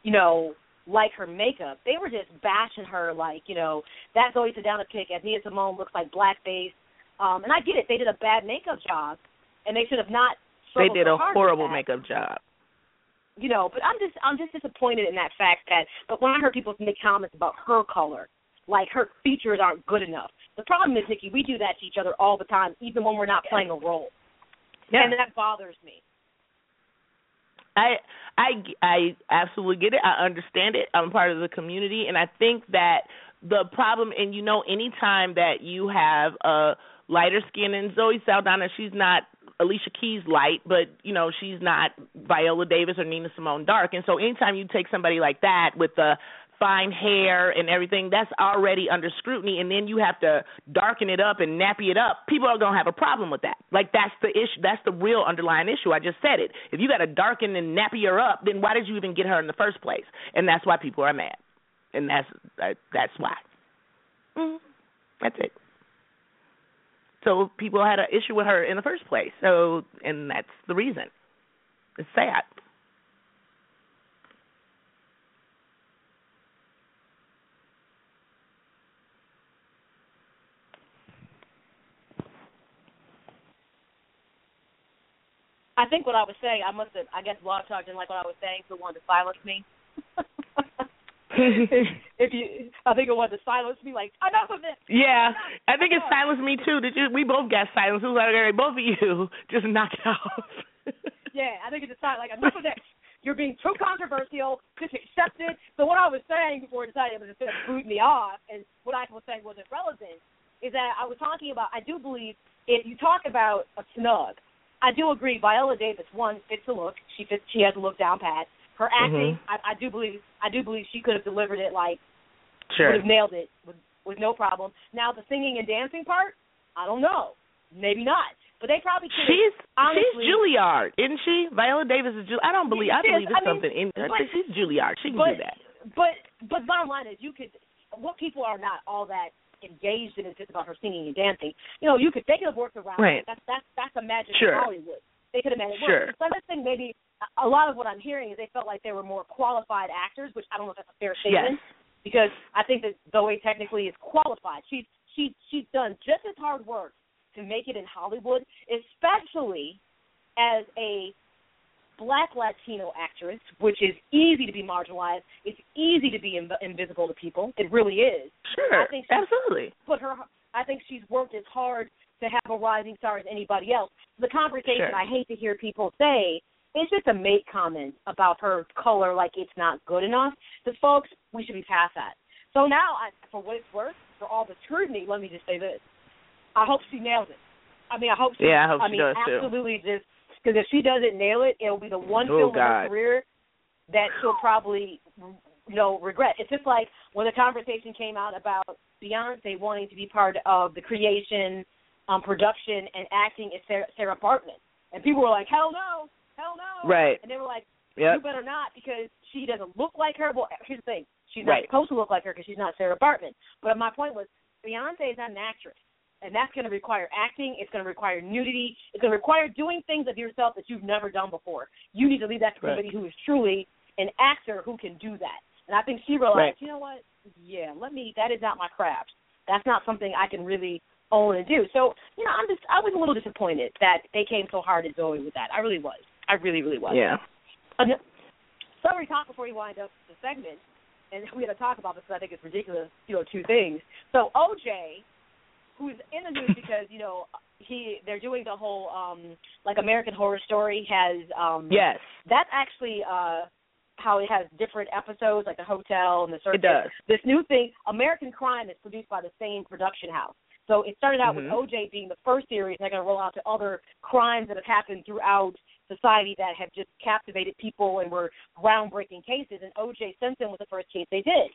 Speaker 3: you know like her makeup. They were just bashing her like you know that's always a down a pick as Nina Simone looks like blackface. Um, and I get it. They did a bad makeup job, and they should have not.
Speaker 4: They did
Speaker 3: so
Speaker 4: a horrible makeup job.
Speaker 3: you know, but I'm just I'm just disappointed in that fact that but when I heard people make comments about her color, like her features aren't good enough. The problem is, Nikki, we do that to each other all the time, even when we're not playing a role.
Speaker 4: Yeah.
Speaker 3: And that bothers me.
Speaker 4: I I I absolutely get it. I understand it. I'm part of the community, and I think that the problem, and you know, anytime that you have a lighter skin, and Zoe Saldana, she's not Alicia Keys light, but you know, she's not Viola Davis or Nina Simone dark, and so anytime you take somebody like that with the fine hair and everything, that's already under scrutiny, and then you have to darken it up and nappy it up. People are gonna have a problem with that. Like that's the issue. That's the real underlying issue. I just said it. If you got to darken and nappy her up, then why did you even get her in the first place? And that's why people are mad. And that's that's why. Mm, that's it. So people had an issue with her in the first place. So, and that's the reason. It's sad.
Speaker 3: I think what I was saying, I must have, I guess Blog Talk didn't like what I was saying, so it wanted to silence me. if you, I think it wanted to silence me, like enough of this.
Speaker 4: Yeah, I think it silenced me too. Did you? We both got silenced. It was like, all right, both of you just knock it off.
Speaker 3: Yeah, I think it's just like enough of this. You're being too controversial. Just accept it. So what I was saying before it decided it was instead of boot me off, and what I was saying wasn't relevant, is that I was talking about. I do believe if you talk about a snug, I do agree. Viola Davis one fits the look. She fits. She has a look down pat. Her acting,
Speaker 4: Mhm.
Speaker 3: I, I do believe. I do believe she could have delivered it like
Speaker 4: Sure.
Speaker 3: would have nailed it with with no problem. Now the singing and dancing part, I don't know. Maybe not. But they probably could
Speaker 4: She's
Speaker 3: honestly,
Speaker 4: she's Juilliard, isn't she? Viola Davis is Juilliard. I don't believe. I
Speaker 3: is.
Speaker 4: believe there's
Speaker 3: I mean,
Speaker 4: something in her.
Speaker 3: but-
Speaker 4: She's Juilliard. She can
Speaker 3: but,
Speaker 4: do that.
Speaker 3: But but bottom line is you could what people are not all that engaged in is just about her singing and dancing. You know, you could they could have worked around
Speaker 4: Right.
Speaker 3: it. That's that's that's a magic
Speaker 4: Sure.
Speaker 3: Hollywood. They could have made it
Speaker 4: Sure.
Speaker 3: work. So I'm just maybe a- lot of what I'm hearing is they felt like they were more qualified actors, which I don't know if that's a fair statement.
Speaker 4: Yes.
Speaker 3: Because I think that Zoe technically is qualified. She's she's she's done just as hard work to make it in Hollywood, especially as a black Latino actress, which is easy to be marginalized. It's easy to be inv- invisible to people. It really is.
Speaker 4: Sure.
Speaker 3: I think she-
Speaker 4: Absolutely.
Speaker 3: But her, I think she's worked as hard to have a rising star as anybody else. The conversation
Speaker 4: Sure.
Speaker 3: I hate to hear people say is just a make comment about her color, like it's not good enough. Because folks, we should be past that. So now, I, for what it's worth, for all the scrutiny, let me just say this: I hope she nails it. I mean, I hope she.
Speaker 4: Yeah, I hope she
Speaker 3: mean,
Speaker 4: does, too.
Speaker 3: absolutely just because if she doesn't nail it, it'll be the one
Speaker 4: Oh,
Speaker 3: film in her career that she'll probably, you know, regret. It's just like when the conversation came out about Beyonce wanting to be part of the creation, um, production, and acting as Sarah, Sarah Baartman, and people were like, "Hell no, hell no!"
Speaker 4: Right.
Speaker 3: And they were like,
Speaker 4: Yep.
Speaker 3: "You better not," because she doesn't look like her. Well, here's the thing: she's
Speaker 4: Right.
Speaker 3: not supposed to look like her because she's not Sarah Baartman. But my point was, Beyonce is not an actress and that's going to require acting. It's going to require nudity. It's going to require doing things of yourself that you've never done before. You need to leave that to
Speaker 4: Right.
Speaker 3: somebody who is truly an actor who can do that. And I think she realized,
Speaker 4: Right.
Speaker 3: you know what? Yeah, let me. That is not my craft. That's not something I can really own and do. So, you know, I'm just. I was a little disappointed that they came so hard at Zoe with that. I really was. I really, really was.
Speaker 4: Yeah.
Speaker 3: An- Summary talk before we wind up the segment, and we got to talk about this because I think it's ridiculous. You know, two things. So OJ, who's in the news because you know he they're doing the whole um like American Horror Story has um
Speaker 4: Yes.
Speaker 3: that's actually uh how it has different episodes like the hotel and the circus.
Speaker 4: It does.
Speaker 3: This new thing, American Crime, is produced by the same production house. So it started out
Speaker 4: Mhm.
Speaker 3: with OJ being the first series, and they're going to roll out to other crimes that have happened throughout society that have just captivated people and were groundbreaking cases. And OJ Simpson was the first case they did.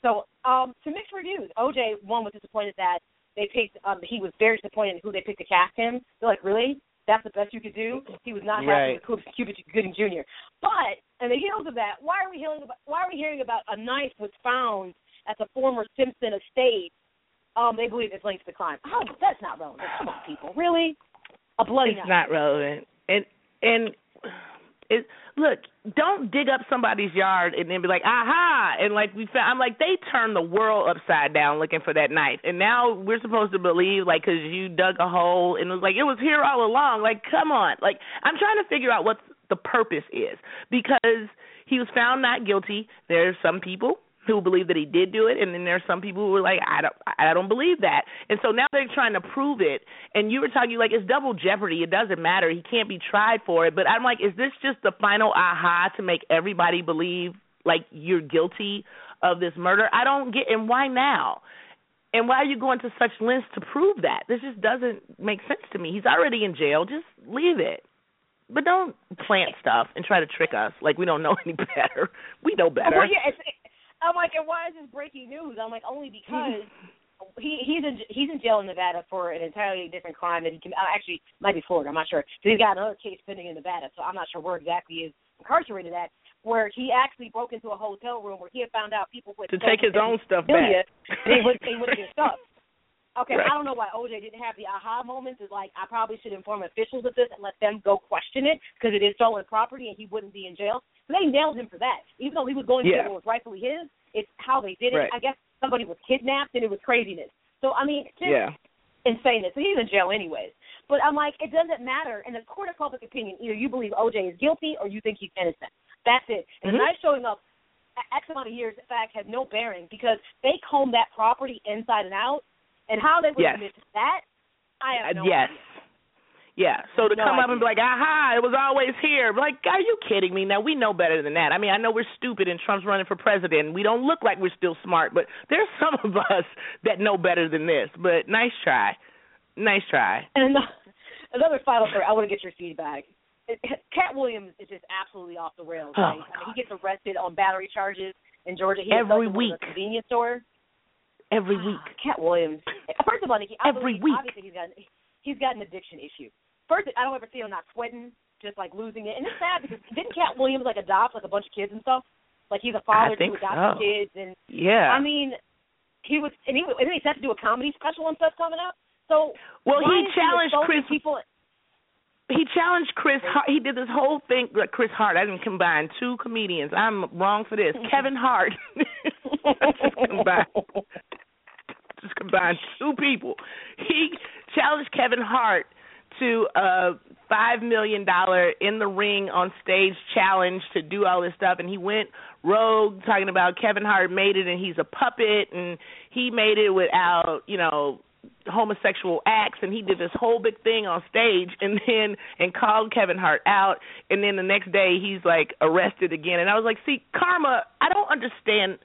Speaker 3: So um, to mixed reviews, OJ one was disappointed that they picked. Um, he was very disappointed in who they picked to cast him. They're like, really? That's the best you could do? He was not happy
Speaker 4: Right.
Speaker 3: with Cuba Gooding Jr. But on the heels of that, why are we hearing about why are we hearing about a knife was found at the former Simpson estate? Um, they believe it's linked to the crime. Oh, that's not relevant. Come on, people, really? A bloody
Speaker 4: It's
Speaker 3: knife.
Speaker 4: not relevant. And and it look, don't dig up somebody's yard and then be like, aha, and like we found. I'm like they turned the world upside down looking for that knife, and now we're supposed to believe like because you dug a hole and it was like it was here all along. Like, come on, like I'm trying to figure out what the purpose is because he was found not guilty. There's some people who believe that he did do it, and then there's some people who are like, I don't, I don't believe that. And so now they're trying to prove it. And you were talking like it's double jeopardy. It doesn't matter. He can't be tried for it. But I'm like, is this just the final aha to make everybody believe like you're guilty of this murder? I don't get. And why now? And why are you going to such lengths to prove that? This just doesn't make sense to me. He's already in jail. Just leave it. But don't plant stuff and try to trick us like we don't know any better. We know better.
Speaker 3: Well, yeah, it's, I'm like, and why is this breaking news? I'm like, only because he he's in he's in jail in Nevada for an entirely different crime that he can uh, actually might be Florida. I'm not sure. So he's got another case pending in Nevada, so I'm not sure where exactly he is incarcerated at. Where he actually broke into a hotel room where he had found out people would
Speaker 4: to take his own stuff back.
Speaker 3: They would they would get stuff. Okay,
Speaker 4: Right.
Speaker 3: I don't know why OJ didn't have the aha moments. Is like I probably should inform officials of this and let them go question it because it is stolen property and he wouldn't be in jail. They nailed him for that. Even though he was going to
Speaker 4: Yeah.
Speaker 3: jail what was rightfully his, it's how they did it.
Speaker 4: Right.
Speaker 3: I guess somebody was kidnapped and it was craziness. So I mean, just
Speaker 4: Yeah.
Speaker 3: insaneness. So he's in jail anyways. But I'm like, it doesn't matter. In the court of public opinion, either you believe OJ is guilty or you think he's innocent. That's it. And
Speaker 4: Mhm.
Speaker 3: the showing up X amount of years, in fact, has no bearing because they combed that property inside and out. And how they would
Speaker 4: Yes.
Speaker 3: admit to that, I have no
Speaker 4: Uh, yes.
Speaker 3: idea.
Speaker 4: Yeah. So to
Speaker 3: No
Speaker 4: come up and be like, aha, it was always here. Like, are you kidding me? Now we know better than that. I mean, I know we're stupid and Trump's running for president. and We don't look like we're still smart, but there's some of us that know better than this. But nice try. Nice try.
Speaker 3: And another, another final story, I want to get your feedback. Katt Williams is just absolutely off the rails.
Speaker 4: Oh,
Speaker 3: Right? I mean, he gets arrested on battery charges in Georgia. He
Speaker 4: Every
Speaker 3: in a convenience store.
Speaker 4: Every
Speaker 3: Ah,
Speaker 4: week.
Speaker 3: Katt Williams. First of all, Nikki, I
Speaker 4: Every
Speaker 3: believe,
Speaker 4: week.
Speaker 3: obviously he's got he's got an addiction issue. First, I don't ever see him not sweating, just like losing it, and it's sad because didn't Katt Williams like adopt like a bunch of kids and stuff? Like he's a father to adopt
Speaker 4: so.
Speaker 3: kids, and
Speaker 4: Yeah.
Speaker 3: I mean, he was and he and he's set to do a comedy special and stuff coming up. So
Speaker 4: well, he challenged
Speaker 3: insulting
Speaker 4: Chris.
Speaker 3: people.
Speaker 4: He challenged Chris. Hart. He did this whole thing. Like Chris Hart. I didn't combine two comedians. I'm wrong for this. Kevin Hart. Just combine. just combine two people. He challenged Kevin Hart to a five million dollar in the ring on stage challenge to do all this stuff. And he went rogue talking about Kevin Hart made it and he's a puppet. And he made it without, you know, homosexual acts. And he did this whole big thing on stage and then and called Kevin Hart out. And then the next day he's like arrested again. And I was like, "See, karma, I don't understand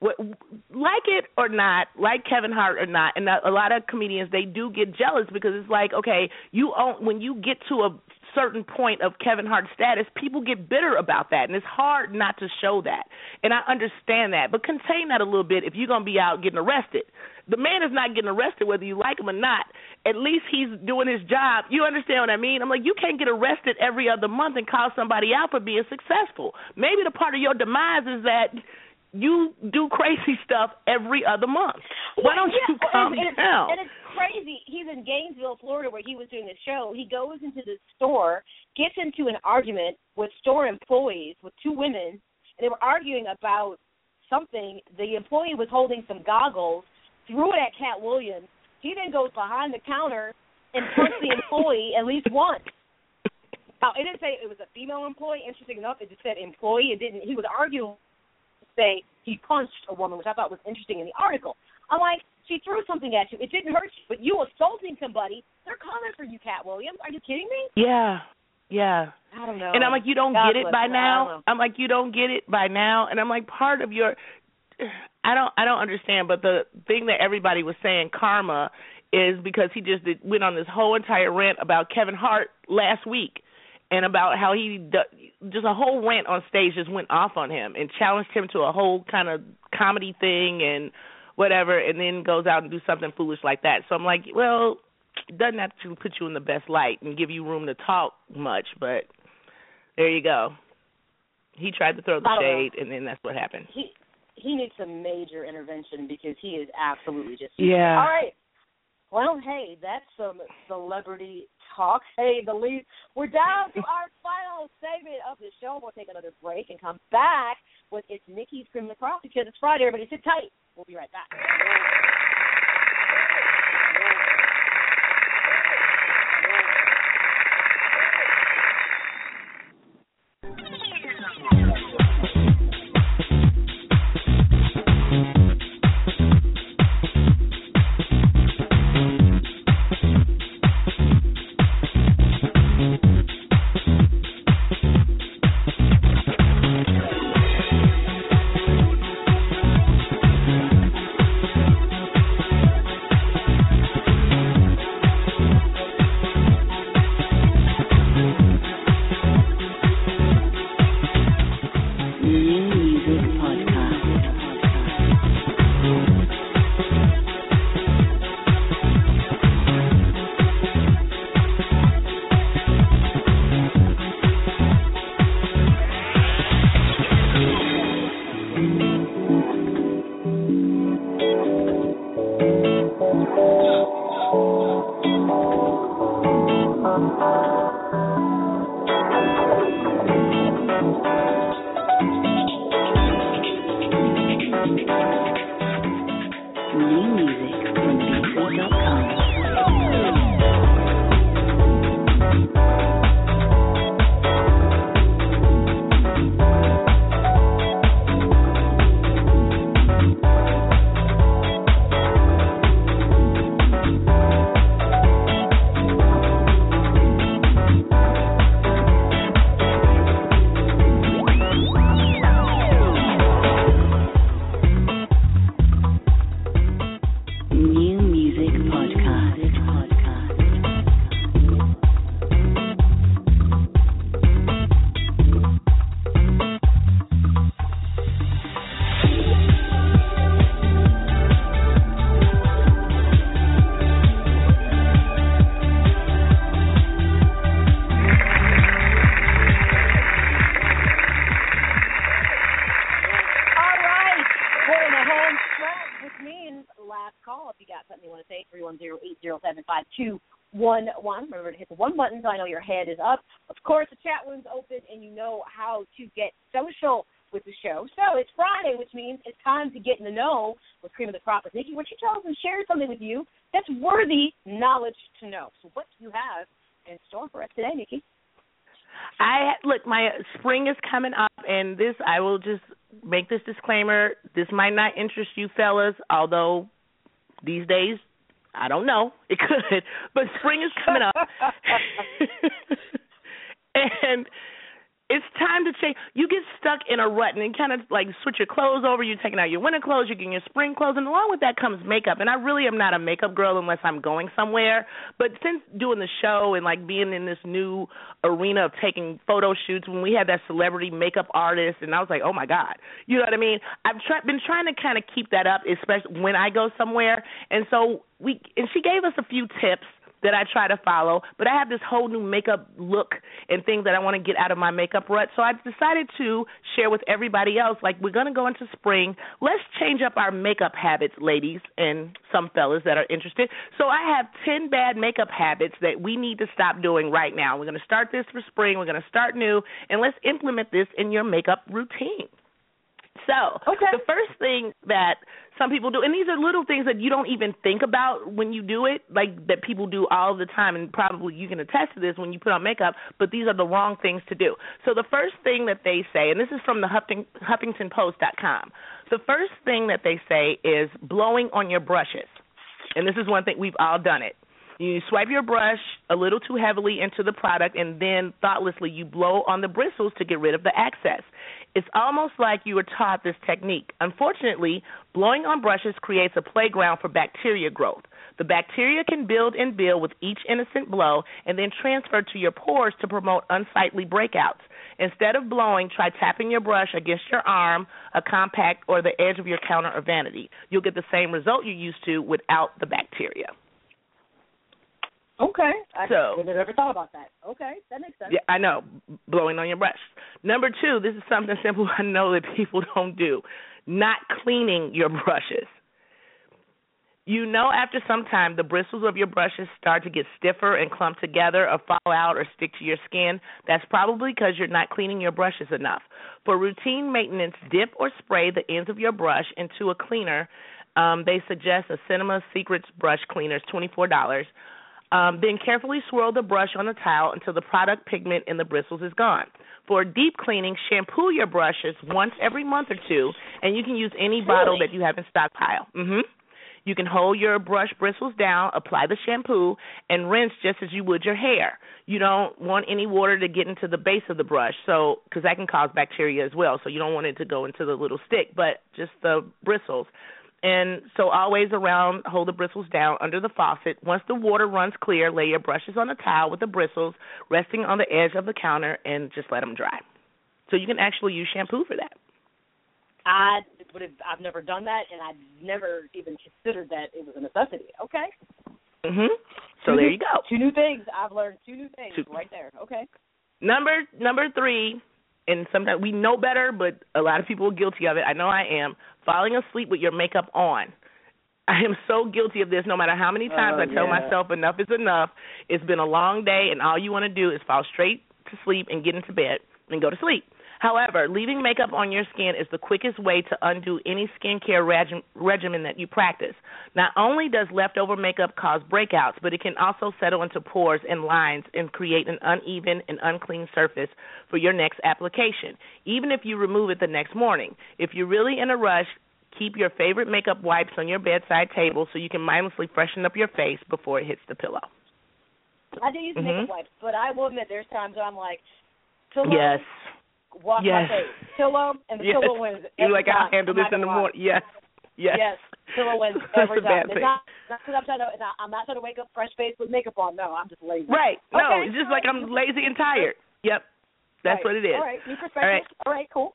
Speaker 4: like it or not, like Kevin Hart or not, and a lot of comedians they do get jealous because it's like, okay, you own when you get to a certain point of Kevin Hart status, people get bitter about that, and it's hard not to show that. And I understand that, but contain that a little bit if you're gonna be out getting arrested. The man is not getting arrested whether you like him or not. At least he's doing his job. You understand what I mean? I'm like, you can't get arrested every other month and call somebody out for being successful. Maybe the part of your demise is that you do crazy stuff every other month. Why don't
Speaker 3: yeah,
Speaker 4: you calm
Speaker 3: and, and
Speaker 4: down?
Speaker 3: It's, and it's crazy. He's in Gainesville, Florida, where he was doing the show. He goes into the store, gets into an argument with store employees, with two women, and they were arguing about something. The employee was holding some goggles, threw it at Katt Williams. He then goes behind the counter and punched the employee at least once. Now, it didn't say it was a female employee. Interesting enough, it just said employee. It didn't. He was arguing say he punched a woman, which I thought was interesting in the article. I'm like, she threw something at you. It didn't hurt you, but you assaulting somebody, they're coming for you, Katt Williams. Are you kidding me?
Speaker 4: Yeah, yeah.
Speaker 3: I don't know.
Speaker 4: And I'm like, you don't
Speaker 3: God
Speaker 4: get it by
Speaker 3: her.
Speaker 4: Now. I'm like, you don't get it by now. And I'm like, part of your, I don't, I don't understand. But the thing that everybody was saying, karma, is because he just did, went on this whole entire rant about Kevin Hart last week, and about how he just a whole rant on stage just went off on him and challenged him to a whole kind of comedy thing and whatever, and then goes out and do something foolish like that. So I'm like, well, doesn't actually put you in the best light and give you room to talk much, but there you go. He tried to throw the
Speaker 3: I don't know.
Speaker 4: shade, and then that's what happened.
Speaker 3: He he needs some major intervention because he is absolutely just.
Speaker 4: Yeah.
Speaker 3: All right. Well, hey, that's some celebrity talk. Hey, the lead. We're down to our final segment of the show. We'll take another break and come back with it's Nikki's Cream of the Crop because it's Friday. Everybody sit tight. We'll be right back. Two one one. Remember to hit the one button so I know your head is up. Of course, the chat room's open, and you know how to get social with the show. So it's Friday, which means it's time to get in the know with Cream of the Crop with Nikki, where she tells and shares something with you that's worthy knowledge to know. So what do you have in store for us today, Nikki?
Speaker 4: I look, my spring is coming up, and this I will just make this disclaimer. This might not interest you, fellas, although these days I don't know. It could, but spring is coming up, and it's time to change. You get stuck in a rut and then kind of like switch your clothes over. You're taking out your winter clothes, you're getting your spring clothes, and along with that comes makeup. And I really am not a makeup girl unless I'm going somewhere. But since doing the show and like being in this new arena of taking photo shoots, when we had that celebrity makeup artist, and I was like, oh my god, you know what I mean? I've try- been trying to kind of keep that up, especially when I go somewhere. And so we and she gave us a few tips that I try to follow, but I have this whole new makeup look and things that I want to get out of my makeup rut. So I've decided to share with everybody else like we're going to go into spring. Let's change up our makeup habits, ladies and some fellas that are interested. So I have 10 bad makeup habits that we need to stop doing right now. We're going to start this for spring. We're going to start new and let's implement this in your makeup routine. So,
Speaker 3: Okay.
Speaker 4: the first thing that some people do, and these are little things that you don't even think about when you do it, like that people do all the time, and probably you can attest to this when you put on makeup, but these are the wrong things to do. So, the first thing that they say, and this is from the Huffing, HuffingtonPost.com, the first thing that they say is blowing on your brushes. And this is one thing, we've all done it. You swipe your brush a little too heavily into the product, and then thoughtlessly you blow on the bristles to get rid of the excess. It's almost like you were taught this technique. Unfortunately, blowing on brushes creates a playground for bacteria growth. The bacteria can build and build with each innocent blow and then transfer to your pores to promote unsightly breakouts. Instead of blowing, try tapping your brush against your arm, a compact, or the edge of your counter or vanity. You'll get the same result you're used to without the bacteria.
Speaker 3: Okay. I
Speaker 4: So-
Speaker 3: never thought about that. Okay, that makes sense.
Speaker 4: Yeah, I know. Blowing on your brush. Number two, this is something simple I know that people don't do. Not cleaning your brushes. You know after some time the bristles of your brushes start to get stiffer and clump together or fall out or stick to your skin. That's probably because you're not cleaning your brushes enough. For routine maintenance, dip or spray the ends of your brush into a cleaner. Um, they suggest a Cinema Secrets brush cleaner is $24. Um, then carefully swirl the brush on the towel until the product pigment in the bristles is gone. For deep cleaning, shampoo your brushes once every month or two, and you can use any bottle that you have in stockpile. hmm You can hold your brush bristles down, apply the shampoo, and rinse just as you would your hair. You don't want any water to get into the base of the brush, so because that can cause bacteria as well. So you don't want it to go into the little stick, but just the bristles. And so always around, hold the bristles down under the faucet. Once the water runs clear, lay your brushes on the towel with the bristles resting on the edge of the counter and just let them dry. So you can actually use shampoo for that.
Speaker 3: I would have. I've never done that, and I've never even considered that it was a necessity. Okay.
Speaker 4: Mhm. So
Speaker 3: Two
Speaker 4: there
Speaker 3: new-
Speaker 4: you go.
Speaker 3: Two new things. I've learned two new things
Speaker 4: Two.
Speaker 3: right there. Okay.
Speaker 4: Number number three, and sometimes we know better, but a lot of people are guilty of it. I know I am. Falling asleep with your makeup on. I am so guilty of this. No matter how many oh, times
Speaker 3: Oh,
Speaker 4: I tell
Speaker 3: yeah.
Speaker 4: myself enough is enough. It's been a long day, and all you want to do is fall straight to sleep and get into bed and go to sleep. However, leaving makeup on your skin is the quickest way to undo any skincare reg- regimen that you practice. Not only does leftover makeup cause breakouts, but it can also settle into pores and lines and create an uneven and unclean surface for your next application, even if you remove it the next morning. If you're really in a rush, keep your favorite makeup wipes on your bedside table so you can mindlessly freshen up your face before it hits the pillow.
Speaker 3: I do use
Speaker 4: Mhm.
Speaker 3: makeup wipes, but I will admit there's times where I'm like,
Speaker 4: Yes.
Speaker 3: Wash
Speaker 4: Yes.
Speaker 3: my face, pillow, and the
Speaker 4: yes.
Speaker 3: pillow wins.
Speaker 4: You're like, I'll handle
Speaker 3: I'm
Speaker 4: this in the morning. Yes. Yes.
Speaker 3: Yes, pillow wins every time. It's
Speaker 4: thing.
Speaker 3: not not because I'm trying to. Not, I'm not trying to wake up fresh face with makeup on. No, I'm just lazy.
Speaker 4: Right. No,
Speaker 3: Okay.
Speaker 4: it's just like I'm lazy and tired. Yep. That's
Speaker 3: Right.
Speaker 4: what it is.
Speaker 3: All right, new perspective.
Speaker 4: All right.
Speaker 3: All right, cool.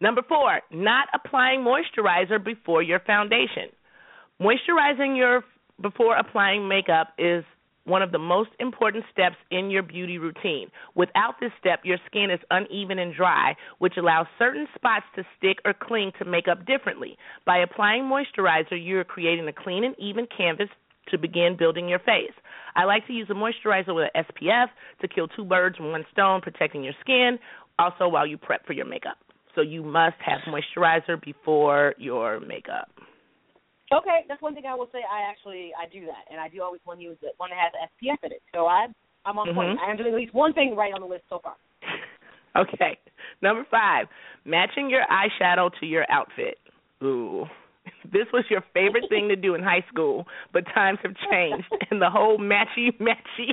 Speaker 4: Number four, not applying moisturizer before your foundation. Moisturizing your before applying makeup is one of the most important steps in your beauty routine. Without this step, your skin is uneven and dry, which allows certain spots to stick or cling to makeup differently. By applying moisturizer, you are creating a clean and even canvas to begin building your face. I like to use a moisturizer with an SPF to kill two birds with one stone, protecting your skin, also while you prep for your makeup. So you must have moisturizer before your makeup.
Speaker 3: Okay, that's one thing I will say. I actually I do that, and I do always want to use it one that has SPF in it. So I I'm on point.
Speaker 4: Mhm.
Speaker 3: I am doing at least one thing right on the list so far.
Speaker 4: Okay. Number five, matching your eyeshadow to your outfit. Ooh. This was your favorite thing to do in high school, but times have changed and the whole matchy matchy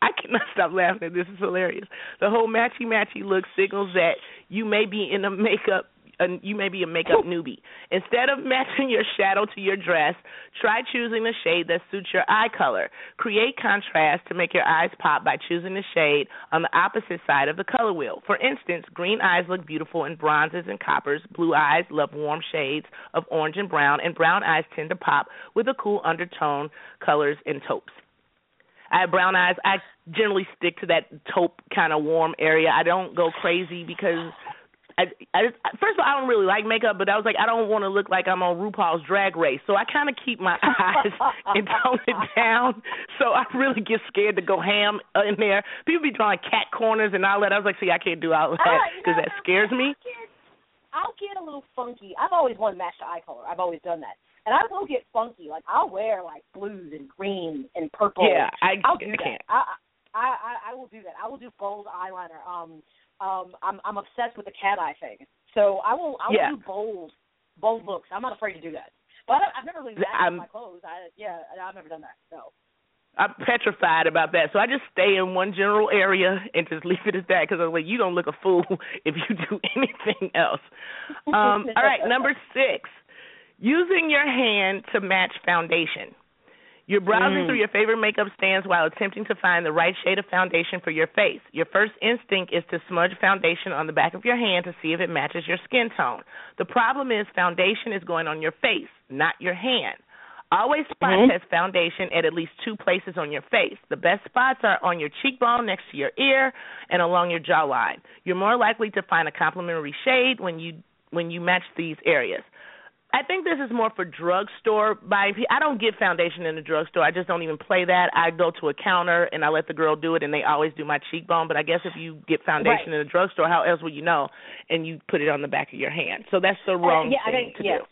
Speaker 4: I cannot stop laughing. This is hilarious. The whole matchy matchy look signals that you may be in a makeup a, you may be a makeup newbie. Instead of matching your shadow to your dress, try choosing the shade that suits your eye color. Create contrast to make your eyes pop by choosing the shade on the opposite side of the color wheel. For instance, green eyes look beautiful in bronzes and coppers. Blue eyes love warm shades of orange and brown, and brown eyes tend to pop with a cool undertone colors and taupes. I have brown eyes. I generally stick to that taupe kind of warm area. I don't go crazy because I, I just, first of all, I don't really like makeup, but I was like, I don't want to look like I'm on RuPaul's Drag Race, so I kind of keep my eyes and tone it down. So I really get scared to go ham in there. People be drawing cat corners and all that. I was like, see, I can't do all that because that scares me.
Speaker 3: I'll get a little funky. I've always wanted to match the eye color. I've always done that. And I will get funky. Like I'll wear like blues and greens and purple.
Speaker 4: Yeah, I,
Speaker 3: I'll do
Speaker 4: I
Speaker 3: that.
Speaker 4: can't.
Speaker 3: I, I I I will do that. I will do bold eyeliner. Um um I'm I'm obsessed with the cat eye thing. So I will I will
Speaker 4: Yeah.
Speaker 3: do bold bold looks. I'm not afraid to do that. But I, I've never really matched
Speaker 4: I'm-
Speaker 3: my clothes. I yeah, I've never done that. So
Speaker 4: I'm petrified about that. So I just stay in one general area and just leave it at that because I'm like, you don't look a fool if you do anything else. Um, all right, number six, using your hand to match foundation. You're browsing
Speaker 3: Mm.
Speaker 4: through your favorite makeup stands while attempting to find the right shade of foundation for your face. Your first instinct is to smudge foundation on the back of your hand to see if it matches your skin tone. The problem is foundation is going on your face, not your hand. Always spot
Speaker 3: Mhm.
Speaker 4: test foundation at at least two places on your face. The best spots are on your cheekbone, next to your ear, and along your jawline. You're more likely to find a complementary shade when you when you match these areas. I think this is more for drugstore. I don't get foundation in the drugstore. I just don't even play that. I go to a counter and I let the girl do it, and they always do my cheekbone. But I guess if you get foundation
Speaker 3: Right.
Speaker 4: in the drugstore, how else would you know? And you put it on the back of your hand. So that's the wrong
Speaker 3: Uh, yeah, I think
Speaker 4: to
Speaker 3: yeah.
Speaker 4: do.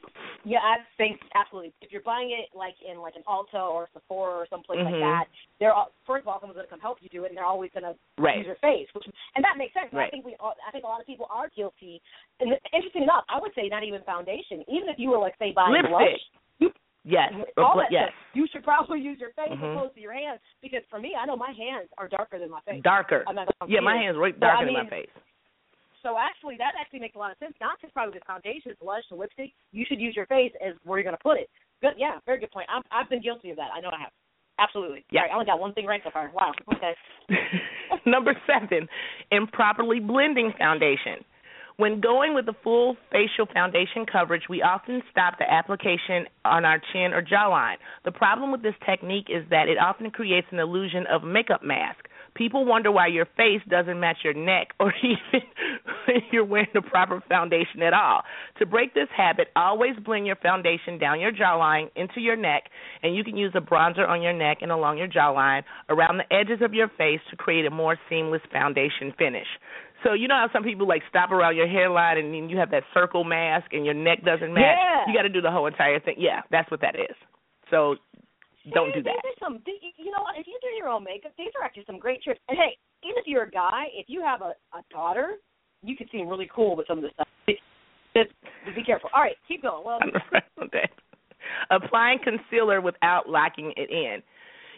Speaker 3: Yeah, I think absolutely. If you're buying it like in like an Ulta or Sephora or someplace
Speaker 4: Mhm.
Speaker 3: like that, they're all, first of all someone's going to come help you do it, and they're always going to
Speaker 4: Right.
Speaker 3: use your face, which and that makes sense. I think we all, I think a lot of people are guilty. And interesting enough, I would say not even foundation. Even if you like say buying
Speaker 4: Lipstick.
Speaker 3: you,
Speaker 4: Yes.
Speaker 3: All that
Speaker 4: yes.
Speaker 3: stuff, you should probably use your face
Speaker 4: Mhm.
Speaker 3: opposed to your hands because for me, I know my hands are darker than my face.
Speaker 4: Darker.
Speaker 3: I'm not
Speaker 4: Yeah, my hand's right
Speaker 3: But, I
Speaker 4: darker than my face.
Speaker 3: So actually, that actually makes a lot of sense. Not just probably with foundation, blush, and lipstick. You should use your face as where you're going to put it. Good, yeah, very good point. I'm, I've been guilty of that. I know I have. Absolutely.
Speaker 4: Yeah.
Speaker 3: Right, I only got one thing right so far. Wow. Okay.
Speaker 4: Number seven, improperly blending foundation. When going with the full facial foundation coverage, we often stop the application on our chin or jawline. The problem with this technique is that it often creates an illusion of makeup mask. People wonder why your face doesn't match your neck or even when you're wearing the proper foundation at all. To break this habit, always blend your foundation down your jawline into your neck, and you can use a bronzer on your neck and along your jawline around the edges of your face to create a more seamless foundation finish. So you know how some people like stop around your hairline and then you have that circle mask and your neck doesn't match.
Speaker 3: Yeah.
Speaker 4: You got to do the whole entire thing. Yeah, that's what that is. So don't do
Speaker 3: These
Speaker 4: that.
Speaker 3: are some. You know what? If you do your own makeup, these are actually some great tricks. And hey, even if you're a guy, if you have a, a daughter, you can seem really cool with some of this stuff. Just, just be careful. All right, keep going. Well,
Speaker 4: okay. Applying concealer without locking it in.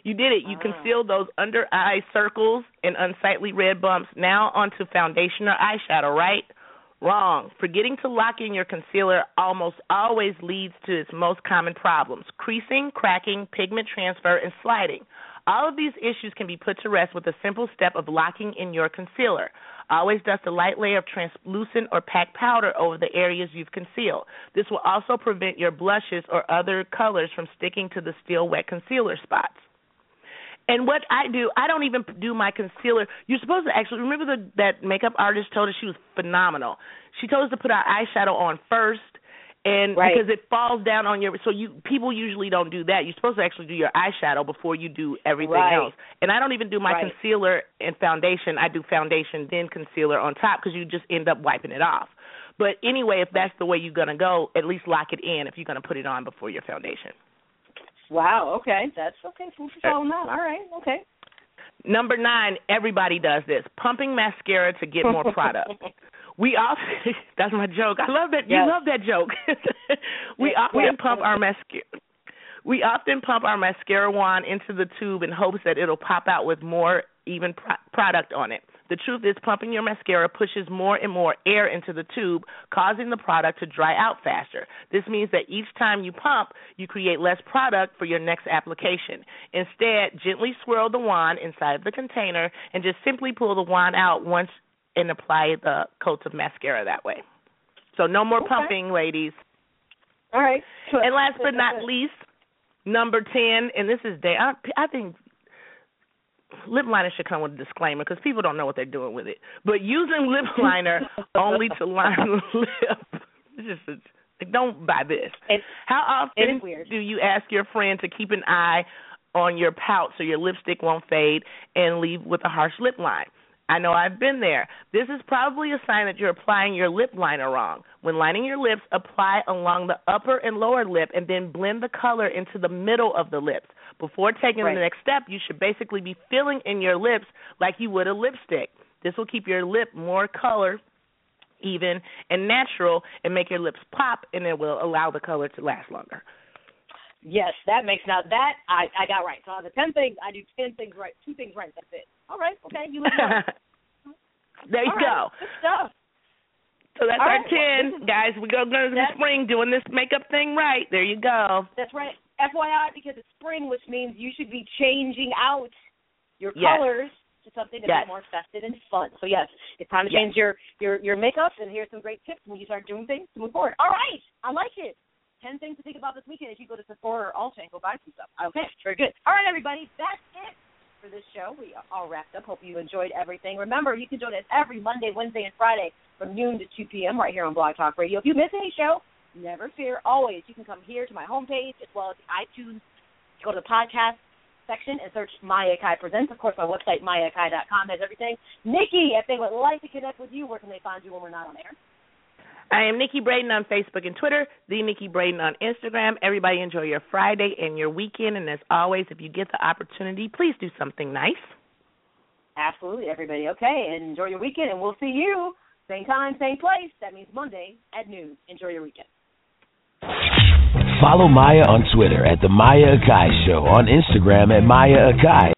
Speaker 4: You did it. You
Speaker 3: Ah.
Speaker 4: concealed those under eye circles and unsightly red bumps. Now onto foundation or eyeshadow, right? Wrong. Forgetting to lock in your concealer almost always leads to its most common problems creasing, cracking, pigment transfer, and sliding. All of these issues can be put to rest with a simple step of locking in your concealer. Always dust a light layer of translucent or packed powder over the areas you've concealed. This will also prevent your blushes or other colors from sticking to the still wet concealer spots. And what I do, I don't even do my concealer. You're supposed to actually remember the, that makeup artist told us she was phenomenal. She told us to put our eyeshadow on first, and
Speaker 3: Right.
Speaker 4: because it falls down on your. So you people usually don't do that. You're supposed to actually do your eyeshadow before you do everything
Speaker 3: Right.
Speaker 4: else. And I don't even do my
Speaker 3: Right.
Speaker 4: concealer and foundation. I do foundation then concealer on top because you just end up wiping it off. But anyway, if that's the way you're gonna go, at least lock it in if you're gonna put it on before your foundation.
Speaker 3: Wow. Okay, that's okay. Food for uh, thought on that. All right. Okay.
Speaker 4: Number nine, everybody does this. Pumping mascara to get more product. We often that's my joke. I love that. You love that joke. we
Speaker 3: Yeah.
Speaker 4: often
Speaker 3: Yeah.
Speaker 4: pump our mascara. We often pump our mascara wand into the tube in hopes that it'll pop out with more even pro- product on it. The truth is, pumping your mascara pushes more and more air into the tube, causing the product to dry out faster. This means that each time you pump, you create less product for your next application. Instead, gently swirl the wand inside of the container and just simply pull the wand out once and apply the coats of mascara that way. So, no more
Speaker 3: Okay.
Speaker 4: pumping, ladies.
Speaker 3: All right.
Speaker 4: And last but not least, number 10, and this is day, I, I think lip liner should come with a disclaimer because people don't know what they're doing with it. But using lip liner only to line the lip, just it's, like, don't buy this.
Speaker 3: It-
Speaker 4: How often do you ask your friend to keep an eye on your pout so your lipstick won't fade and leave with a harsh lip line? I know I've been there. This is probably a sign that you're applying your lip liner wrong. When lining your lips, apply along the upper and lower lip and then blend the color into the middle of the lips. Before taking
Speaker 3: Right.
Speaker 4: the next step, you should basically be filling in your lips like you would a lipstick. This will keep your lip more color even and natural and make your lips pop and it will allow the color to last longer.
Speaker 3: Yes, that makes now that I I got right. So out of the ten things, I do ten things right, two things right. That's it. All right, okay, you live
Speaker 4: there you
Speaker 3: All
Speaker 4: go.
Speaker 3: right, Good stuff.
Speaker 4: So that's
Speaker 3: All
Speaker 4: our
Speaker 3: right, well,
Speaker 4: 10. Guys, we go to the spring doing this makeup thing right. There you go.
Speaker 3: That's right. FYI, because it's spring, which means you should be changing out your
Speaker 4: Yes.
Speaker 3: colors to something that's
Speaker 4: Yes.
Speaker 3: more festive and fun. So yes, it's time to
Speaker 4: Yes.
Speaker 3: change your your your makeup. And here's some great tips when you start doing things to move forward. All right, I like it. Ten things to think about this weekend as you go to Sephora or Ulta and go buy some stuff. Okay, very good. All right, everybody, that's it for this show. We are all wrapped up. Hope you enjoyed everything. Remember, you can join us every Monday, Wednesday, and Friday from noon to 2 p.m. right here on Blog Talk Radio. If you miss any show, never fear. Always, you can come here to my homepage as well as the iTunes. Go to the podcast section and search Maya Akai Presents. Of course, my website, mayaakai.com, has everything. Nikki, if they would like to connect with you, where can they find you when we're not on air?
Speaker 4: I am Nikki Brayden on Facebook and Twitter, the Nikki Brayden on Instagram. Everybody enjoy your Friday and your weekend. And as always, if you get the opportunity, please do something nice.
Speaker 3: Absolutely, everybody. Okay, and enjoy your weekend, and we'll see you same time, same place. That means Monday at noon. Enjoy your weekend.
Speaker 7: Follow Maya on Twitter at The Maya Akai Show, on Instagram at Maya Akai,